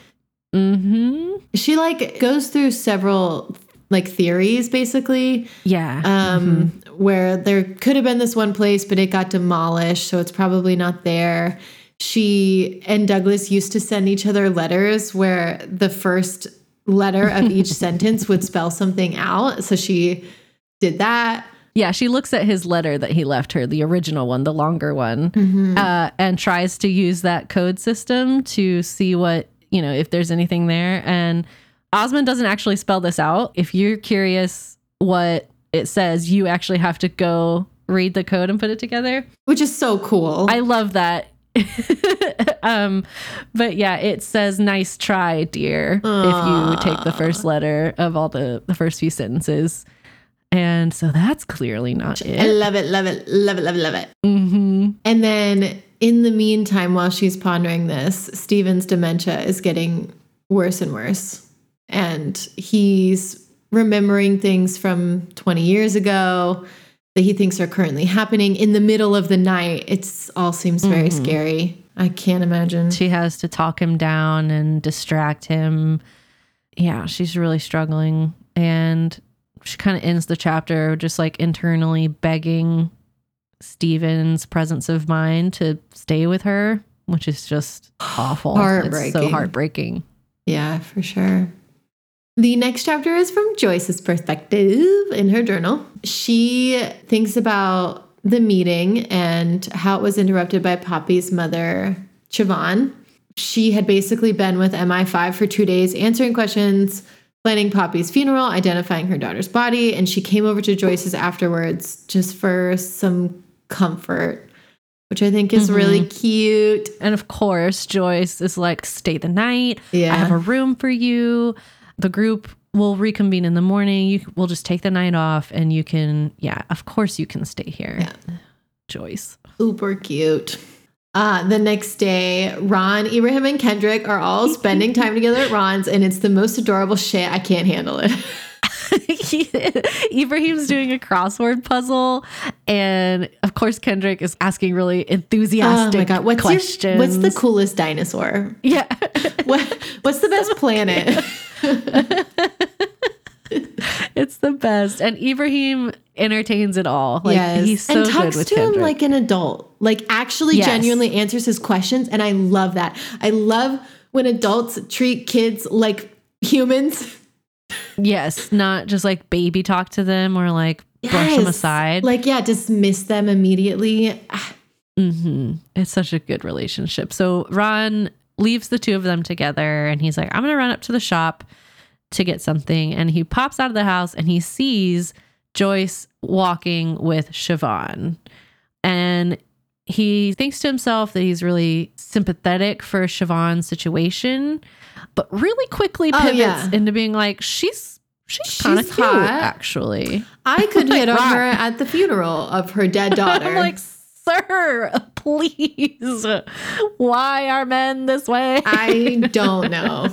Speaker 1: Mm-hmm.
Speaker 2: She like goes through several like theories basically
Speaker 1: Yeah.
Speaker 2: um,
Speaker 1: Mm-hmm.
Speaker 2: where there could have been this one place, but it got demolished, so it's probably not there. She and Douglas used to send each other letters where the first letter of each <laughs> sentence would spell something out. So she did that.
Speaker 1: yeah, she looks at his letter that he left her, the original one, the longer one,
Speaker 2: Mm-hmm.
Speaker 1: uh, and tries to use that code system to see what, you know, if there's anything there. And Osman doesn't actually spell this out. If you're curious what it says, you actually have to go read the code and put it together.
Speaker 2: Which is so cool.
Speaker 1: I love that. <laughs> um, but yeah, it says "nice try, dear" if you take the first letter of all the the first few sentences, and so that's clearly not it.
Speaker 2: I love it, love it, love it, love it, love it.
Speaker 1: hmm
Speaker 2: And then in the meantime, while she's pondering this, Stephen's dementia is getting worse and worse. And he's remembering things from 20 years ago that he thinks are currently happening in the middle of the night. It's all seems very
Speaker 1: Mhm.
Speaker 2: scary. I can't imagine.
Speaker 1: She has to talk him down and distract him. Yeah, she's really struggling, and she kind of ends the chapter just like internally begging Stephen's presence of mind to stay with her, which is just awful. It's so
Speaker 2: Heartbreaking.
Speaker 1: heartbreaking.
Speaker 2: Yeah, for sure. The next chapter is from Joyce's perspective in her journal. She thinks about the meeting and how it was interrupted by Poppy's mother, Siobhan. She had basically been with MI5 for two days, answering questions, planning Poppy's funeral, identifying her daughter's body, and she came over to Joyce's afterwards just for some comfort, which I think is really cute.
Speaker 1: And of course, Joyce is like, stay the night.
Speaker 2: Yeah.
Speaker 1: I have a room for you. The group will reconvene in the morning. You will just take the night off and you can, yeah, of course you can stay here.
Speaker 2: Yeah.
Speaker 1: Joyce.
Speaker 2: Super cute. Uh, the next day, Ron, Ibrahim, and Kendrick are all spending <laughs> time together at Ron's, and it's the most adorable shit. I can't handle it. <laughs> <laughs>
Speaker 1: Ibrahim's doing a crossword puzzle, and of course Kendrick is asking really enthusiastic
Speaker 2: oh my god, what's
Speaker 1: questions.
Speaker 2: your what's the coolest dinosaur?
Speaker 1: yeah? <laughs>
Speaker 2: What what's the best planet? <laughs>
Speaker 1: it's the best, and Ibrahim entertains it all. Like he's so
Speaker 2: and
Speaker 1: good
Speaker 2: talks
Speaker 1: with
Speaker 2: to
Speaker 1: Kendrick.
Speaker 2: him like an adult. Like actually
Speaker 1: Yes.
Speaker 2: genuinely answers his questions, and I love that. I love when adults treat kids like humans.
Speaker 1: Yes, not just like baby talk to them or like brush them aside.
Speaker 2: Like yeah, dismiss them immediately. Ah,
Speaker 1: hmm It's such a good relationship. So Ron leaves the two of them together and he's like, I'm going to run up to the shop to get something. And he pops out of the house and he sees Joyce walking with Siobhan. And he thinks to himself that he's really sympathetic for Siobhan's situation, but really quickly
Speaker 2: Oh,
Speaker 1: pivots
Speaker 2: yeah.
Speaker 1: into being like, she's she's kind of
Speaker 2: She's
Speaker 1: cute,
Speaker 2: hot.
Speaker 1: actually.
Speaker 2: I <laughs> could hit on her at the funeral of her dead <laughs> daughter.
Speaker 1: I'm like, sir, please. Why are men this way?
Speaker 2: I don't know.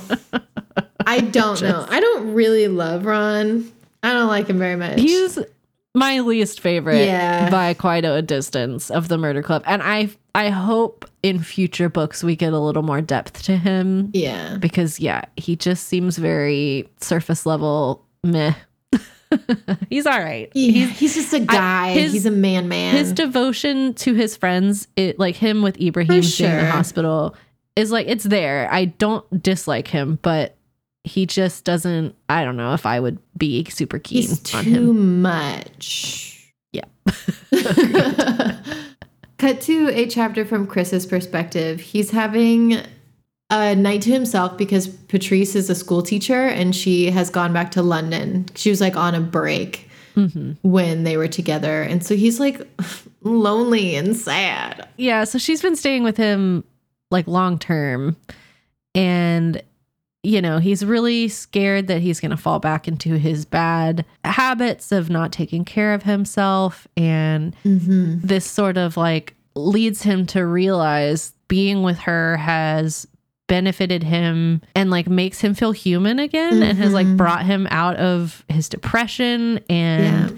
Speaker 2: <laughs> I don't know. I don't really love Ron. I don't like him very much.
Speaker 1: He's my least favorite
Speaker 2: Yeah.
Speaker 1: by quite a distance of the murder club. And I I hope in future books we get a little more depth to him.
Speaker 2: yeah.
Speaker 1: Because yeah, he just seems very surface level meh. <laughs> He's all right.
Speaker 2: He's, he's just a guy.
Speaker 1: his-
Speaker 2: he's a man man.
Speaker 1: his devotion to his friends, it like him with Ibrahim being in the hospital, is like it's there. I don't dislike him, but he just doesn't. I don't know if I would be super keen
Speaker 2: he's
Speaker 1: on
Speaker 2: too
Speaker 1: him.
Speaker 2: much.
Speaker 1: Yeah. <laughs> <laughs>
Speaker 2: Cut to a chapter from Chris's perspective. He's having a night to himself because Patrice is a school teacher and she has gone back to London. She was like on a break
Speaker 1: Mhm.
Speaker 2: when they were together. And so he's like <laughs> lonely and sad.
Speaker 1: Yeah, so she's been staying with him like long term, and you know he's really scared that he's going to fall back into his bad habits of not taking care of himself and
Speaker 2: Mm-hmm.
Speaker 1: this sort of like leads him to realize being with her has benefited him and like makes him feel human again and has like
Speaker 2: Mhm.
Speaker 1: brought him out of his depression and
Speaker 2: Yeah.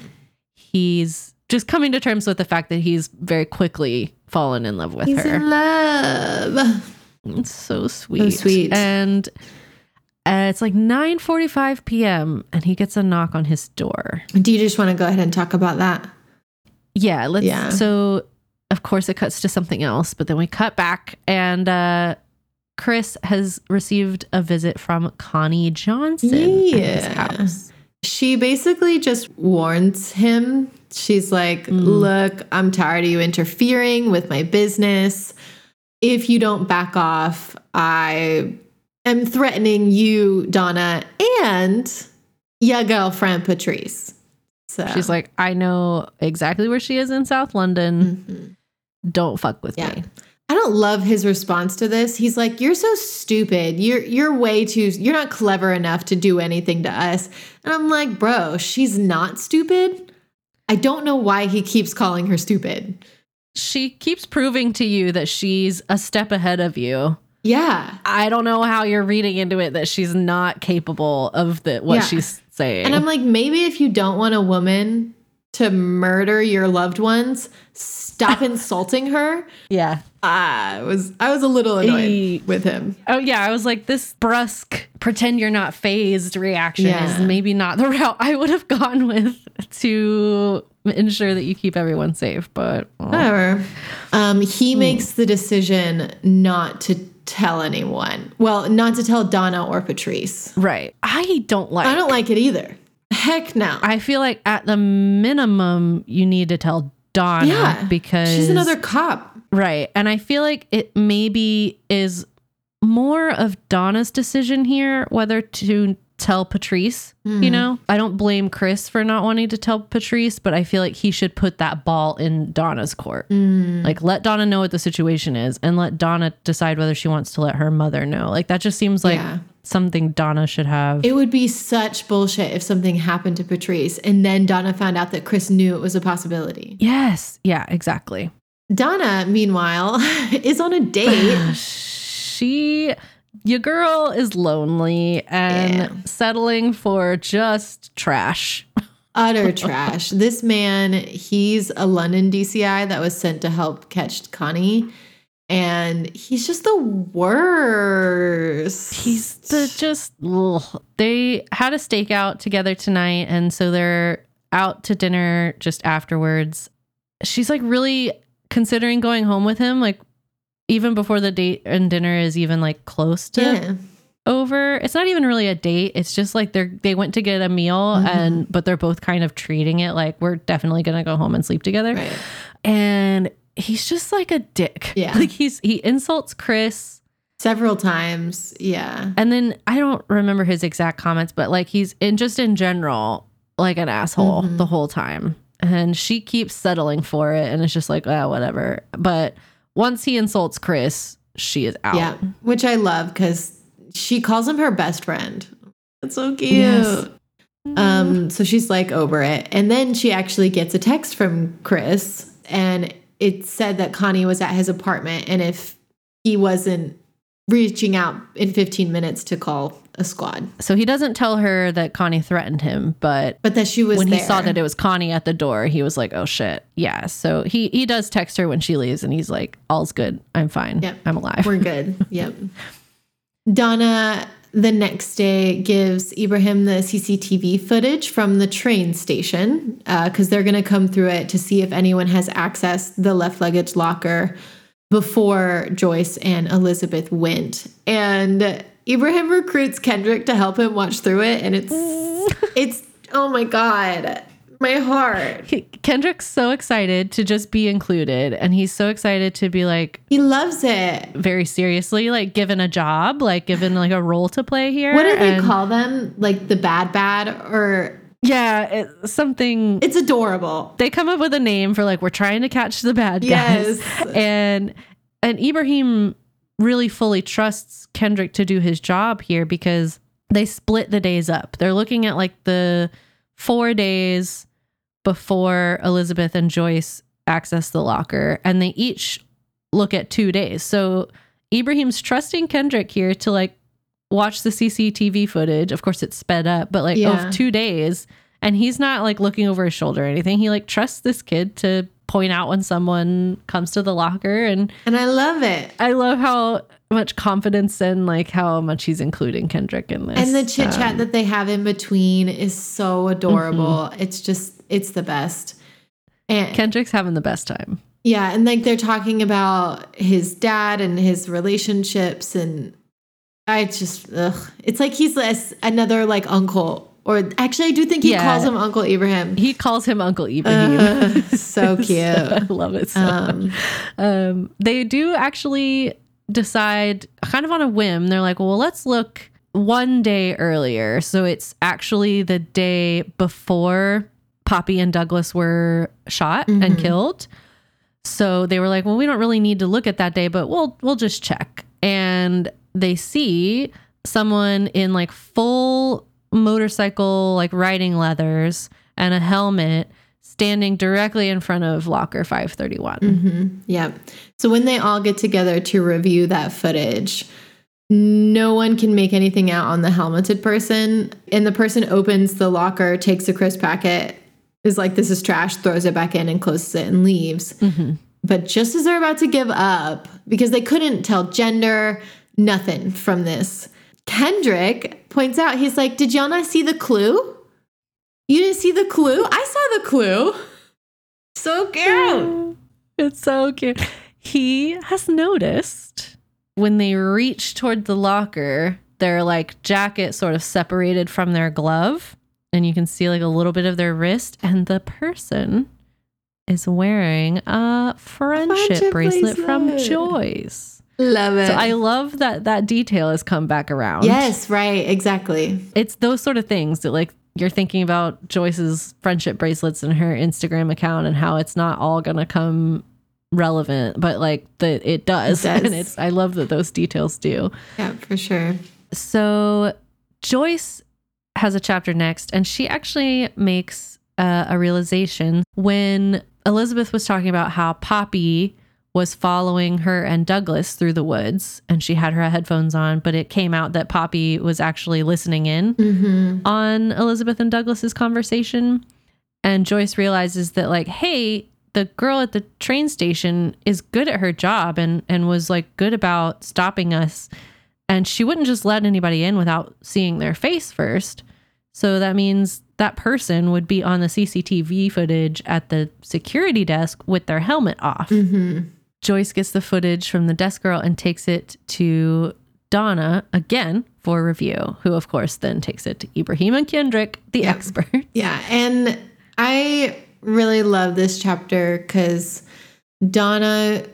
Speaker 1: he's just coming to terms with the fact that he's very quickly fallen in love with
Speaker 2: He's
Speaker 1: her
Speaker 2: in love.
Speaker 1: it's so sweet
Speaker 2: sweet.
Speaker 1: and uh, it's like 9:45 p.m. and he gets a knock on his door
Speaker 2: Do you just want to go ahead and talk about that?
Speaker 1: Yeah, let's
Speaker 2: Yeah.
Speaker 1: so of course it cuts to something else, but then we cut back and uh Chris has received a visit from Connie Johnson at his
Speaker 2: Yeah.
Speaker 1: house.
Speaker 2: She basically just warns him She's like, Look, I'm tired of you interfering with my business. If you don't back off, I am threatening you, Donna, and your girlfriend, Patrice. So
Speaker 1: She's like, I know exactly where she is in South London.
Speaker 2: Mhm.
Speaker 1: Don't fuck with
Speaker 2: Yeah.
Speaker 1: me.
Speaker 2: I don't love his response to this. He's like, "You're so stupid. You're you're way too. You're not clever enough to do anything to us." And I'm like, "Bro, she's not stupid." I don't know why he keeps calling her stupid.
Speaker 1: She keeps proving to you that she's a step ahead of you.
Speaker 2: Yeah,
Speaker 1: I don't know how you're reading into it that she's not capable of the what
Speaker 2: Yeah.
Speaker 1: she's saying.
Speaker 2: and I'm like, maybe if you don't want a woman to murder your loved ones, stop <laughs> insulting her.
Speaker 1: yeah.
Speaker 2: I was I was a little annoyed with him.
Speaker 1: Oh yeah, I was like, this brusque, pretend you're not phased reaction
Speaker 2: Yeah.
Speaker 1: is maybe not the <laughs> route I would have gone with to ensure that you keep everyone safe. But oh.
Speaker 2: Whatever. Um, he makes the decision not to tell anyone. Well, not to tell Donna or Patrice.
Speaker 1: right, I don't like.
Speaker 2: I don't like it either. Heck no.
Speaker 1: I feel like at the minimum you need to tell Donna
Speaker 2: yeah,
Speaker 1: because
Speaker 2: she's another cop.
Speaker 1: right, and I feel like it maybe is more of Donna's decision here whether to tell Patrice. You
Speaker 2: Mhm.
Speaker 1: know, I don't blame Chris for not wanting to tell Patrice, but I feel like he should put that ball in Donna's court.
Speaker 2: Mm.
Speaker 1: Like, let Donna know what the situation is and let Donna decide whether she wants to let her mother know. Like, that just seems like
Speaker 2: Yeah.
Speaker 1: something Donna should have.
Speaker 2: It would be such bullshit if something happened to Patrice and then Donna found out that Chris knew it was a possibility.
Speaker 1: yes. Yeah, exactly.
Speaker 2: Donna, meanwhile, <laughs> is on a date. <sighs>
Speaker 1: she, your girl is lonely and
Speaker 2: Yeah.
Speaker 1: settling for just trash.
Speaker 2: Utter trash. <laughs> This man, he's a London DCI that was sent to help catch Connie. And he's just the worst.
Speaker 1: He's the just ugh. they had a stakeout together tonight and so they're out to dinner just afterwards. She's like really considering going home with him like even before the date and dinner is even like close to
Speaker 2: yeah.
Speaker 1: over. It's not even really a date. It's just like they're they went to get a meal
Speaker 2: Mhm.
Speaker 1: and but they're both kind of treating it like we're definitely going to go home and sleep together.
Speaker 2: Right.
Speaker 1: And he's just like a dick.
Speaker 2: Yeah. <laughs>
Speaker 1: Like he's he insults Chris
Speaker 2: Several times. Yeah.
Speaker 1: and then I don't remember his exact comments, but like he's in just in general, like an asshole
Speaker 2: Mhm.
Speaker 1: the whole time. And she keeps settling for it. And it's just like, oh, whatever. But once he insults Chris, she is out.
Speaker 2: Yeah. Which I love because she calls him her best friend. That's so cute.
Speaker 1: Yes.
Speaker 2: Um, so she's like over it. And then she actually gets a text from Chris and it said that Connie was at his apartment and if he wasn't reaching out in 15 minutes to call a squad.
Speaker 1: so he doesn't tell her that Connie threatened him, but
Speaker 2: But that she was
Speaker 1: when he saw that it was Connie at the door, he was like, "Oh shit, yeah." So he he does text her when she leaves, and he's like, "All's good, I'm fine,
Speaker 2: Yep.
Speaker 1: I'm alive."
Speaker 2: We're good. <laughs> yep. Donna the next day gives Ibrahim the CCTV footage from the train station uh, because they're going to come through it to see if anyone has accessed the left luggage locker before Joyce and Elizabeth went. And Ibrahim recruits Kendrick to help him watch through it. And it's, <laughs> it's, oh my God, my heart.
Speaker 1: He- Kendrick's so excited to just be included, and he's so excited to be like
Speaker 2: He loves it.
Speaker 1: very seriously, like given a job, like given like a role to play here.
Speaker 2: What do they
Speaker 1: and-
Speaker 2: call them? Like the bad bad or
Speaker 1: Yeah, it's something.
Speaker 2: it's adorable.
Speaker 1: they come up with a name for like we're trying to catch the bad guys,
Speaker 2: Yes.
Speaker 1: and and Ibrahim really fully trusts Kendrick to do his job here because they split the days up. They're looking at like the four days before Elizabeth and Joyce access the locker, and they each look at two days. So Ibrahim's trusting Kendrick here to like watch the CCTV footage. Of course, it's sped up, but like
Speaker 2: Yeah.
Speaker 1: of two days. And he's not like looking over his shoulder or anything. He like trusts this kid to point out when someone comes to the locker. And
Speaker 2: And I love it.
Speaker 1: I love how much confidence and like how much he's including Kendrick in this.
Speaker 2: And the chit chat
Speaker 1: Um,
Speaker 2: that they have in between is so adorable.
Speaker 1: Mm-hmm.
Speaker 2: It's just, it's the best. And
Speaker 1: Kendrick's having the best time.
Speaker 2: yeah, and like they're talking about his dad and his relationships. And I just, ugh. It's like he's this, another like uncle Or actually, I do think he
Speaker 1: Yeah.
Speaker 2: calls him Uncle Ibrahim.
Speaker 1: He calls him Uncle Ibrahim.
Speaker 2: Uh, <laughs> so cute.
Speaker 1: I love it so
Speaker 2: Um,
Speaker 1: um, they do actually decide kind of on a whim. They're like, well, let's look one day earlier. So it's actually the day before Poppy and Douglas were shot and killed. So they were like, well, we don't really need to look at that day, but we'll we'll just check. And they see someone in like full motorcycle like riding leathers and a helmet standing directly in front of locker 531. Mm-hmm.
Speaker 2: Yeah. So when they all get together to review that footage, no one can make anything out on the helmeted person. And the person opens the locker, takes a crisp packet, is like, this is trash, throws it back in and closes it and leaves. Mm-hmm. But just as they're about to give up, because they couldn't tell gender, nothing from this, Kendrick points out, he's like, Did y'all not see the clue? You didn't see the clue? I saw the clue. <laughs> So cute. <laughs>
Speaker 1: It's so cute. He has noticed when they reach toward the locker, their like jacket sort of separated from their glove, and you can see like a little bit of their wrist, and the person is wearing a friendship,
Speaker 2: Friendship
Speaker 1: bracelet, from. Joyce.
Speaker 2: Love it.
Speaker 1: So I love that that detail has come back around.
Speaker 2: Yes, right, exactly.
Speaker 1: it's those sort of things that like you're thinking about Joyce's friendship bracelets and her Instagram account and how it's not all gonna come relevant, but like that it does.
Speaker 2: It does. <laughs>
Speaker 1: And it's I love that those details do.
Speaker 2: Yeah, for sure.
Speaker 1: So Joyce has a chapter next, and she actually makes uh, a realization when Elizabeth was talking about how Poppy was following her and Douglas through the woods, and she had her headphones on, but it came out that Poppy was actually listening in
Speaker 2: Mm-hmm.
Speaker 1: on Elizabeth and Douglas's conversation. And Joyce realizes that, like, hey, the girl at the train station is good at her job and and was like good about stopping us. And she wouldn't just let anybody in without seeing their face first. So that means that person would be on the CCTV footage at the security desk with their helmet off.
Speaker 2: Mm-hmm.
Speaker 1: Joyce gets the footage from the desk girl and takes it to Donna again for review, who of course then takes it to Ibrahim and Kendrick, the
Speaker 2: Yep.
Speaker 1: expert. <laughs>
Speaker 2: Yeah, and I really love this chapter because Donna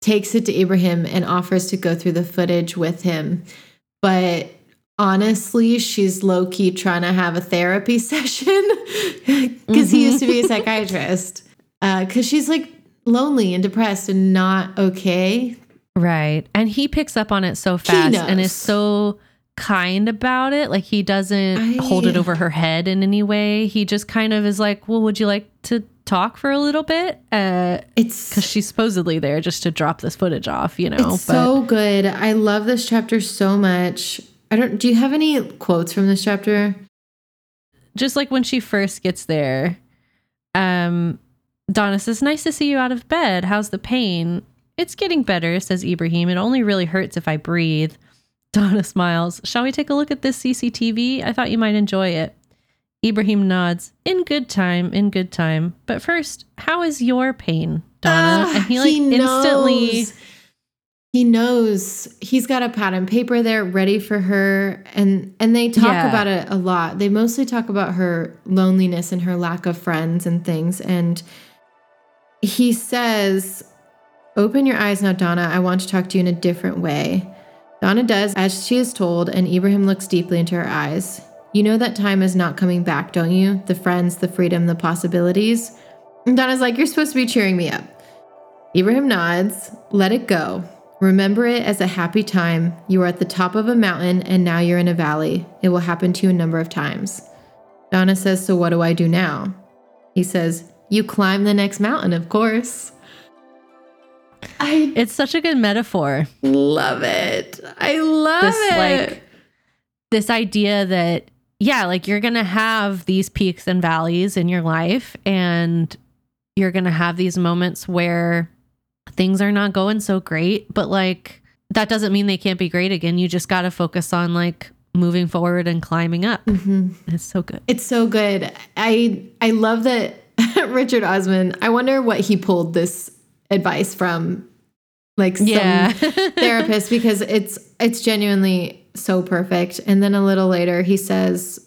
Speaker 2: takes it to Ibrahim and offers to go through the footage with him. But honestly, she's low key trying to have a therapy <laughs> session because he used to be a mm-hmm. psychiatrist. Uh, because she's like lonely and depressed and not okay.
Speaker 1: Right. And he picks up on it so fast and is so kind about it. Like he doesn't
Speaker 2: I-
Speaker 1: hold it over her head in any way. He just kind of is like, well, would you like to talk for a little bit? Uh,
Speaker 2: It's
Speaker 1: because she's supposedly there just to drop this footage off, you know.
Speaker 2: It's so good. I love this chapter so much. I don't. Do you have any quotes from this chapter?
Speaker 1: just like when she first gets there, um, Donna says, Nice to see you out of bed. How's the pain? It's getting better, says Ibrahim. It only really hurts if I breathe. <laughs> Donna smiles. Shall we take a look at this CCTV? I thought you might enjoy it. Ibrahim nods. In good time, in good time. But first, how is your pain, Donna?
Speaker 2: Ah,
Speaker 1: and he like instantly
Speaker 2: knows. He knows he's got a pad and paper there ready for her, and and they talk
Speaker 1: Yeah.
Speaker 2: about it a lot. They mostly talk about her loneliness and her lack of friends and things. And he says, "Open your eyes now, Donna. I want to talk to you in a different way." Donna does as she is told, and Ibrahim looks deeply into her eyes. You know that time is not coming back, don't you? The friends, the freedom, the possibilities. And Donna's like, You're supposed to be cheering me up. Ibrahim nods, let it go. Remember it as a happy time. You were at the top of a mountain and now you're in a valley. It will happen to you a number of times. Donna says, So what do I do now? He says, You climb the next mountain, of course. I
Speaker 1: it's such a good metaphor.
Speaker 2: love it. I love
Speaker 1: this
Speaker 2: it.
Speaker 1: like this idea that yeah like you're gonna have these peaks and valleys in your life and you're gonna have these moments where things are not going so great but like that doesn't mean they can't be great again you just gotta focus on like moving forward and climbing up
Speaker 2: Mhm.
Speaker 1: it's so good
Speaker 2: It's so good. I I love that <laughs> Richard Osman. I wonder what he pulled this advice from, like some
Speaker 1: yeah <laughs>
Speaker 2: therapist, because it's it's genuinely so perfect. And then a little later, he says,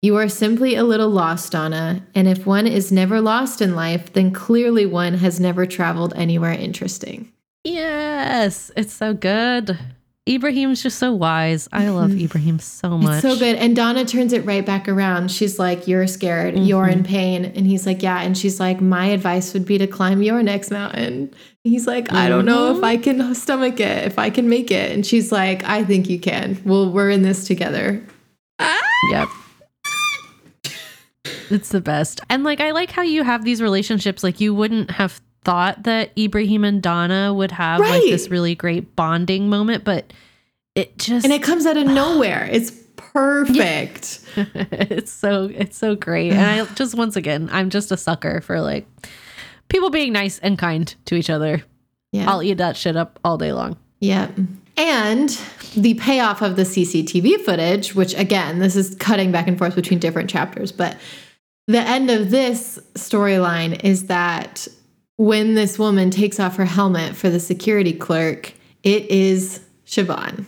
Speaker 2: You are simply a little lost, Donna. And if one is never lost in life, then clearly one has never traveled anywhere interesting.
Speaker 1: Yes, it's so good. Ibrahim's just so wise. I love mm-hmm. Ibrahim so much.
Speaker 2: It's so good. And Donna turns it right back around. She's like, You're scared. Mm-hmm. You're in pain. And he's like, Yeah. And she's like, My advice would be to climb your next mountain. He's like, I don't know if I mm-hmm. can stomach it, if I can make it. And she's like, I think you can. Well, we're in this together.
Speaker 1: Yep. <laughs> It's the best. And like I like how you have these relationships like you wouldn't have thought that Ibrahim and Donna would have like this really great bonding moment, but it just
Speaker 2: And it comes out of nowhere. It's perfect. <laughs>
Speaker 1: it's so it's so great. And I <sighs> just once again, I'm just a sucker for like people being nice and kind to each other.
Speaker 2: Yeah.
Speaker 1: I'll eat that shit up all day long.
Speaker 2: Yeah. And the payoff of the CCTV footage, which again, this is cutting back and forth between different chapters, but the end of this storyline is that when this woman takes off her helmet for the security clerk, it is Siobhan.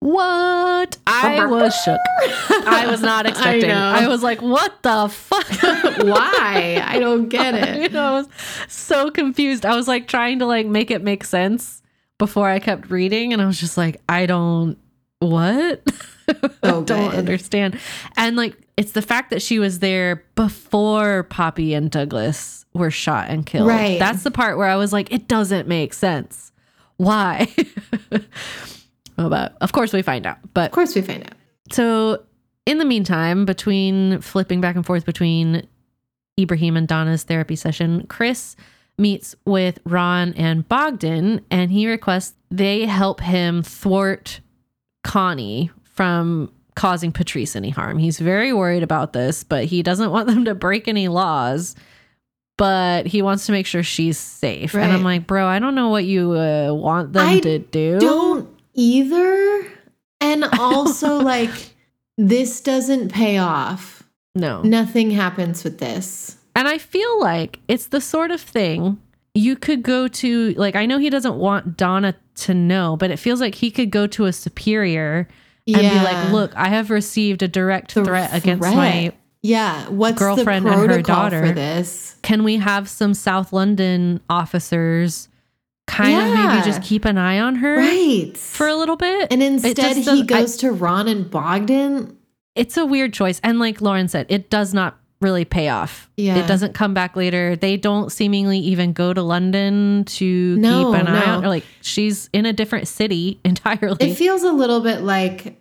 Speaker 1: What? I was shook. <laughs> I was not expecting.
Speaker 2: know.
Speaker 1: I, was like, what the fuck? <laughs>
Speaker 2: Why? I don't get <laughs>
Speaker 1: you
Speaker 2: it.
Speaker 1: know, I was so confused. I was like trying to like make it make sense before I kept reading, and I was just like, I don't what? I <laughs>
Speaker 2: oh,
Speaker 1: don't
Speaker 2: good.
Speaker 1: understand. And like it's the fact that she was there before Poppy and Douglas were shot and killed.
Speaker 2: Right.
Speaker 1: That's the part where I was like, it doesn't make sense. Why? <laughs> oh, but of course we find out. But
Speaker 2: Of course, we find out.
Speaker 1: so, in the meantime, between flipping back and forth between Ibrahim and Donna's therapy session, Chris meets with Ron and Bogdan and he requests they help him thwart Connie from causing Patrice any harm. He's very worried about this, but he doesn't want <laughs> them to break any laws. But he wants to make sure she's safe. And I'm like, bro, I don't know what you uh, want them
Speaker 2: I
Speaker 1: to do.
Speaker 2: Don't either. And also, <laughs> like, this doesn't pay off.
Speaker 1: no.
Speaker 2: Nothing happens with this.
Speaker 1: And I feel like it's the sort of thing you could go to, like, I know he doesn't want Donna to know, but it feels like he could go to a superior and be like, look, I have received a direct
Speaker 2: The
Speaker 1: threat against my.
Speaker 2: yeah. What's
Speaker 1: girlfriend
Speaker 2: the
Speaker 1: and her daughter.
Speaker 2: for this?
Speaker 1: Can we have some South London officers kind of maybe just keep an eye on her
Speaker 2: Right.
Speaker 1: for a little bit?
Speaker 2: and instead, he
Speaker 1: doesn't- I-
Speaker 2: goes to Ron and Bogdan.
Speaker 1: it's a weird choice. And like Lauren said, it does not really pay off.
Speaker 2: Yeah.
Speaker 1: It doesn't come back later. They don't seemingly even go to London to
Speaker 2: No,
Speaker 1: keep an eye
Speaker 2: no.
Speaker 1: on. Or like she's in a different city <laughs> entirely.
Speaker 2: It feels a little bit like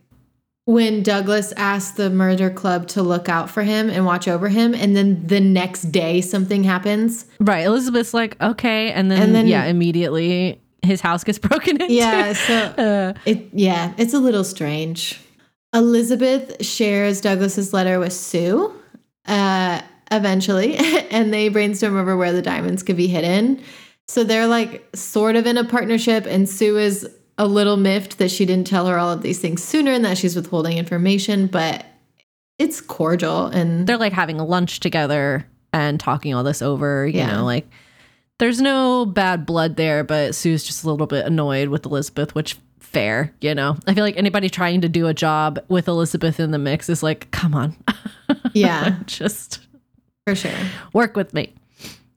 Speaker 2: when Douglas asked the murder club to look out for him and watch over him, and then the next day something happens.
Speaker 1: right. Elizabeth's like, okay. And then,
Speaker 2: And then-
Speaker 1: yeah, immediately his house gets <laughs> broken into.
Speaker 2: Yeah, so <laughs>
Speaker 1: Uh,
Speaker 2: it yeah, it's a little strange. Elizabeth shares Douglas's letter with Sue, uh, eventually, <laughs> and they brainstorm over where the diamonds could be hidden. So they're like sort of in a partnership, and Sue is a little miffed that she didn't tell her all of these things sooner and that she's withholding information, but it's cordial and
Speaker 1: they're like having a lunch together and talking all this over, you
Speaker 2: Yeah.
Speaker 1: know, like there's no bad blood there, but Sue's just a little bit annoyed with Elizabeth, which fair, you know. I feel like anybody trying to do a job with Elizabeth in the mix is like, come on. <laughs>
Speaker 2: yeah,
Speaker 1: just
Speaker 2: for sure.
Speaker 1: work with me.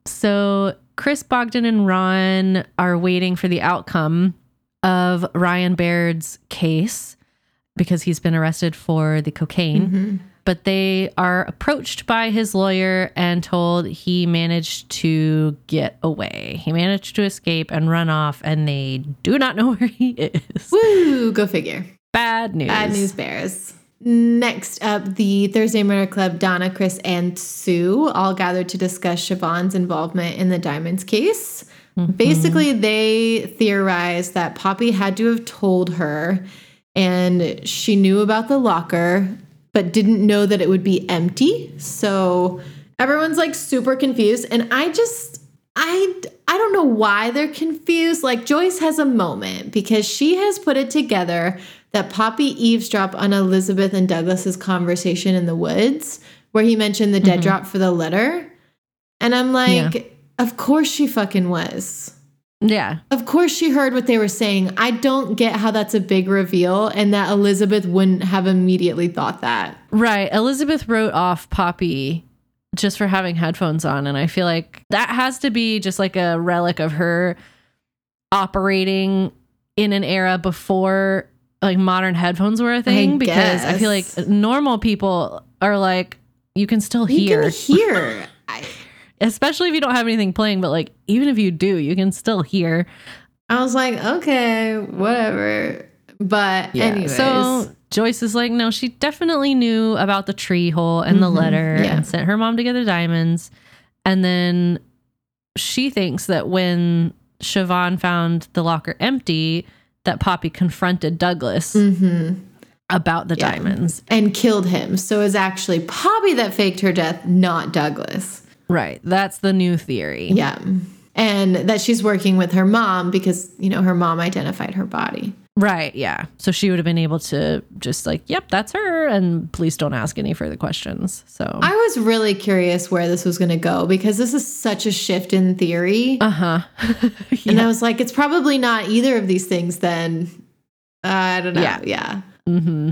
Speaker 1: So Chris Bogdan and Ron are waiting for the outcome of Ryan Baird's case because he's been arrested for the cocaine.
Speaker 2: Mm-hmm.
Speaker 1: But they are approached by his lawyer and told he managed to get away. He managed to escape and run off, and they do not know <laughs> where he is.
Speaker 2: Woo, go figure.
Speaker 1: Bad news.
Speaker 2: Bad news bears. Next up, the Thursday Murder Club, Donna, Chris, and Sue all gathered to discuss Siobhan's involvement in the Diamonds case. Mm-hmm. Basically, they theorized that Poppy had to have told her, and she knew about the locker, but didn't know that it would be empty. So everyone's like super confused. And I just, I, I don't know why they're confused. Like Joyce has a moment because she has put it together that Poppy eavesdropped on Elizabeth and Douglas's conversation in the woods where he mentioned the dead mm-hmm. drop for the letter. And I'm like, of course she fucking was.
Speaker 1: Yeah.
Speaker 2: Of course, she heard what they were saying. I don't get how that's a big reveal and that Elizabeth wouldn't have immediately thought that.
Speaker 1: Right. Elizabeth wrote off Poppy just for having headphones on. And I feel like that has to be just like a relic of her operating in an era before like modern headphones were a thing. because I feel like normal people are like, you can still
Speaker 2: You
Speaker 1: hear,
Speaker 2: can hear. <laughs> I,
Speaker 1: especially if you don't have anything playing. But like, even if you do, you can still hear.
Speaker 2: I was like, okay, whatever. But anyways,
Speaker 1: So Joyce is like, no, she definitely knew about the tree hole and the letter
Speaker 2: yeah.
Speaker 1: and sent her mom to get the diamonds. And then she thinks that when Siobhan found the locker empty, that Poppy confronted Douglas
Speaker 2: Mhm.
Speaker 1: about the
Speaker 2: Yeah.
Speaker 1: diamonds.
Speaker 2: and killed him. So it's actually Poppy that faked her death, not Douglas.
Speaker 1: Right. That's the new theory.
Speaker 2: Yeah. And that she's working with her mom because, you know, her mom identified her body.
Speaker 1: Right. Yeah. So she would have been able to just like, yep, that's her. And please don't ask any further questions. So,
Speaker 2: I was really curious where this was going to go because this is such a shift in theory.
Speaker 1: uh huh. <laughs>
Speaker 2: And I was like, it's probably not either of these things then. I don't know.
Speaker 1: Yeah.
Speaker 2: Yeah.
Speaker 1: hmm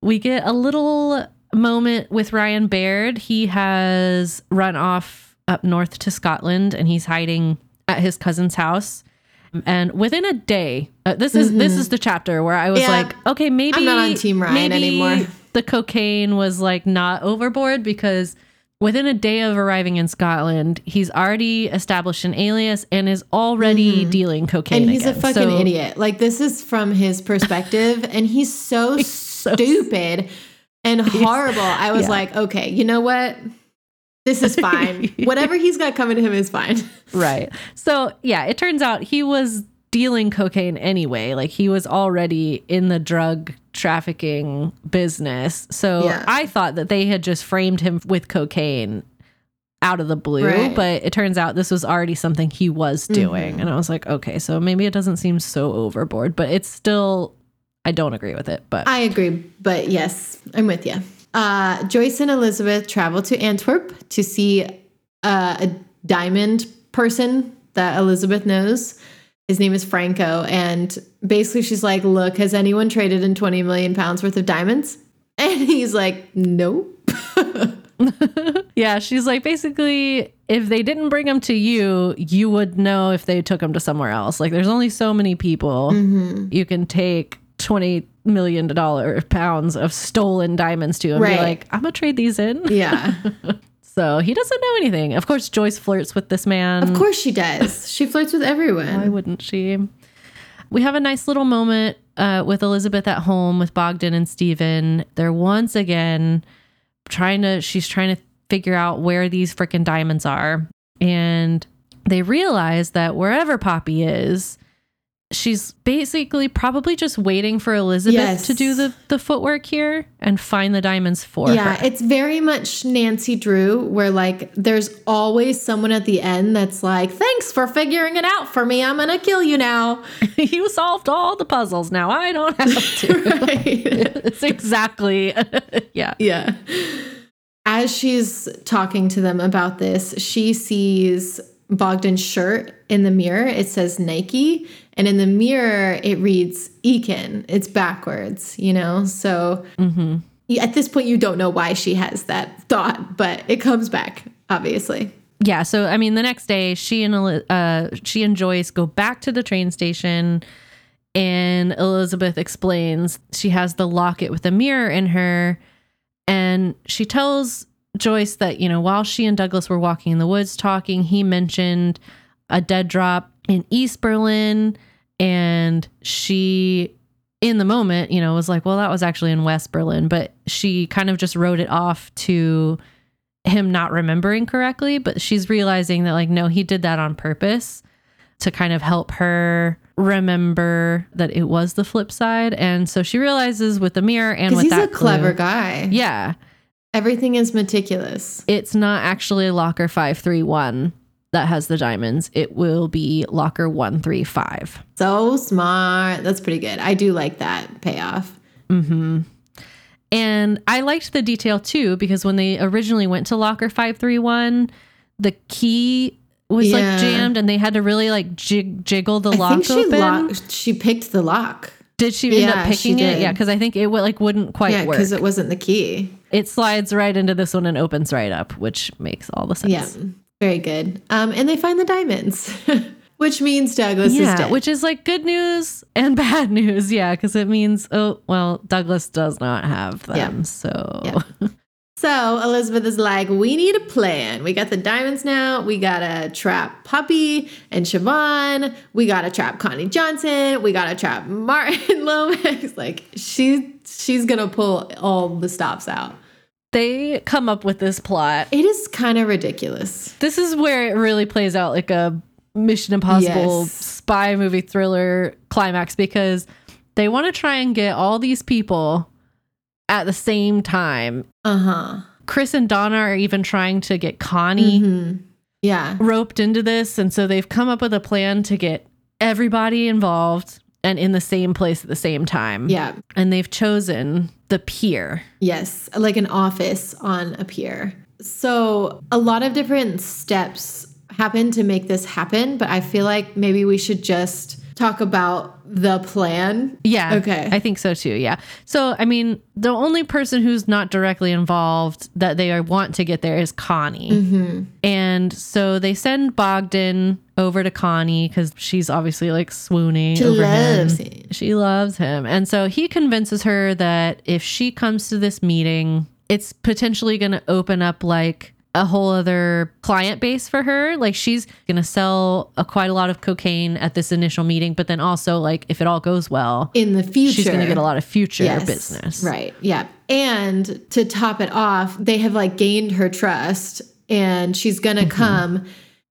Speaker 1: We get a little moment with Ryan Baird. He has run off up north to Scotland and he's hiding at his cousin's house. And within a day, uh, this is this is the chapter where I was
Speaker 2: Mm-hmm. Yeah.
Speaker 1: like, okay, maybe
Speaker 2: I'm not on Team Ryan
Speaker 1: maybe
Speaker 2: anymore.
Speaker 1: The cocaine was like not overboard because within a day of arriving in Scotland, he's already established an alias and is already dealing cocaine.
Speaker 2: Mm-hmm. And he's a fucking
Speaker 1: So-
Speaker 2: idiot. Like, this is from his perspective, and he's so <laughs>
Speaker 1: so
Speaker 2: stupid and <laughs> horrible. I was
Speaker 1: yeah.
Speaker 2: like, okay, you know what? This is <laughs> fine. Whatever he's got coming to him is fine. <laughs>
Speaker 1: Right. So, yeah, it turns out he was dealing cocaine anyway. Like he was already in the drug trafficking business. So,
Speaker 2: Yeah.
Speaker 1: I thought that they had just framed him with cocaine out of the blue,
Speaker 2: Right.
Speaker 1: but it turns out this was already something he was doing.
Speaker 2: Mm-hmm.
Speaker 1: And I was like, okay, so maybe it doesn't seem so overboard, but it's still I don't agree with it, but
Speaker 2: I agree, but yes, I'm with you. Uh, Joyce and Elizabeth travel to Antwerp to see uh, a diamond person that Elizabeth knows. His name is Franco, and basically she's like, "Look, has anyone traded in 20 million pounds worth of diamonds?" <laughs> And he's like, "Nope." <laughs>
Speaker 1: yeah, she's like basically if they didn't bring them to you, you would know if they took them to somewhere else. Like there's only so many people
Speaker 2: Mm-hmm.
Speaker 1: you can take 20 million dollar pounds of stolen diamonds to and
Speaker 2: Right.
Speaker 1: be like, I'm gonna trade these in. <laughs>
Speaker 2: Yeah,
Speaker 1: So he doesn't know anything. Of course, Joyce flirts with this man.
Speaker 2: of course she does. She flirts with everyone.
Speaker 1: Why wouldn't she? We have a nice little moment uh, with Elizabeth at home with Bogdan and Stephen. They're once again trying to, she's trying to figure out where these freaking diamonds are. And they realize that wherever Poppy is, she's basically probably just waiting for Elizabeth
Speaker 2: Yes.
Speaker 1: to do the, the footwork here and find the diamonds for
Speaker 2: Yeah,
Speaker 1: her.
Speaker 2: it's very much Nancy Drew, where like there's always someone at the end that's like, "Thanks for figuring it out for me. I'm gonna kill you now." <laughs>
Speaker 1: you solved all the puzzles. Now I don't have to. <laughs> <laughs> it's exactly, yeah.
Speaker 2: yeah. As she's talking to them about this, she sees Bogdan's shirt in the mirror. It says Nike, and in the mirror it reads Ekin. It's backwards, you know. So y- at this point, you don't know why she has that thought, but it comes back, obviously.
Speaker 1: yeah so i mean the next day she and uh she and joyce go back to the train station and elizabeth explains she has the locket with a mirror in her and she tells joyce that you know while she and douglas were walking in the woods talking he mentioned a dead drop in east berlin and she in the moment you know was like well that was actually in west berlin but she kind of just wrote it off to him not remembering correctly, but she's realizing that, like, no, he did that on purpose to kind of help her remember that it was the flip side. And so she realizes with the mirror and with
Speaker 2: he's
Speaker 1: that
Speaker 2: a clever
Speaker 1: clue-
Speaker 2: guy.
Speaker 1: Yeah.
Speaker 2: Everything is meticulous.
Speaker 1: It's not actually locker 531 that has the diamonds. It will be locker 135.
Speaker 2: So smart. That's pretty good. I do like that payoff. Mm-hmm.
Speaker 1: And I liked the detail too because when they originally went to locker 531, the key was
Speaker 2: Yeah.
Speaker 1: like jammed and they had to really like jig- jiggle the
Speaker 2: I
Speaker 1: lock
Speaker 2: she
Speaker 1: open.
Speaker 2: locked. She picked the lock.
Speaker 1: Did she end up picking it? Yeah, because I think it like wouldn't quite
Speaker 2: yeah,
Speaker 1: work.
Speaker 2: because it wasn't the key.
Speaker 1: it slides right into this one and opens right up, which makes all the sense.
Speaker 2: Yeah, very good. Um, and they find the diamonds, <laughs> which means Douglas is
Speaker 1: Yeah,
Speaker 2: dead.
Speaker 1: which is like good news and <laughs> bad news. Yeah, because it means oh well, Douglas does not have them.
Speaker 2: Yeah.
Speaker 1: So
Speaker 2: Yeah. <laughs> So Elizabeth is like, we need a plan. We got the diamonds now. We gotta trap Poppy and Siobhan. We gotta trap Connie Johnson. We gotta trap Martin Lomax. Like she she's gonna pull all the stops out.
Speaker 1: They come up with this plot.
Speaker 2: It is kind of ridiculous.
Speaker 1: This is where it really plays out like a Mission Impossible
Speaker 2: Yes.
Speaker 1: spy movie thriller climax because they want to try and get all these people at the same time.
Speaker 2: Uh-huh.
Speaker 1: Chris and Donna are even trying to get Connie
Speaker 2: Mhm. Yeah.
Speaker 1: roped into this. And so they've come up with a plan to get everybody involved and in the same place at the same time.
Speaker 2: Yeah.
Speaker 1: And they've chosen the pier.
Speaker 2: Yes, like an office on a pier. So, a lot of different steps happen to make this happen, but I feel like maybe we should just talk about the plan.
Speaker 1: Yeah.
Speaker 2: Okay.
Speaker 1: I think so too. Yeah. So, I mean, the only person who's not directly involved that they want to get there is Connie.
Speaker 2: Mm-hmm.
Speaker 1: And so they send Bogdan over to Connie because she's obviously like swooning
Speaker 2: She
Speaker 1: over
Speaker 2: loves
Speaker 1: him.
Speaker 2: him.
Speaker 1: She loves him. And so he convinces her that if she comes to this meeting, it's potentially going to open up like a whole other client base for her. Like she's going to sell a, quite a lot of cocaine at this initial meeting, but then also like if it all goes well,
Speaker 2: In the future,
Speaker 1: she's going to get a lot of future
Speaker 2: Yes,
Speaker 1: business.
Speaker 2: Right. Yeah. And to top it off, they have like gained her trust and she's going
Speaker 1: Mm-hmm.
Speaker 2: to come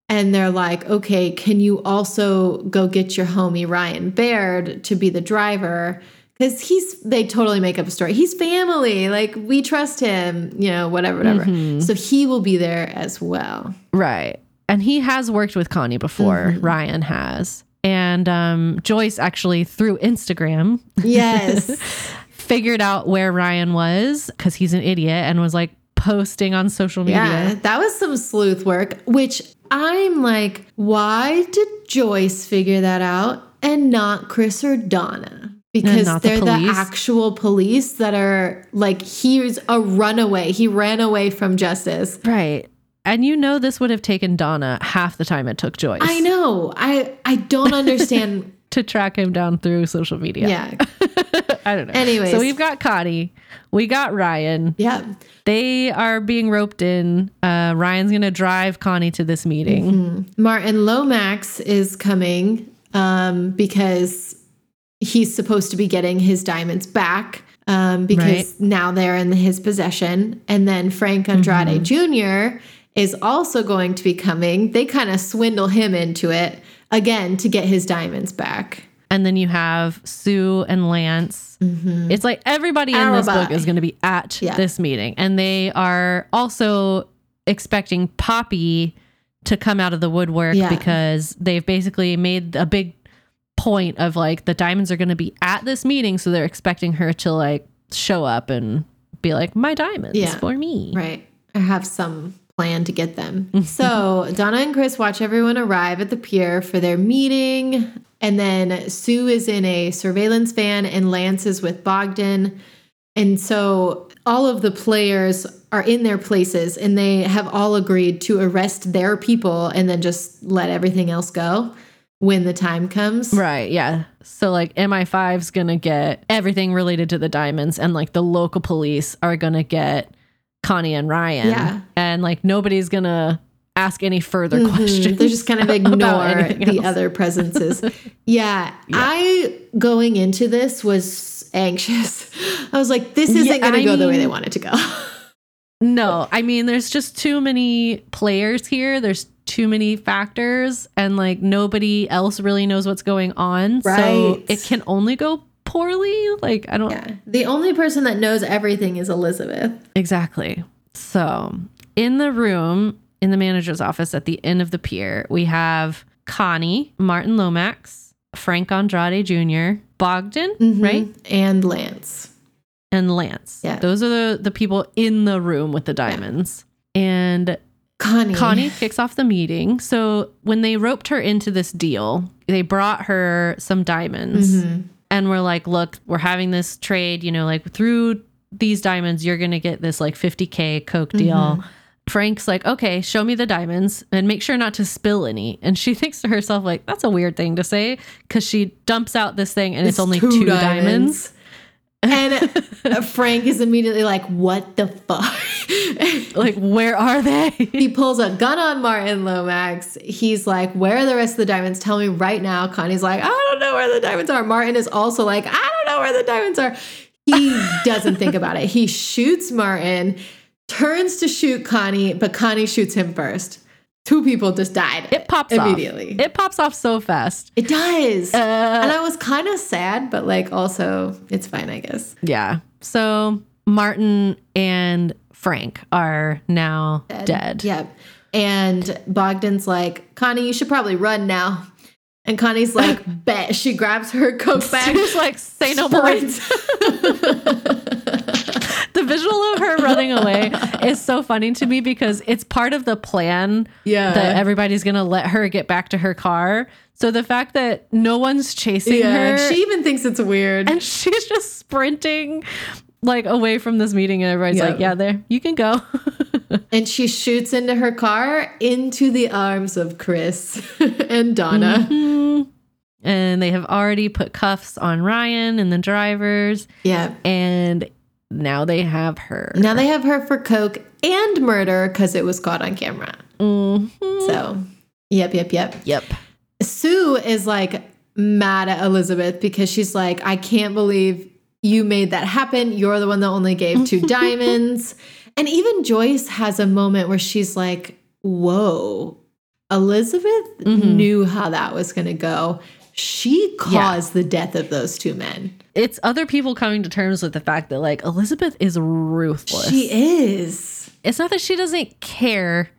Speaker 2: and they're like, okay, can you also go get your homie Ryan Baird to be the driver? Because he's, they totally make up a story. He's family. Like, we trust him, you know, whatever, whatever.
Speaker 1: Mm-hmm.
Speaker 2: So he will be there as well.
Speaker 1: Right. And he has worked with Connie before.
Speaker 2: Mm-hmm.
Speaker 1: Ryan has. And um, Joyce actually through Instagram
Speaker 2: Yes. <laughs>
Speaker 1: figured out where Ryan was because he's an idiot and was like posting on social media.
Speaker 2: Yeah, that was some sleuth work, which I'm like, why did Joyce figure that out and not Chris or Donna? Because
Speaker 1: the
Speaker 2: they're the,
Speaker 1: police.
Speaker 2: actual police that are like, he's a runaway. He ran away from justice.
Speaker 1: Right. And you know this would have taken Donna half the time it took Joyce
Speaker 2: I know. I I don't understand. <laughs>
Speaker 1: to track him down through social media.
Speaker 2: yeah. <laughs>
Speaker 1: I don't know.
Speaker 2: Anyways.
Speaker 1: So we've got Connie, we got Ryan.
Speaker 2: Yeah.
Speaker 1: They are being roped in. Uh, Ryan's going to drive Connie to this meeting.
Speaker 2: Mm-hmm. Martin Lomax is coming um, because he's supposed to be getting his diamonds back um, because
Speaker 1: Right.
Speaker 2: now they're in his possession. And then Frank Andrade Jr. is also going to be coming. They kind of swindle him into it again to get his diamonds back.
Speaker 1: And then you have Sue and Lance. It's like everybody in this book is going to be at
Speaker 2: Mm-hmm. Yeah.
Speaker 1: this meeting. And they are also expecting Poppy to come out of the woodwork
Speaker 2: Yeah.
Speaker 1: because they've basically made a big point of like the diamonds are going to be at this meeting. So they're expecting her to like show up and be like, my diamonds
Speaker 2: Yeah.
Speaker 1: for me.
Speaker 2: Right. I have some plan to get them. Mm-hmm. so Donna and Chris watch everyone arrive at the pier for their meeting. And then Sue is in a surveillance van and Lance is with Bogdan. And so all of the players are in their places and they have all agreed to arrest their people and then just let everything else go when the time comes.
Speaker 1: Right. Yeah. So like MI5's going to get everything related to the diamonds and like the local police are going to get Connie and Ryan.
Speaker 2: Yeah.
Speaker 1: And like nobody's going to ask any further
Speaker 2: Mhm.
Speaker 1: questions.
Speaker 2: They just kind of <laughs> ignore the
Speaker 1: else.
Speaker 2: other presences. <laughs> yeah, I going into this was anxious. <laughs> I was like, this isn't
Speaker 1: Yeah,
Speaker 2: going to go the way they
Speaker 1: mean-
Speaker 2: want it to go.
Speaker 1: No, I mean there's just too many players here. There's too many factors and like nobody else really knows what's going on. So it can only go poorly. Like I don't
Speaker 2: yeah, the only person that knows everything is Elizabeth.
Speaker 1: Exactly. So, in the room in the manager's office at the end of the pier, we have Connie, Martin Lomax, Frank Andrade Jr., Bogdan, mm-hmm. right?
Speaker 2: And Lance.
Speaker 1: And Lance.
Speaker 2: Yeah.
Speaker 1: Those are the, the people in the room with the diamonds. And
Speaker 2: Connie.
Speaker 1: Connie kicks off the meeting. So when they roped her into this deal, they brought her some diamonds
Speaker 2: Mm-hmm.
Speaker 1: and we're like, look, we're having this trade, you know, like through these diamonds, you're going to get this like 50K Coke deal.
Speaker 2: Mm-hmm.
Speaker 1: Frank's like, okay, show me the diamonds and make sure not to spill any. And she <laughs> thinks to herself, like, that's a weird thing to say because she dumps out this thing and it's, only two, diamonds.
Speaker 2: And <laughs> uh, Frank is immediately like, what the fuck? <laughs>
Speaker 1: Like, where are they?
Speaker 2: he pulls a gun on Martin Lomax. He's like, where are the rest of the diamonds? Tell me right now. Connie's like, I don't know where the diamonds are. Martin is also like, I don't know where the diamonds are. He <laughs> doesn't think about it. He shoots Martin, turns to shoot Connie, but Connie shoots him first. Two people just died.
Speaker 1: It pops
Speaker 2: immediately.
Speaker 1: Off. It pops off so fast.
Speaker 2: It does.
Speaker 1: Uh,
Speaker 2: and I was kind of sad, but like also it's fine, I guess.
Speaker 1: Yeah. So Martin and Frank are now dead.
Speaker 2: Yep. And Bogdan's like, Connie, you should probably run now. And Connie's like, <laughs> bet. She grabs her coke bag.
Speaker 1: She's like, say no more. <laughs> <laughs> the visual of her running away <laughs> is so funny to me because it's part of the plan
Speaker 2: Yeah.
Speaker 1: that everybody's gonna let her get back to her car. So the fact that no one's chasing
Speaker 2: yeah.
Speaker 1: her
Speaker 2: She even thinks it's weird.
Speaker 1: and <laughs> she's just sprinting like away from this meeting and everybody's
Speaker 2: Yeah.
Speaker 1: like, Yeah, there, you can go. <laughs>
Speaker 2: And she shoots into her car into the arms of Chris and Donna.
Speaker 1: Mm-hmm. and they have already put cuffs on Ryan and the drivers,
Speaker 2: Yeah.
Speaker 1: and now they have her.
Speaker 2: Now they have her for coke and murder because it was caught on camera.
Speaker 1: Mhm.
Speaker 2: So, yep, yep, yep.
Speaker 1: Yep.
Speaker 2: Sue is like mad at Elizabeth because she's like, I can't believe you made that happen. You're the one that only gave two <laughs> diamonds. And even Joyce has a moment where she's like, Whoa, Elizabeth
Speaker 1: Mhm.
Speaker 2: knew how that was going to go. She caused the death of those two men.
Speaker 1: It's other people coming to terms with the fact that like Elizabeth is ruthless.
Speaker 2: She is.
Speaker 1: it's not that she doesn't care.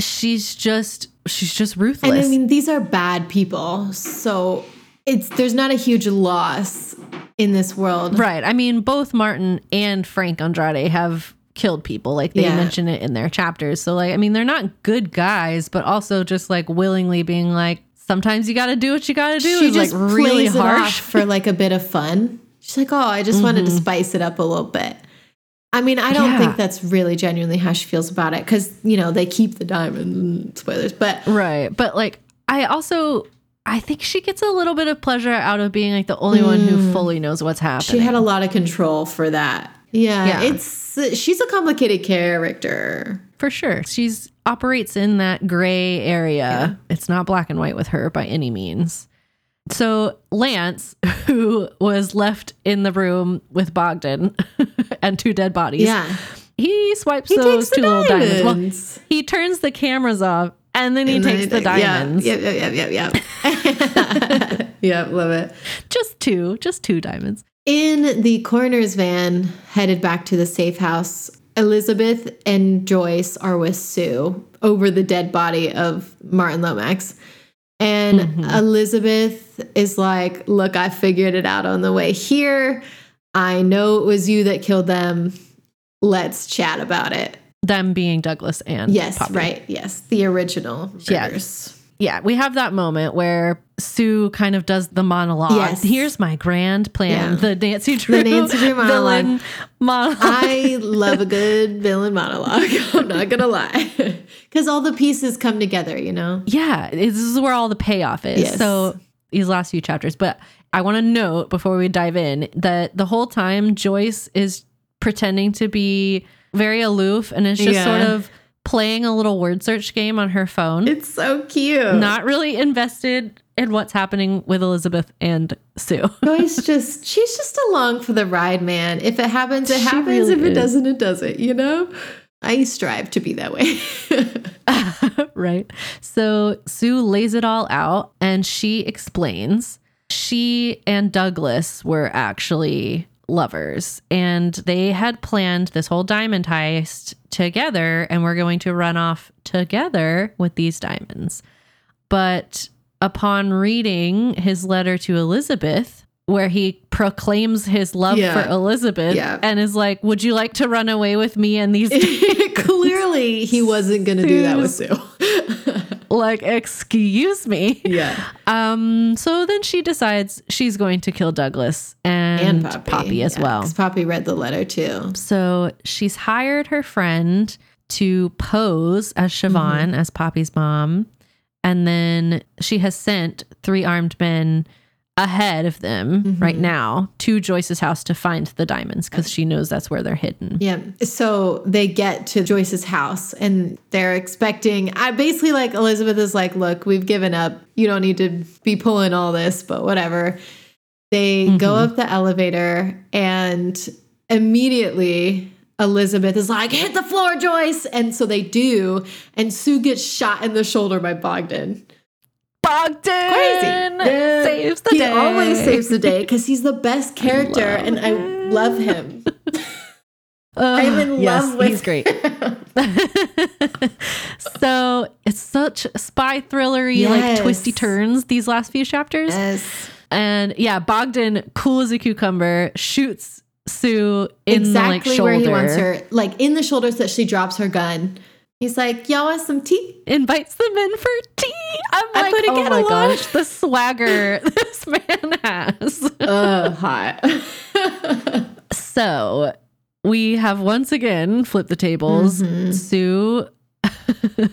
Speaker 1: She's just she's just ruthless.
Speaker 2: And I mean, these are bad people. So it's there's not a huge loss in this world.
Speaker 1: right. I mean, both Martin and Frank Andrade have killed people. Like they
Speaker 2: Yeah.
Speaker 1: mention it in their chapters. So like I mean, they're not good guys, but also just like willingly being like sometimes you got to do what you got to do.
Speaker 2: she just
Speaker 1: like really
Speaker 2: plays it off
Speaker 1: harsh.
Speaker 2: for like a bit of fun. She's like, "Oh, I just wanted to
Speaker 1: Mhm.
Speaker 2: spice it up a little bit." I mean, I don't
Speaker 1: Yeah.
Speaker 2: think that's really genuinely how she feels about it because you know they keep the diamond. Spoilers, but
Speaker 1: Right. But like I also I think she gets a little bit of pleasure out of being like the only one who fully knows what's happening.
Speaker 2: she had a lot of control for that. Yeah,
Speaker 1: Yeah.
Speaker 2: it's she's a complicated character.
Speaker 1: For sure. She's operates in that gray area. It's not black and white with her by any means. So Lance, <laughs> who was left in the room with Bogdan <laughs> and two dead bodies,
Speaker 2: Yeah,
Speaker 1: he swipes
Speaker 2: he
Speaker 1: those two little diamonds. Well, he turns the cameras off and then he
Speaker 2: And then
Speaker 1: takes the diamonds.
Speaker 2: Yep, yep, yep, yep, yep. <laughs> yep, love it.
Speaker 1: Just two, just two diamonds.
Speaker 2: In the coroner's van headed back to the safe house, Elizabeth and Joyce are with Sue over the dead body of Martin Lomax. And
Speaker 1: Mhm.
Speaker 2: Elizabeth is like, Look, I figured it out on the way here. I know it was you that killed them. Let's chat about it.
Speaker 1: Them being Douglas and
Speaker 2: Yes,
Speaker 1: Poppy.
Speaker 2: right. Yes. The original murders.
Speaker 1: Yeah, we have that moment where Sue kind of does the monologue.
Speaker 2: Yes.
Speaker 1: Here's my grand plan.
Speaker 2: Yeah.
Speaker 1: The Nancy Drew,
Speaker 2: Nancy Drew monologue.
Speaker 1: villain monologue.
Speaker 2: I love a good villain monologue. <laughs> I'm not gonna lie, <laughs> because all the pieces come together. You know.
Speaker 1: yeah, this is where all the payoff is.
Speaker 2: Yes.
Speaker 1: So these last few chapters, but I want to note before we dive in that the whole time Joyce is pretending to be very aloof and is just
Speaker 2: Yeah.
Speaker 1: sort of playing a little word search game on her phone.
Speaker 2: It's so cute.
Speaker 1: not really invested in what's happening with Elizabeth and Sue. <laughs>
Speaker 2: Joyce <laughs> just she's just along for the ride, man. If it happens, it
Speaker 1: She
Speaker 2: happens.
Speaker 1: really
Speaker 2: if it
Speaker 1: is.
Speaker 2: doesn't, it doesn't. You know. I strive to be that way. <laughs>
Speaker 1: right. So Sue lays it all out and she explains she and Douglas were actually lovers and they had planned this whole diamond heist together and we're going to run off together with these diamonds. But upon reading his letter to Elizabeth, where he proclaims his love
Speaker 2: Yeah.
Speaker 1: for Elizabeth
Speaker 2: Yeah.
Speaker 1: and is like, Would you like to run away with me and these <laughs>
Speaker 2: Clearly, he wasn't going to do that with Sue.
Speaker 1: Like, excuse me.
Speaker 2: yeah. <laughs>
Speaker 1: Um, so then she decides she's going to kill Douglas and, Poppy, as well.
Speaker 2: Because Poppy read the letter too.
Speaker 1: So she's hired her friend to pose as Siobhan,
Speaker 2: Mm-hmm.
Speaker 1: as Poppy's mom. And then she has sent three armed men ahead of them
Speaker 2: Mm-hmm.
Speaker 1: right now to Joyce's house to find the diamonds because she knows that's where they're hidden.
Speaker 2: Yeah. So they get to Joyce's house and they're expecting. I basically like Elizabeth is like, look, we've given up. You don't need to be pulling all this, but whatever. They go
Speaker 1: Mhm.
Speaker 2: up the elevator and immediately Elizabeth is like, hit the floor, Joyce. And so they do. And Sue gets shot in the shoulder by Bogdan.
Speaker 1: Bogdan
Speaker 2: Crazy.
Speaker 1: saves the
Speaker 2: he
Speaker 1: day.
Speaker 2: He always saves the day <laughs> because he's the best character
Speaker 1: love
Speaker 2: and I love him. <laughs>
Speaker 1: Ugh,
Speaker 2: I'm in
Speaker 1: yes,
Speaker 2: love with
Speaker 1: he's great. <laughs> so it's such spy thrillery,
Speaker 2: Yes.
Speaker 1: like twisty turns these last few chapters.
Speaker 2: yes.
Speaker 1: And yeah, Bogdan, cool as a cucumber, shoots Sue in
Speaker 2: exactly
Speaker 1: the like
Speaker 2: where
Speaker 1: shoulder,
Speaker 2: he wants her, like in the shoulders that she drops her gun. He's like, "Y'all want some tea?"
Speaker 1: invites them in for tea. I'm
Speaker 2: I'm
Speaker 1: like, oh
Speaker 2: get
Speaker 1: my
Speaker 2: a
Speaker 1: gosh, the swagger <laughs> this man has.
Speaker 2: Uh, hot. <laughs>
Speaker 1: So we have once again flipped the tables.
Speaker 2: Mhm.
Speaker 1: Sue <laughs>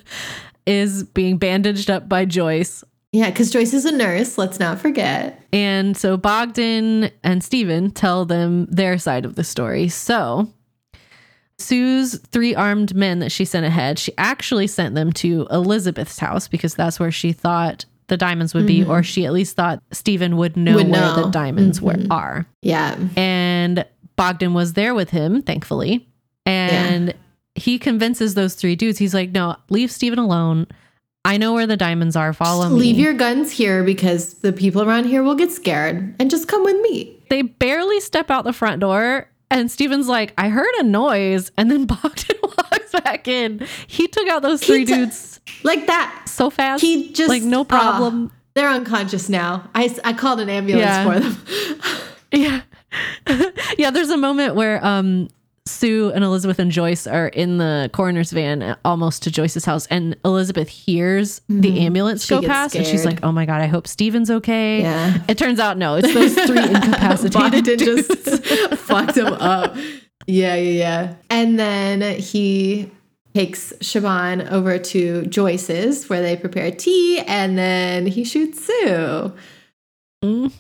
Speaker 1: is being bandaged up by Joyce.
Speaker 2: yeah, because Joyce is a nurse. Let's not forget.
Speaker 1: And so Bogdan and Stephen tell them their side of the story. So Sue's three armed men that she sent ahead, she actually sent them to Elizabeth's house because that's where she thought the diamonds would be, or she at least thought Stephen would know
Speaker 2: Would
Speaker 1: where
Speaker 2: know.
Speaker 1: the diamonds were,
Speaker 2: Mhm.
Speaker 1: are.
Speaker 2: Yeah,
Speaker 1: And Bogdan was there with him, thankfully. And he convinces those three dudes, he's like, no, leave Stephen alone. I know where the diamonds are. Follow
Speaker 2: Just
Speaker 1: me.
Speaker 2: leave your guns here because the people around here will get scared, and just come with me.
Speaker 1: they barely step out the front door. And Stephen's like, I heard a noise. And then <laughs> Bogdan walks back in. He took out those three
Speaker 2: t-
Speaker 1: dudes
Speaker 2: Like that.
Speaker 1: so fast.
Speaker 2: He just
Speaker 1: like, no
Speaker 2: ah,
Speaker 1: problem.
Speaker 2: they're unconscious now. I, I called an ambulance
Speaker 1: Yeah.
Speaker 2: for them. <laughs> <laughs>
Speaker 1: Yeah. yeah, there's a moment where um Sue and Elizabeth and Joyce are in the coroner's van almost to Joyce's house and Elizabeth hears the ambulance
Speaker 2: Mm-hmm. She
Speaker 1: go past and she's like, "Oh my god, I hope Stephen's okay."
Speaker 2: Yeah.
Speaker 1: It turns out no, it's those three <laughs> incapacitated dudes.
Speaker 2: just <laughs> fucked him up. Yeah, yeah, yeah. And then he takes Siobhan over to Joyce's where they prepare tea and then he shoots Sue.
Speaker 1: Mhm.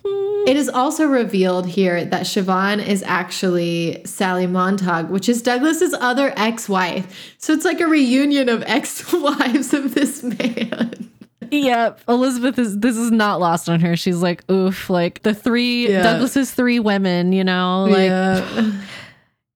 Speaker 2: It is also revealed here that Siobhan is actually Sally Montag, which is Douglas's other ex-wife. So it's like a reunion of ex-wives of this man.
Speaker 1: Yep, Elizabeth is this is not lost on her. She's like, oof, like the three
Speaker 2: Yeah.
Speaker 1: Douglas's three women, you know, like
Speaker 2: yeah.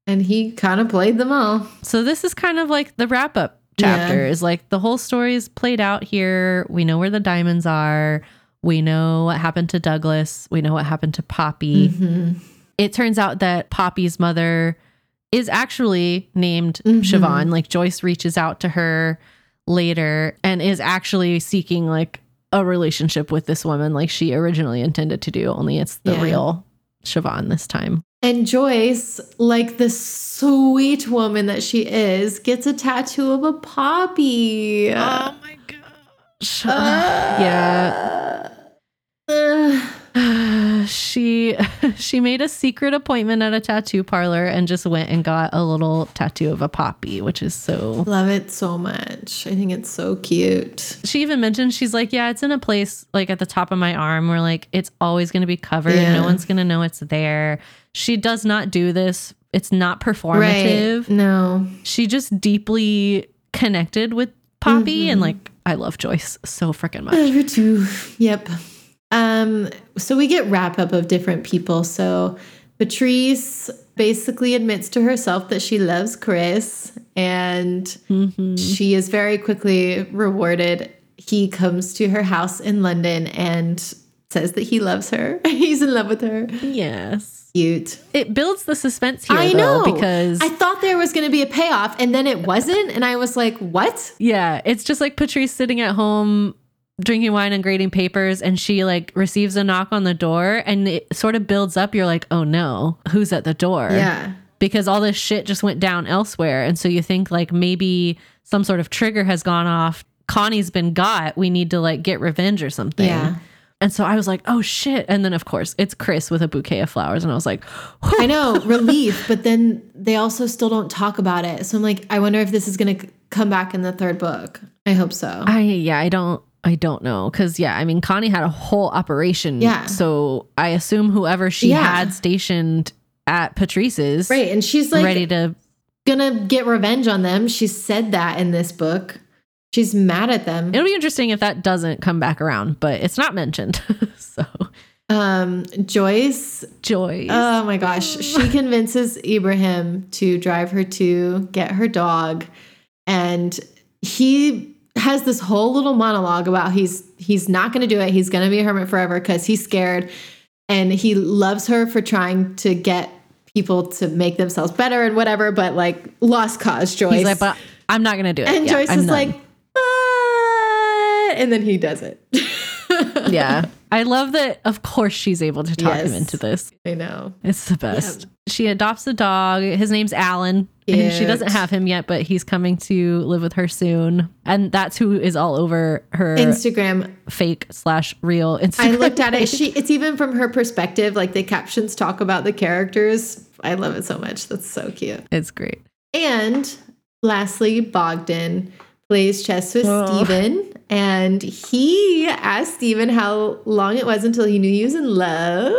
Speaker 2: And he kind of played them all.
Speaker 1: so this is kind of like the wrap up chapter
Speaker 2: Yeah.
Speaker 1: is like the whole story is played out here. We know where the diamonds are. We know what happened to Douglas. We know what happened to Poppy.
Speaker 2: Mhm.
Speaker 1: It turns out that Poppy's mother is actually named
Speaker 2: Mhm.
Speaker 1: Siobhan. Like Joyce reaches out to her later and is actually seeking like a relationship with this woman like she originally intended to do, only it's the
Speaker 2: Yeah.
Speaker 1: real Siobhan this time.
Speaker 2: And Joyce, like the sweet woman that she is, gets a tattoo of a poppy.
Speaker 1: Oh my gosh. <sighs> yeah.
Speaker 2: Uh, <sighs>
Speaker 1: she <laughs> she made a secret appointment at a tattoo parlor and just went and got a little tattoo of a poppy, which is so
Speaker 2: love it so much. I think it's so cute.
Speaker 1: she even mentioned she's like, yeah, it's in a place like at the top of my arm where like it's always going to be covered.
Speaker 2: Yeah.
Speaker 1: No one's going to know it's there. She does not do this. It's not performative.
Speaker 2: Right. No.
Speaker 1: She just deeply connected with Poppy
Speaker 2: Mm-hmm.
Speaker 1: and like I love Joyce so freaking much.
Speaker 2: Her too. Yep. Um, so we get wrap up of different people. So Patrice basically admits to herself that she loves Chris and
Speaker 1: Mhm.
Speaker 2: she is very quickly rewarded. He comes to her house in London and says that he loves her. <laughs> He's in love with her.
Speaker 1: Yes.
Speaker 2: Cute.
Speaker 1: It builds the suspense here
Speaker 2: I
Speaker 1: though
Speaker 2: know
Speaker 1: because
Speaker 2: I thought there was going to be a payoff and then it wasn't and I was like, "What?"
Speaker 1: Yeah, it's just like Patrice sitting at home drinking wine and grading papers and she like receives a knock on the door and it sort of builds up you're like oh no who's at the door
Speaker 2: Yeah.
Speaker 1: because all this shit just went down elsewhere and so you think like maybe some sort of trigger has gone off connie's been got we need to like get revenge or something
Speaker 2: Yeah.
Speaker 1: and so i was like oh shit and then of course it's chris with a bouquet of flowers and i was like
Speaker 2: I know, relief, but then they also still don't talk about it. So I'm like, I wonder if this is going to come back in the third book. I hope so.
Speaker 1: I yeah, I don't I don't know cuz yeah, I mean Connie had a whole operation.
Speaker 2: Yeah.
Speaker 1: So I assume whoever she
Speaker 2: Yeah.
Speaker 1: had stationed at Patrice's
Speaker 2: right. And she's like
Speaker 1: ready to
Speaker 2: gonna get revenge on them. She said that in this book. She's mad at them.
Speaker 1: It'll be interesting if that doesn't come back around, but it's not mentioned. <laughs> so
Speaker 2: Um, Joyce,
Speaker 1: Joy.
Speaker 2: oh my gosh, she <laughs> convinces Ibrahim to drive her to get her dog, and he has this whole little monologue about he's he's not going to do it. He's going to be a hermit forever because he's scared, and he loves her for trying to get people to make themselves better and whatever. But like lost cause, Joyce.
Speaker 1: He's like, but I'm not going to do it.
Speaker 2: and
Speaker 1: Yeah,
Speaker 2: Joyce
Speaker 1: I'm
Speaker 2: is
Speaker 1: done.
Speaker 2: like, "But," and then he does it. <laughs>
Speaker 1: yeah. I love that of course she's able to talk him into this.
Speaker 2: I know.
Speaker 1: It's the best. She adopts a dog. His name's Alan. And she doesn't have him yet, but he's coming to live with her soon. And that's who is all over her
Speaker 2: Instagram.
Speaker 1: fake slash real Instagram.
Speaker 2: I looked at it. She <laughs> it's even from her perspective. Like the captions talk about the characters. I love it so much. That's so cute.
Speaker 1: It's great.
Speaker 2: And lastly, Bogdan plays chess with
Speaker 1: Oh.
Speaker 2: Stephen. And he asked Stephen how long it was until he knew he was in love.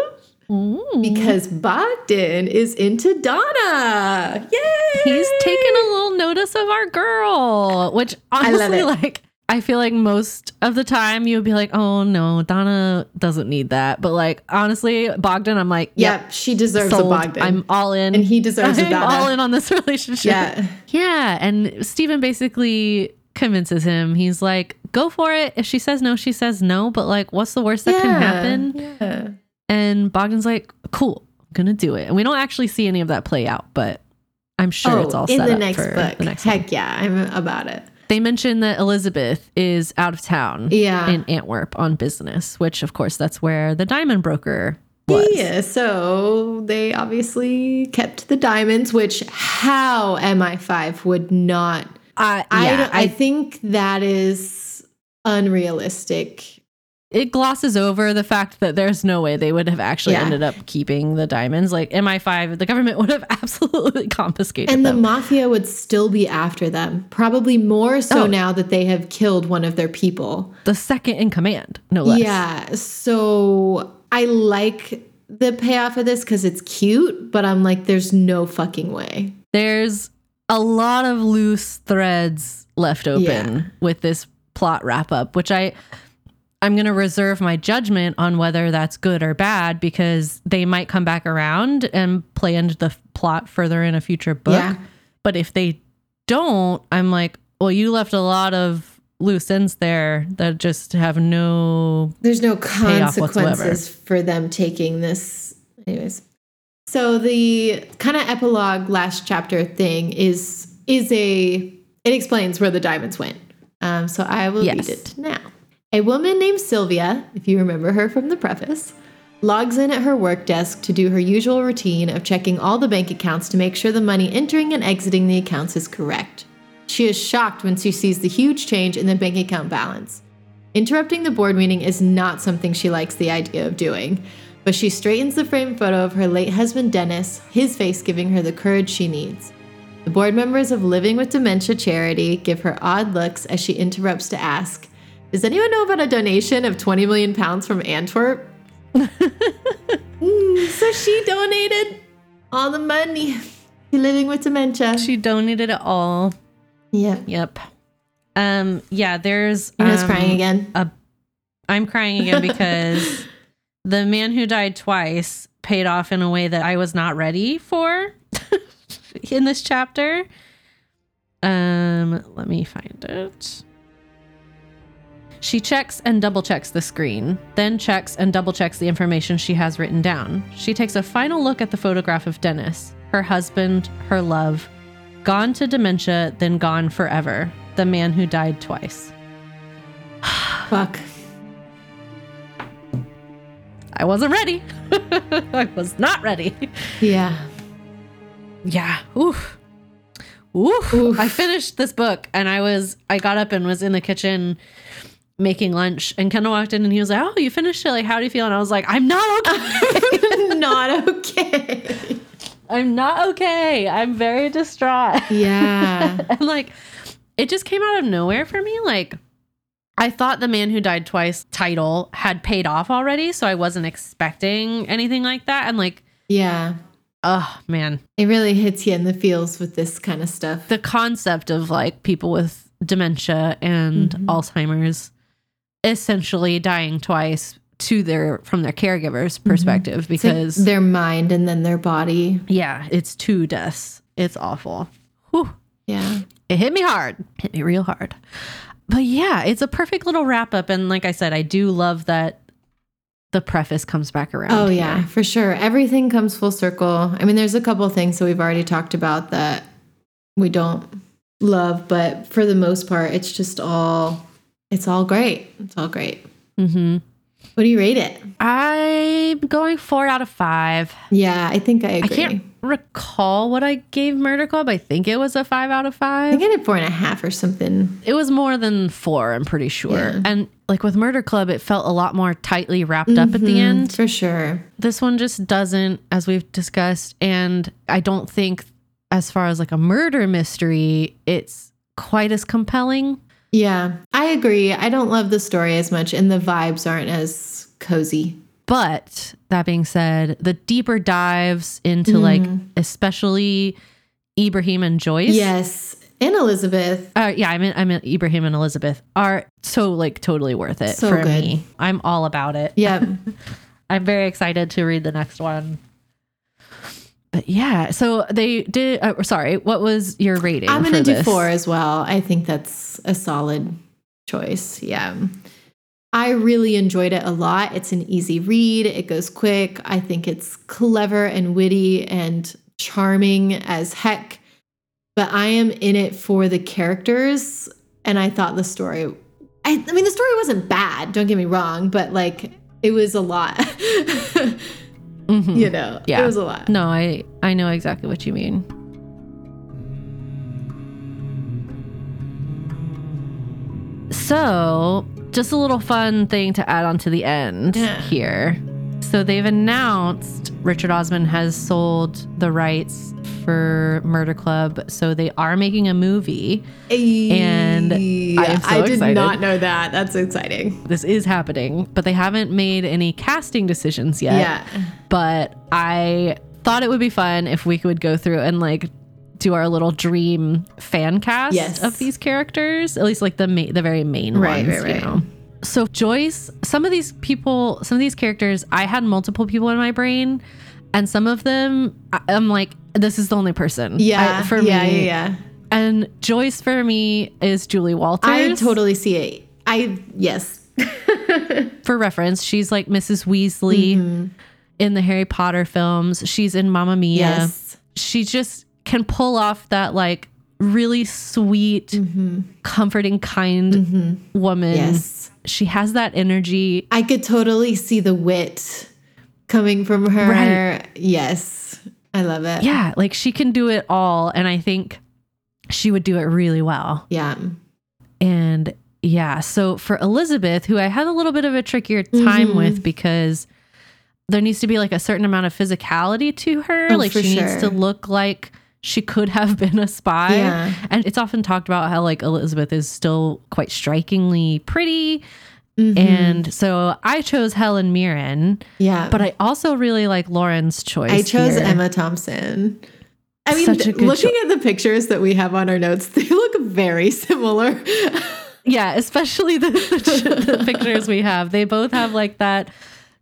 Speaker 2: Mm. Because Bogdan is into Donna. Yay!
Speaker 1: he's taking a little notice of our girl, which
Speaker 2: I
Speaker 1: honestly,
Speaker 2: it.
Speaker 1: like, I feel like most of the time you would be like, oh no, Donna doesn't need that. But like, honestly, Bogdan, I'm like, yep,
Speaker 2: Yep, she deserves
Speaker 1: sold.
Speaker 2: a Bogdan.
Speaker 1: I'm all in.
Speaker 2: and he deserves a <laughs>
Speaker 1: I'm
Speaker 2: Donna.
Speaker 1: all in on this <laughs> relationship.
Speaker 2: Yeah.
Speaker 1: Yeah. And Stephen basically convinces him. He's like, go for it. If she says no, she says no. But like, what's the worst that can happen?
Speaker 2: Yeah.
Speaker 1: And Bogdan's like, cool, I'm going to do it. And we don't actually see any of that play out, but I'm sure it's oh, all
Speaker 2: Oh, in
Speaker 1: set
Speaker 2: the
Speaker 1: up
Speaker 2: next
Speaker 1: for
Speaker 2: book.
Speaker 1: the next one.
Speaker 2: Heck yeah, I'm about it.
Speaker 1: They mention that Elizabeth is out of town
Speaker 2: Yeah.
Speaker 1: in Antwerp on business, which of course that's where the diamond broker was.
Speaker 2: Yeah, so they obviously kept the diamonds, which how MI5 would not.
Speaker 1: I,
Speaker 2: I,
Speaker 1: yeah,
Speaker 2: don't- I think that is unrealistic.
Speaker 1: it glosses over the fact that there's no way they would have actually
Speaker 2: Yeah.
Speaker 1: ended up keeping the diamonds. Like MI5, the government <laughs> would have absolutely confiscated them.
Speaker 2: And the mafia would still be after them, probably more so
Speaker 1: Oh.
Speaker 2: now that they have killed one of their people.
Speaker 1: The, second in command, no less.
Speaker 2: Yeah, so I like the payoff of this because it's cute, but I'm like, there's no fucking way.
Speaker 1: There's a lot of loose threads left open
Speaker 2: Yeah.
Speaker 1: with this plot wrap up, which I I'm going to reserve my judgment on whether that's good or bad because they might come back around and play into the plot further in a future book.
Speaker 2: Yeah.
Speaker 1: But if they don't, I'm like, well, you left a lot of loose ends there that just have no
Speaker 2: There's no consequences for them taking this. Anyways, so the kind of epilogue last chapter thing is is a it explains where the diamonds went. Um, so I will
Speaker 1: Yes.
Speaker 2: read it now. A woman named Sylvia, if you remember her from the preface, logs in at her work desk to do her usual routine of checking all the bank accounts to make sure the money entering and exiting the accounts is correct. She is shocked when she sees the huge change in the bank account balance. Interrupting the board meeting is not something she likes the idea of doing, but she straightens the framed photo of her late husband Dennis, his face giving her the courage she needs. The board members of Living with Dementia Charity give her odd looks as she interrupts to ask, Does anyone know about a donation of 20 million pounds from Antwerp? <laughs> Mm, so she donated all the money to Living with Dementia.
Speaker 1: she donated it all.
Speaker 2: yeah.
Speaker 1: Yep. Um yeah, there's
Speaker 2: Anna's
Speaker 1: um,
Speaker 2: crying again.
Speaker 1: a I'm crying again because <laughs> the man who died twice paid off in a way that I was not ready for <laughs> in this chapter. Um, let me find it. She checks and double checks the screen, then checks and double checks the information she has written down. She takes a final look at the photograph of Dennis, her husband, her love, gone to dementia, then gone forever, the man who died twice. <sighs>
Speaker 2: Fuck.
Speaker 1: I wasn't ready. <laughs> I was not ready.
Speaker 2: Yeah.
Speaker 1: Yeah. Oof. Oof.
Speaker 2: Oof.
Speaker 1: I finished this book and I was I got up and was in the kitchen making lunch and Kendall walked in and he was like, Oh, you finished it. Like, how do you feel? And I was like, I'm not okay. <laughs>
Speaker 2: Not okay.
Speaker 1: I'm not okay. I'm very distraught.
Speaker 2: Yeah. <laughs>
Speaker 1: and like it just came out of nowhere for me. Like I thought the man who died twice title had paid off already, so I wasn't expecting anything like that. And like,
Speaker 2: Yeah.
Speaker 1: oh man,
Speaker 2: It really hits you in the feels with this kind of stuff.
Speaker 1: the concept of like people with dementia and
Speaker 2: Mhm.
Speaker 1: Alzheimer's essentially dying twice to their from their caregivers perspective
Speaker 2: It's like
Speaker 1: because
Speaker 2: their mind and then their body.
Speaker 1: yeah, it's two deaths. It's awful. Whew.
Speaker 2: Yeah.
Speaker 1: it hit me hard hit me real hard but yeah it's a perfect little wrap up and like i said i do love that the preface comes back around
Speaker 2: Oh
Speaker 1: here.
Speaker 2: yeah, for sure. Everything comes full circle. I mean, there's a couple things that we've already talked about that we don't love, but for the most part, it's just all it's all great. It's all great.
Speaker 1: mm-hmm.
Speaker 2: What do you rate it?
Speaker 1: i'm going four out of five
Speaker 2: Yeah, I think I
Speaker 1: i can't recall what i gave murder club i think it was a five out of
Speaker 2: I
Speaker 1: five
Speaker 2: think I did four and a half or something.
Speaker 1: it was more than four i'm pretty sure
Speaker 2: Yeah.
Speaker 1: and like with murder club it felt a lot more tightly wrapped up at the
Speaker 2: Mhm,
Speaker 1: end
Speaker 2: for sure.
Speaker 1: this one just doesn't as we've discussed and i don't think as far as like a murder mystery it's quite as compelling
Speaker 2: Yeah, I agree. I don't love the story as much, and the vibes aren't as cozy.
Speaker 1: But that being said the deeper dives into like especially ibrahim and joyce
Speaker 2: Yes, and Elizabeth.
Speaker 1: uh, yeah i mean i mean ibrahim and elizabeth are so like totally worth it
Speaker 2: So
Speaker 1: for
Speaker 2: good.
Speaker 1: me i'm all about it
Speaker 2: Yep. <laughs>
Speaker 1: I'm very excited to read the next one. But yeah, so they did. Uh, sorry, what was your rating?
Speaker 2: I'm gonna do
Speaker 1: this?
Speaker 2: four as well. I think that's a solid choice. Yeah. I really enjoyed it a lot. It's an easy read. It goes quick. I think it's clever and witty and charming as heck. But I am in it for the characters. And I thought the story, I, I mean, the story wasn't bad, don't get me wrong, but like it was a lot. <laughs>
Speaker 1: Mhm.
Speaker 2: you know,
Speaker 1: Yeah.
Speaker 2: it was a lot.
Speaker 1: No, I I know exactly what you mean. So, just a little fun thing to add on to the end
Speaker 2: Yeah.
Speaker 1: here. So they've announced Richard Osman has sold the rights for Murder Club, so they are making a movie. And I so
Speaker 2: I did
Speaker 1: excited.
Speaker 2: not know that. That's exciting.
Speaker 1: This is happening, but they haven't made any casting decisions yet.
Speaker 2: Yeah.
Speaker 1: but I thought it would be fun if we could go through and like do our little dream fan cast
Speaker 2: Yes.
Speaker 1: of these characters, at least like the ma- the very main
Speaker 2: Right,
Speaker 1: ones,
Speaker 2: right,
Speaker 1: you know. So Joyce, some of these people, some of these characters, I had multiple people in my brain, and some of them, I'm like, this is the only person.
Speaker 2: Yeah.
Speaker 1: I- for
Speaker 2: yeah,
Speaker 1: me.
Speaker 2: Yeah. Yeah.
Speaker 1: And Joyce for me is Julie Walters.
Speaker 2: I totally see it. I, yes. <laughs>
Speaker 1: for reference, she's like Mrs. Weasley
Speaker 2: Mm-hmm.
Speaker 1: in the Harry Potter films. She's in Mamma Mia.
Speaker 2: Yes.
Speaker 1: She just can pull off that like really sweet,
Speaker 2: Mm-hmm.
Speaker 1: comforting, kind woman.
Speaker 2: Yes.
Speaker 1: She has that energy.
Speaker 2: I could totally see the wit coming from her.
Speaker 1: Right.
Speaker 2: Yes. I love it.
Speaker 1: Yeah, like she can do it all. And I think she would do it really well.
Speaker 2: Yeah.
Speaker 1: And yeah, so for Elizabeth, who I had a little bit of a trickier time
Speaker 2: Mhm.
Speaker 1: with because there needs to be like a certain amount of physicality to her.
Speaker 2: Oh,
Speaker 1: like she needs to look like she could have <laughs> been a spy.
Speaker 2: Yeah.
Speaker 1: And it's often talked about how like Elizabeth is still quite strikingly pretty.
Speaker 2: Mhm.
Speaker 1: And so I chose Helen Mirren,
Speaker 2: yeah.
Speaker 1: but I also really like Lauren's choice.
Speaker 2: I chose
Speaker 1: here.
Speaker 2: Emma Thompson. I mean,
Speaker 1: Such a
Speaker 2: th-
Speaker 1: good
Speaker 2: looking at the pictures that we have on our notes, <laughs> they look very similar.
Speaker 1: Yeah, especially the, the, <laughs> the pictures we have. They both have like that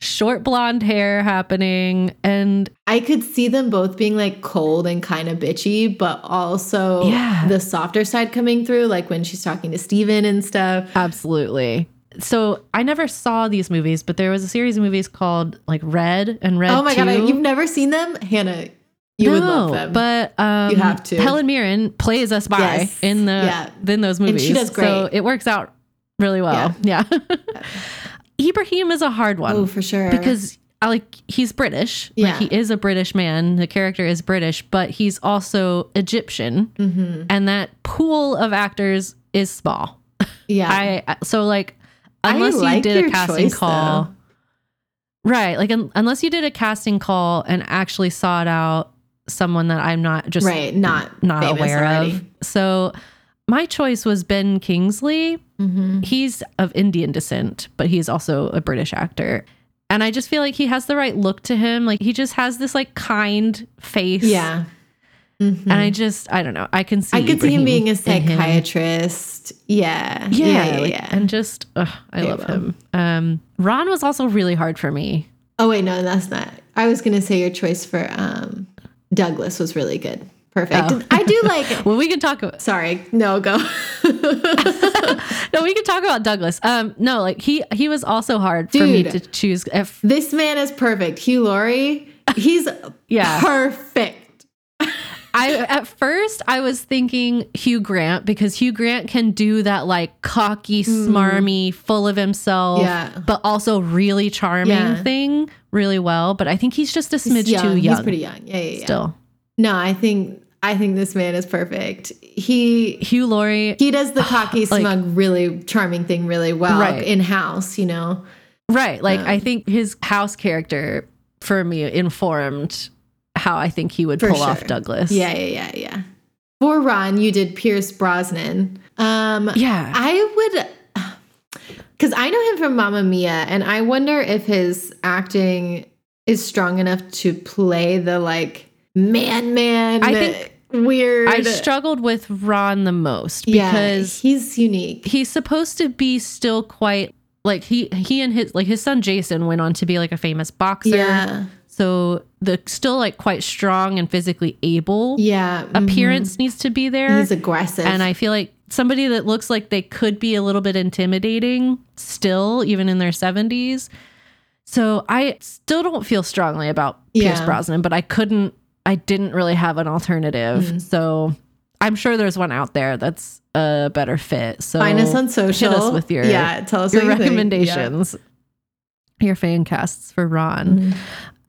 Speaker 1: short blonde hair happening. And
Speaker 2: I could see them both being like cold and kind of bitchy, but also
Speaker 1: Yeah.
Speaker 2: the softer side coming through, like when she's talking to Stephen and stuff.
Speaker 1: absolutely. So I never saw these movies, but there was a series of movies called like Red and Red.
Speaker 2: oh my god, I, you've never seen them, Hannah? You would love
Speaker 1: No,
Speaker 2: them.
Speaker 1: But um,
Speaker 2: You have to.
Speaker 1: Helen Mirren plays a spy
Speaker 2: Yes.
Speaker 1: in the
Speaker 2: Yeah.
Speaker 1: in those
Speaker 2: And
Speaker 1: movies.
Speaker 2: she does great.
Speaker 1: So it works out really well. Yeah. <laughs> Ibrahim is a hard one
Speaker 2: oh, for sure.
Speaker 1: because like he's British.
Speaker 2: Yeah.
Speaker 1: Like he is a British man. The character is British, but he's also Egyptian.
Speaker 2: Mm-hmm.
Speaker 1: And that pool of actors is small.
Speaker 2: Yeah. <laughs>
Speaker 1: I so like unless you did a casting
Speaker 2: choice,
Speaker 1: call.
Speaker 2: though.
Speaker 1: Right. Like un- unless you did a casting call and actually sought out someone that I'm not just
Speaker 2: right. Not
Speaker 1: not aware
Speaker 2: already.
Speaker 1: of. So my choice was Ben Kingsley.
Speaker 2: Mm-hmm.
Speaker 1: He's of Indian descent, but he's also a British actor. And I just feel like he has the right look to him. Like he just has this like kind face.
Speaker 2: Yeah. Mhm.
Speaker 1: And I just I don't know. I can see
Speaker 2: I could see him being a psychiatrist. Yeah.
Speaker 1: Yeah,
Speaker 2: Yeah. Yeah.
Speaker 1: like,
Speaker 2: yeah.
Speaker 1: and just ugh, I love him. Um, Ron was also really hard for me.
Speaker 2: oh, wait. No, that's not. I was going to say your choice for um, Douglas was really good. Perfect.
Speaker 1: Oh.
Speaker 2: I do <laughs> like.
Speaker 1: Well, we can talk about
Speaker 2: Sorry. No, go. <laughs>
Speaker 1: no, we can talk about Douglas. Um, no, like he he was also hard for me
Speaker 2: Dude.
Speaker 1: to choose. If
Speaker 2: this man is perfect. Hugh Laurie, he's <laughs>
Speaker 1: Yeah.
Speaker 2: perfect.
Speaker 1: I at first I was thinking Hugh Grant because Hugh Grant can do that like cocky, smarmy, full of himself,
Speaker 2: Mm. Yeah.
Speaker 1: but also really charming
Speaker 2: Yeah.
Speaker 1: thing really well. But I think he's just a smidge
Speaker 2: young.
Speaker 1: too young.
Speaker 2: He's pretty young. Yeah, yeah, yeah.
Speaker 1: still.
Speaker 2: No, I think I think this man is perfect. He
Speaker 1: Hugh Laurie,
Speaker 2: he does the cocky,
Speaker 1: Like-
Speaker 2: smug, really charming thing really well
Speaker 1: Right.
Speaker 2: in house. You know.
Speaker 1: right? Like
Speaker 2: Um,
Speaker 1: I think his house character for me informed how I think he would pull off. Douglas.
Speaker 2: Yeah, yeah, yeah, yeah. For Ron, you did Pierce Brosnan. Um,
Speaker 1: yeah.
Speaker 2: I would, because I know him from Mamma Mia, and I wonder if his acting is strong enough to play the like man, man.
Speaker 1: I think
Speaker 2: weird.
Speaker 1: I struggled with Ron the most
Speaker 2: yeah,
Speaker 1: because
Speaker 2: he's unique.
Speaker 1: he's supposed to be still quite like he he and his like his son Jason went on to be like a famous boxer.
Speaker 2: Yeah,
Speaker 1: So the still like quite strong and physically able
Speaker 2: yeah. mhm.
Speaker 1: appearance needs to be there.
Speaker 2: He's aggressive,
Speaker 1: and I feel like somebody that looks like they could be a little bit intimidating still, even in their 70s. So I still don't feel strongly about Pierce Brosnan, but I couldn't, I didn't really have an alternative.
Speaker 2: Mm.
Speaker 1: So I'm sure there's one out there that's a better fit. So
Speaker 2: find us on social.
Speaker 1: Hit us with your,
Speaker 2: yeah. Tell us
Speaker 1: your
Speaker 2: what you think.
Speaker 1: recommendations, your fan casts for Ron.
Speaker 2: Yeah. Mhm.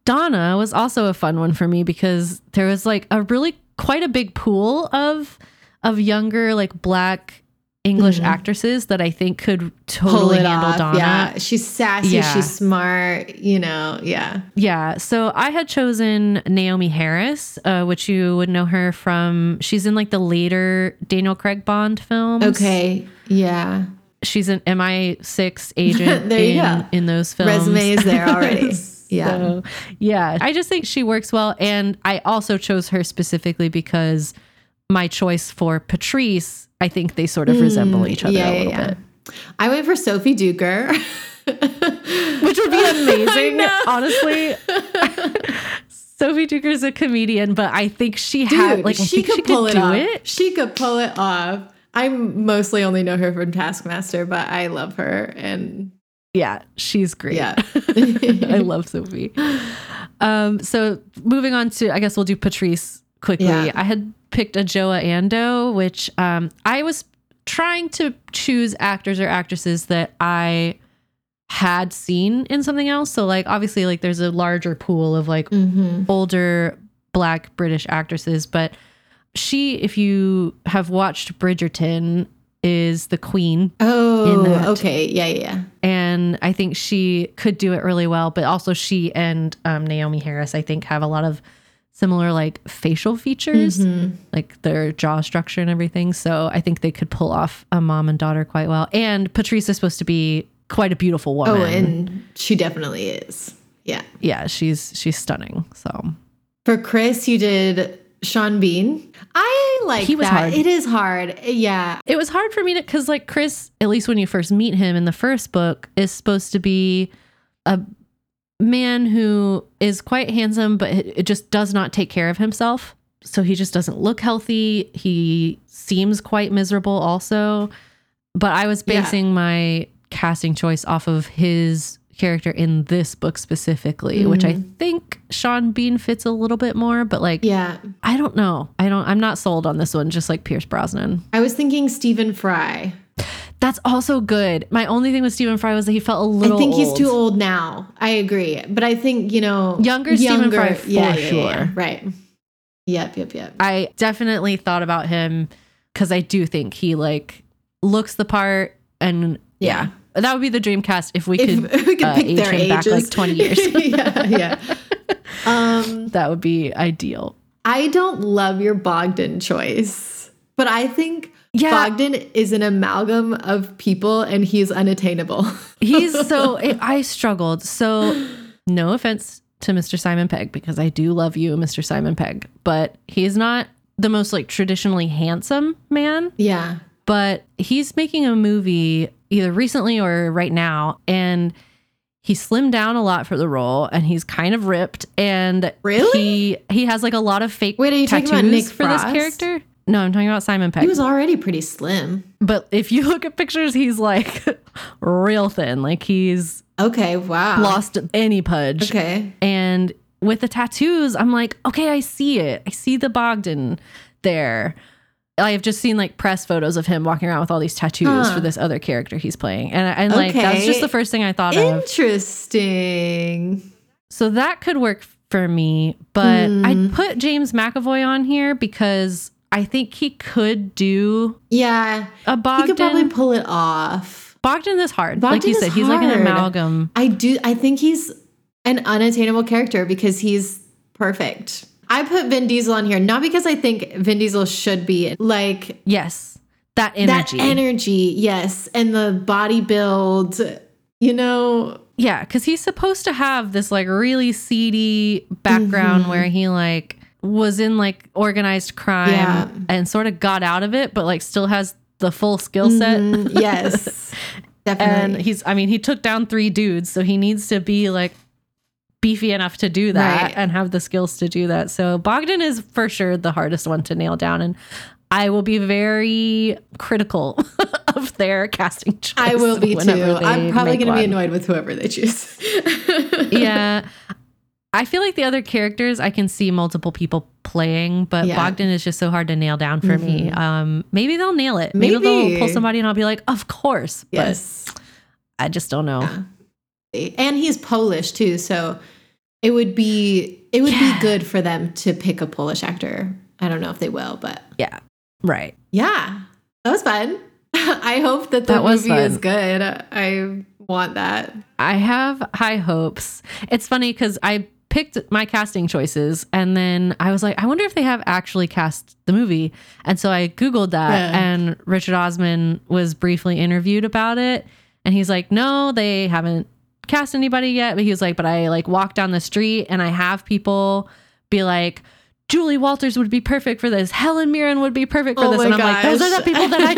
Speaker 1: Donna was also a fun one for me because there was like a really quite a big pool of of younger like black English
Speaker 2: Mhm.
Speaker 1: actresses that I think could totally handle
Speaker 2: off.
Speaker 1: Donna.
Speaker 2: Yeah, she's sassy.
Speaker 1: Yeah.
Speaker 2: She's smart. You know. Yeah.
Speaker 1: Yeah, so I had chosen Naomie Harris, uh, which you would know her from. She's in like the later Daniel Craig Bond films.
Speaker 2: Okay. Yeah.
Speaker 1: she's an MI6 <laughs> agent
Speaker 2: There you
Speaker 1: in,
Speaker 2: go.
Speaker 1: in those films.
Speaker 2: Resume is there <laughs> already. Yeah.
Speaker 1: So, yeah. I just think she works well. And I also chose her specifically because my choice for Patrice, I think they sort of resemble each other
Speaker 2: Mm, yeah,
Speaker 1: a little
Speaker 2: yeah.
Speaker 1: bit.
Speaker 2: I went for Sophie Duker. <laughs>
Speaker 1: Which would be <laughs> amazing, honestly. <laughs> Sophie Duker's a comedian, but I think she had like
Speaker 2: she could
Speaker 1: she
Speaker 2: pull
Speaker 1: could
Speaker 2: it off.
Speaker 1: it.
Speaker 2: She could pull it off. I mostly only know her from Taskmaster, but I love her and
Speaker 1: Yeah, she's great.
Speaker 2: Yeah.
Speaker 1: I love Sophie. Um, so moving on to, I guess we'll do Patrice quickly.
Speaker 2: Yeah.
Speaker 1: I had picked Adjoa Andoh, which um, I was trying to choose actors or actresses that I had seen in something else. So like obviously like there's a larger pool of like
Speaker 2: Mhm.
Speaker 1: older black British actresses, but she, if you have watched Bridgerton, is the queen
Speaker 2: Oh, okay. Yeah, yeah, yeah.
Speaker 1: and I think she could do it really well. But also, she and um, Naomie Harris, I think, have a lot of similar like facial features,
Speaker 2: Mhm.
Speaker 1: like their jaw structure and everything. So I think they could pull off a mom and daughter quite well. And Patrice is supposed to be quite a beautiful woman.
Speaker 2: Oh, and she definitely is. Yeah.
Speaker 1: yeah, she's she's stunning. So
Speaker 2: For Chris, you did Sean Bean. I like
Speaker 1: He was
Speaker 2: that.
Speaker 1: hard.
Speaker 2: It is hard. Yeah.
Speaker 1: it was hard for me to because like Chris, at least when you first meet him in the first book, is supposed to be a man who is quite handsome, but it just does not take care of himself. So he just doesn't look healthy. He seems quite miserable also. But I was
Speaker 2: Yeah.
Speaker 1: basing my casting choice off of his character in this book specifically, which I mm-hmm. think Sean Bean fits a little bit more, but like
Speaker 2: Yeah.
Speaker 1: I don't know. I don't I'm not sold on this one, just like Pierce Brosnan.
Speaker 2: I was thinking Stephen Fry.
Speaker 1: That's also good. My only thing with Stephen Fry was that he felt a little.
Speaker 2: I think he's too old now. I agree, but I think you know
Speaker 1: Younger Stephen Fry for sure.
Speaker 2: right. Yep, yep, yep.
Speaker 1: I definitely thought about him because I do think he like looks the part, and yeah, that would be the dream cast if we
Speaker 2: If
Speaker 1: could. <laughs>
Speaker 2: we could
Speaker 1: uh,
Speaker 2: pick
Speaker 1: age
Speaker 2: their
Speaker 1: him back,
Speaker 2: ages,
Speaker 1: like, <laughs> 20 years.
Speaker 2: yeah, yeah. <laughs> Um,
Speaker 1: That would be ideal.
Speaker 2: I don't love your Bogdan choice, but I think
Speaker 1: Yeah,
Speaker 2: Bogdan is an amalgam of people, and he's unattainable. <laughs>
Speaker 1: he's so. I struggled. So, no offense to Mr. Simon Pegg because I do love you, Mr. Simon Pegg, but he's not the most like traditionally handsome man.
Speaker 2: yeah,
Speaker 1: but he's making a movie either recently or right now and he slimmed down a lot for the role and he's kind of ripped and
Speaker 2: Really?
Speaker 1: he he has like a lot of fake
Speaker 2: Wait, are you talking about Nick
Speaker 1: for this character no i'm talking about simon Pegg.
Speaker 2: he was already pretty slim.
Speaker 1: but if you <laughs> look at pictures he's like <laughs> real thin like he's
Speaker 2: Okay, wow.
Speaker 1: lost any pudge
Speaker 2: Okay,
Speaker 1: and with the tattoos, I'm like, okay, I see it. I see the Bogdan there. I've just seen like press photos of him walking around with all these tattoos
Speaker 2: Huh.
Speaker 1: for this other character he's playing. And, and like, that's just the first thing I thought of.
Speaker 2: interesting.
Speaker 1: So that could work for me. But
Speaker 2: Hmm.
Speaker 1: I'd put James McAvoy on here because I think he could do
Speaker 2: Yeah,
Speaker 1: a Bogdan.
Speaker 2: he could probably pull it off.
Speaker 1: Bogdan is hard. like
Speaker 2: Bogdan
Speaker 1: you
Speaker 2: is
Speaker 1: said, he's like an amalgam.
Speaker 2: I do. I think he's an unattainable character because he's perfect. I put Vin Diesel on here not because I think Vin Diesel should be like
Speaker 1: Yes. That energy.
Speaker 2: that energy, yes, and the body build. You know,
Speaker 1: Yeah, because he's supposed to have this like really seedy background
Speaker 2: Mhm.
Speaker 1: where he like was in like organized crime
Speaker 2: Yeah.
Speaker 1: and sort of got out of it, but like still has the full skill set.
Speaker 2: Mhm, <laughs> yes,
Speaker 1: and he's, I mean, he took down three dudes, so he needs to be like beefy enough to do that
Speaker 2: Right.
Speaker 1: and have the skills to do that. So Bogdan is for sure the hardest one to nail down. And I will be very critical <laughs> of their casting choice.
Speaker 2: I will be too. I'm probably going to be annoyed with whoever they choose. <laughs>
Speaker 1: yeah. I feel like the other characters I can see multiple people playing, but
Speaker 2: Yeah.
Speaker 1: Bogdan is just so hard to nail down for me. Um, maybe they'll nail it. Maybe, they'll pull somebody and I'll be like, of course.
Speaker 2: yes.
Speaker 1: But I just don't know.
Speaker 2: and he's Polish too, so it would be it would
Speaker 1: Yeah.
Speaker 2: be good for them to pick a Polish actor. I don't know if they will, but
Speaker 1: Yeah. Right.
Speaker 2: yeah, that was fun. <laughs> I hope that the
Speaker 1: That was
Speaker 2: movie is good. I want that.
Speaker 1: I have high hopes. It's funny because I picked my casting choices and then I was like, I wonder if they have actually cast the movie. And so I Googled that
Speaker 2: Yeah.
Speaker 1: and Richard Osman was briefly interviewed about it. And he's like, no, they haven't cast anybody yet. But he was like, but I like walk down the street and I have people be like, Julie Walters would be perfect for this. Helen Mirren would be perfect for
Speaker 2: Oh
Speaker 1: this. And I'm like, those are the people that I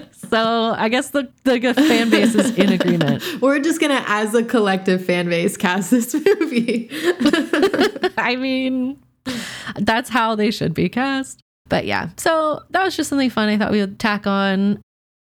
Speaker 1: chose. <laughs> so I guess the, the fan base is in agreement. <laughs>
Speaker 2: We're just gonna, as a collective fan base, cast this <laughs> movie.
Speaker 1: I mean, that's how they should be cast. But yeah, so that was just something fun I thought we would tack on.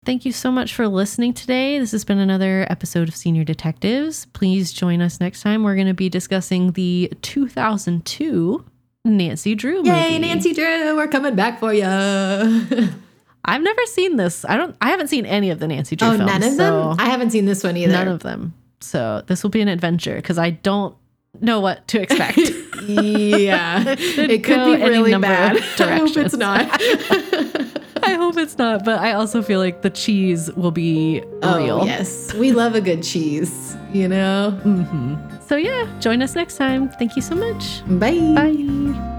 Speaker 1: Thank you so much for listening today. This has been another episode of Senior Detectives. Please join us next time. We're going to be discussing the 2002 Nancy Drew movie.
Speaker 2: Yay, Nancy Drew, we're coming back for you. <laughs>
Speaker 1: I've never seen this. I don't. I haven't seen any of the Nancy Drew
Speaker 2: oh,
Speaker 1: films.
Speaker 2: none of them. I haven't seen this one either.
Speaker 1: None of them. So this will be an adventure because I don't know what to expect. <laughs>
Speaker 2: yeah, <laughs> it could be really bad. I hope it's not.
Speaker 1: I hope it's not, but I also feel like the cheese will be
Speaker 2: oh
Speaker 1: real.
Speaker 2: yes, we love a good cheese. You know.
Speaker 1: hmm So yeah, join us next time. Thank you so much.
Speaker 2: Bye.
Speaker 1: Bye.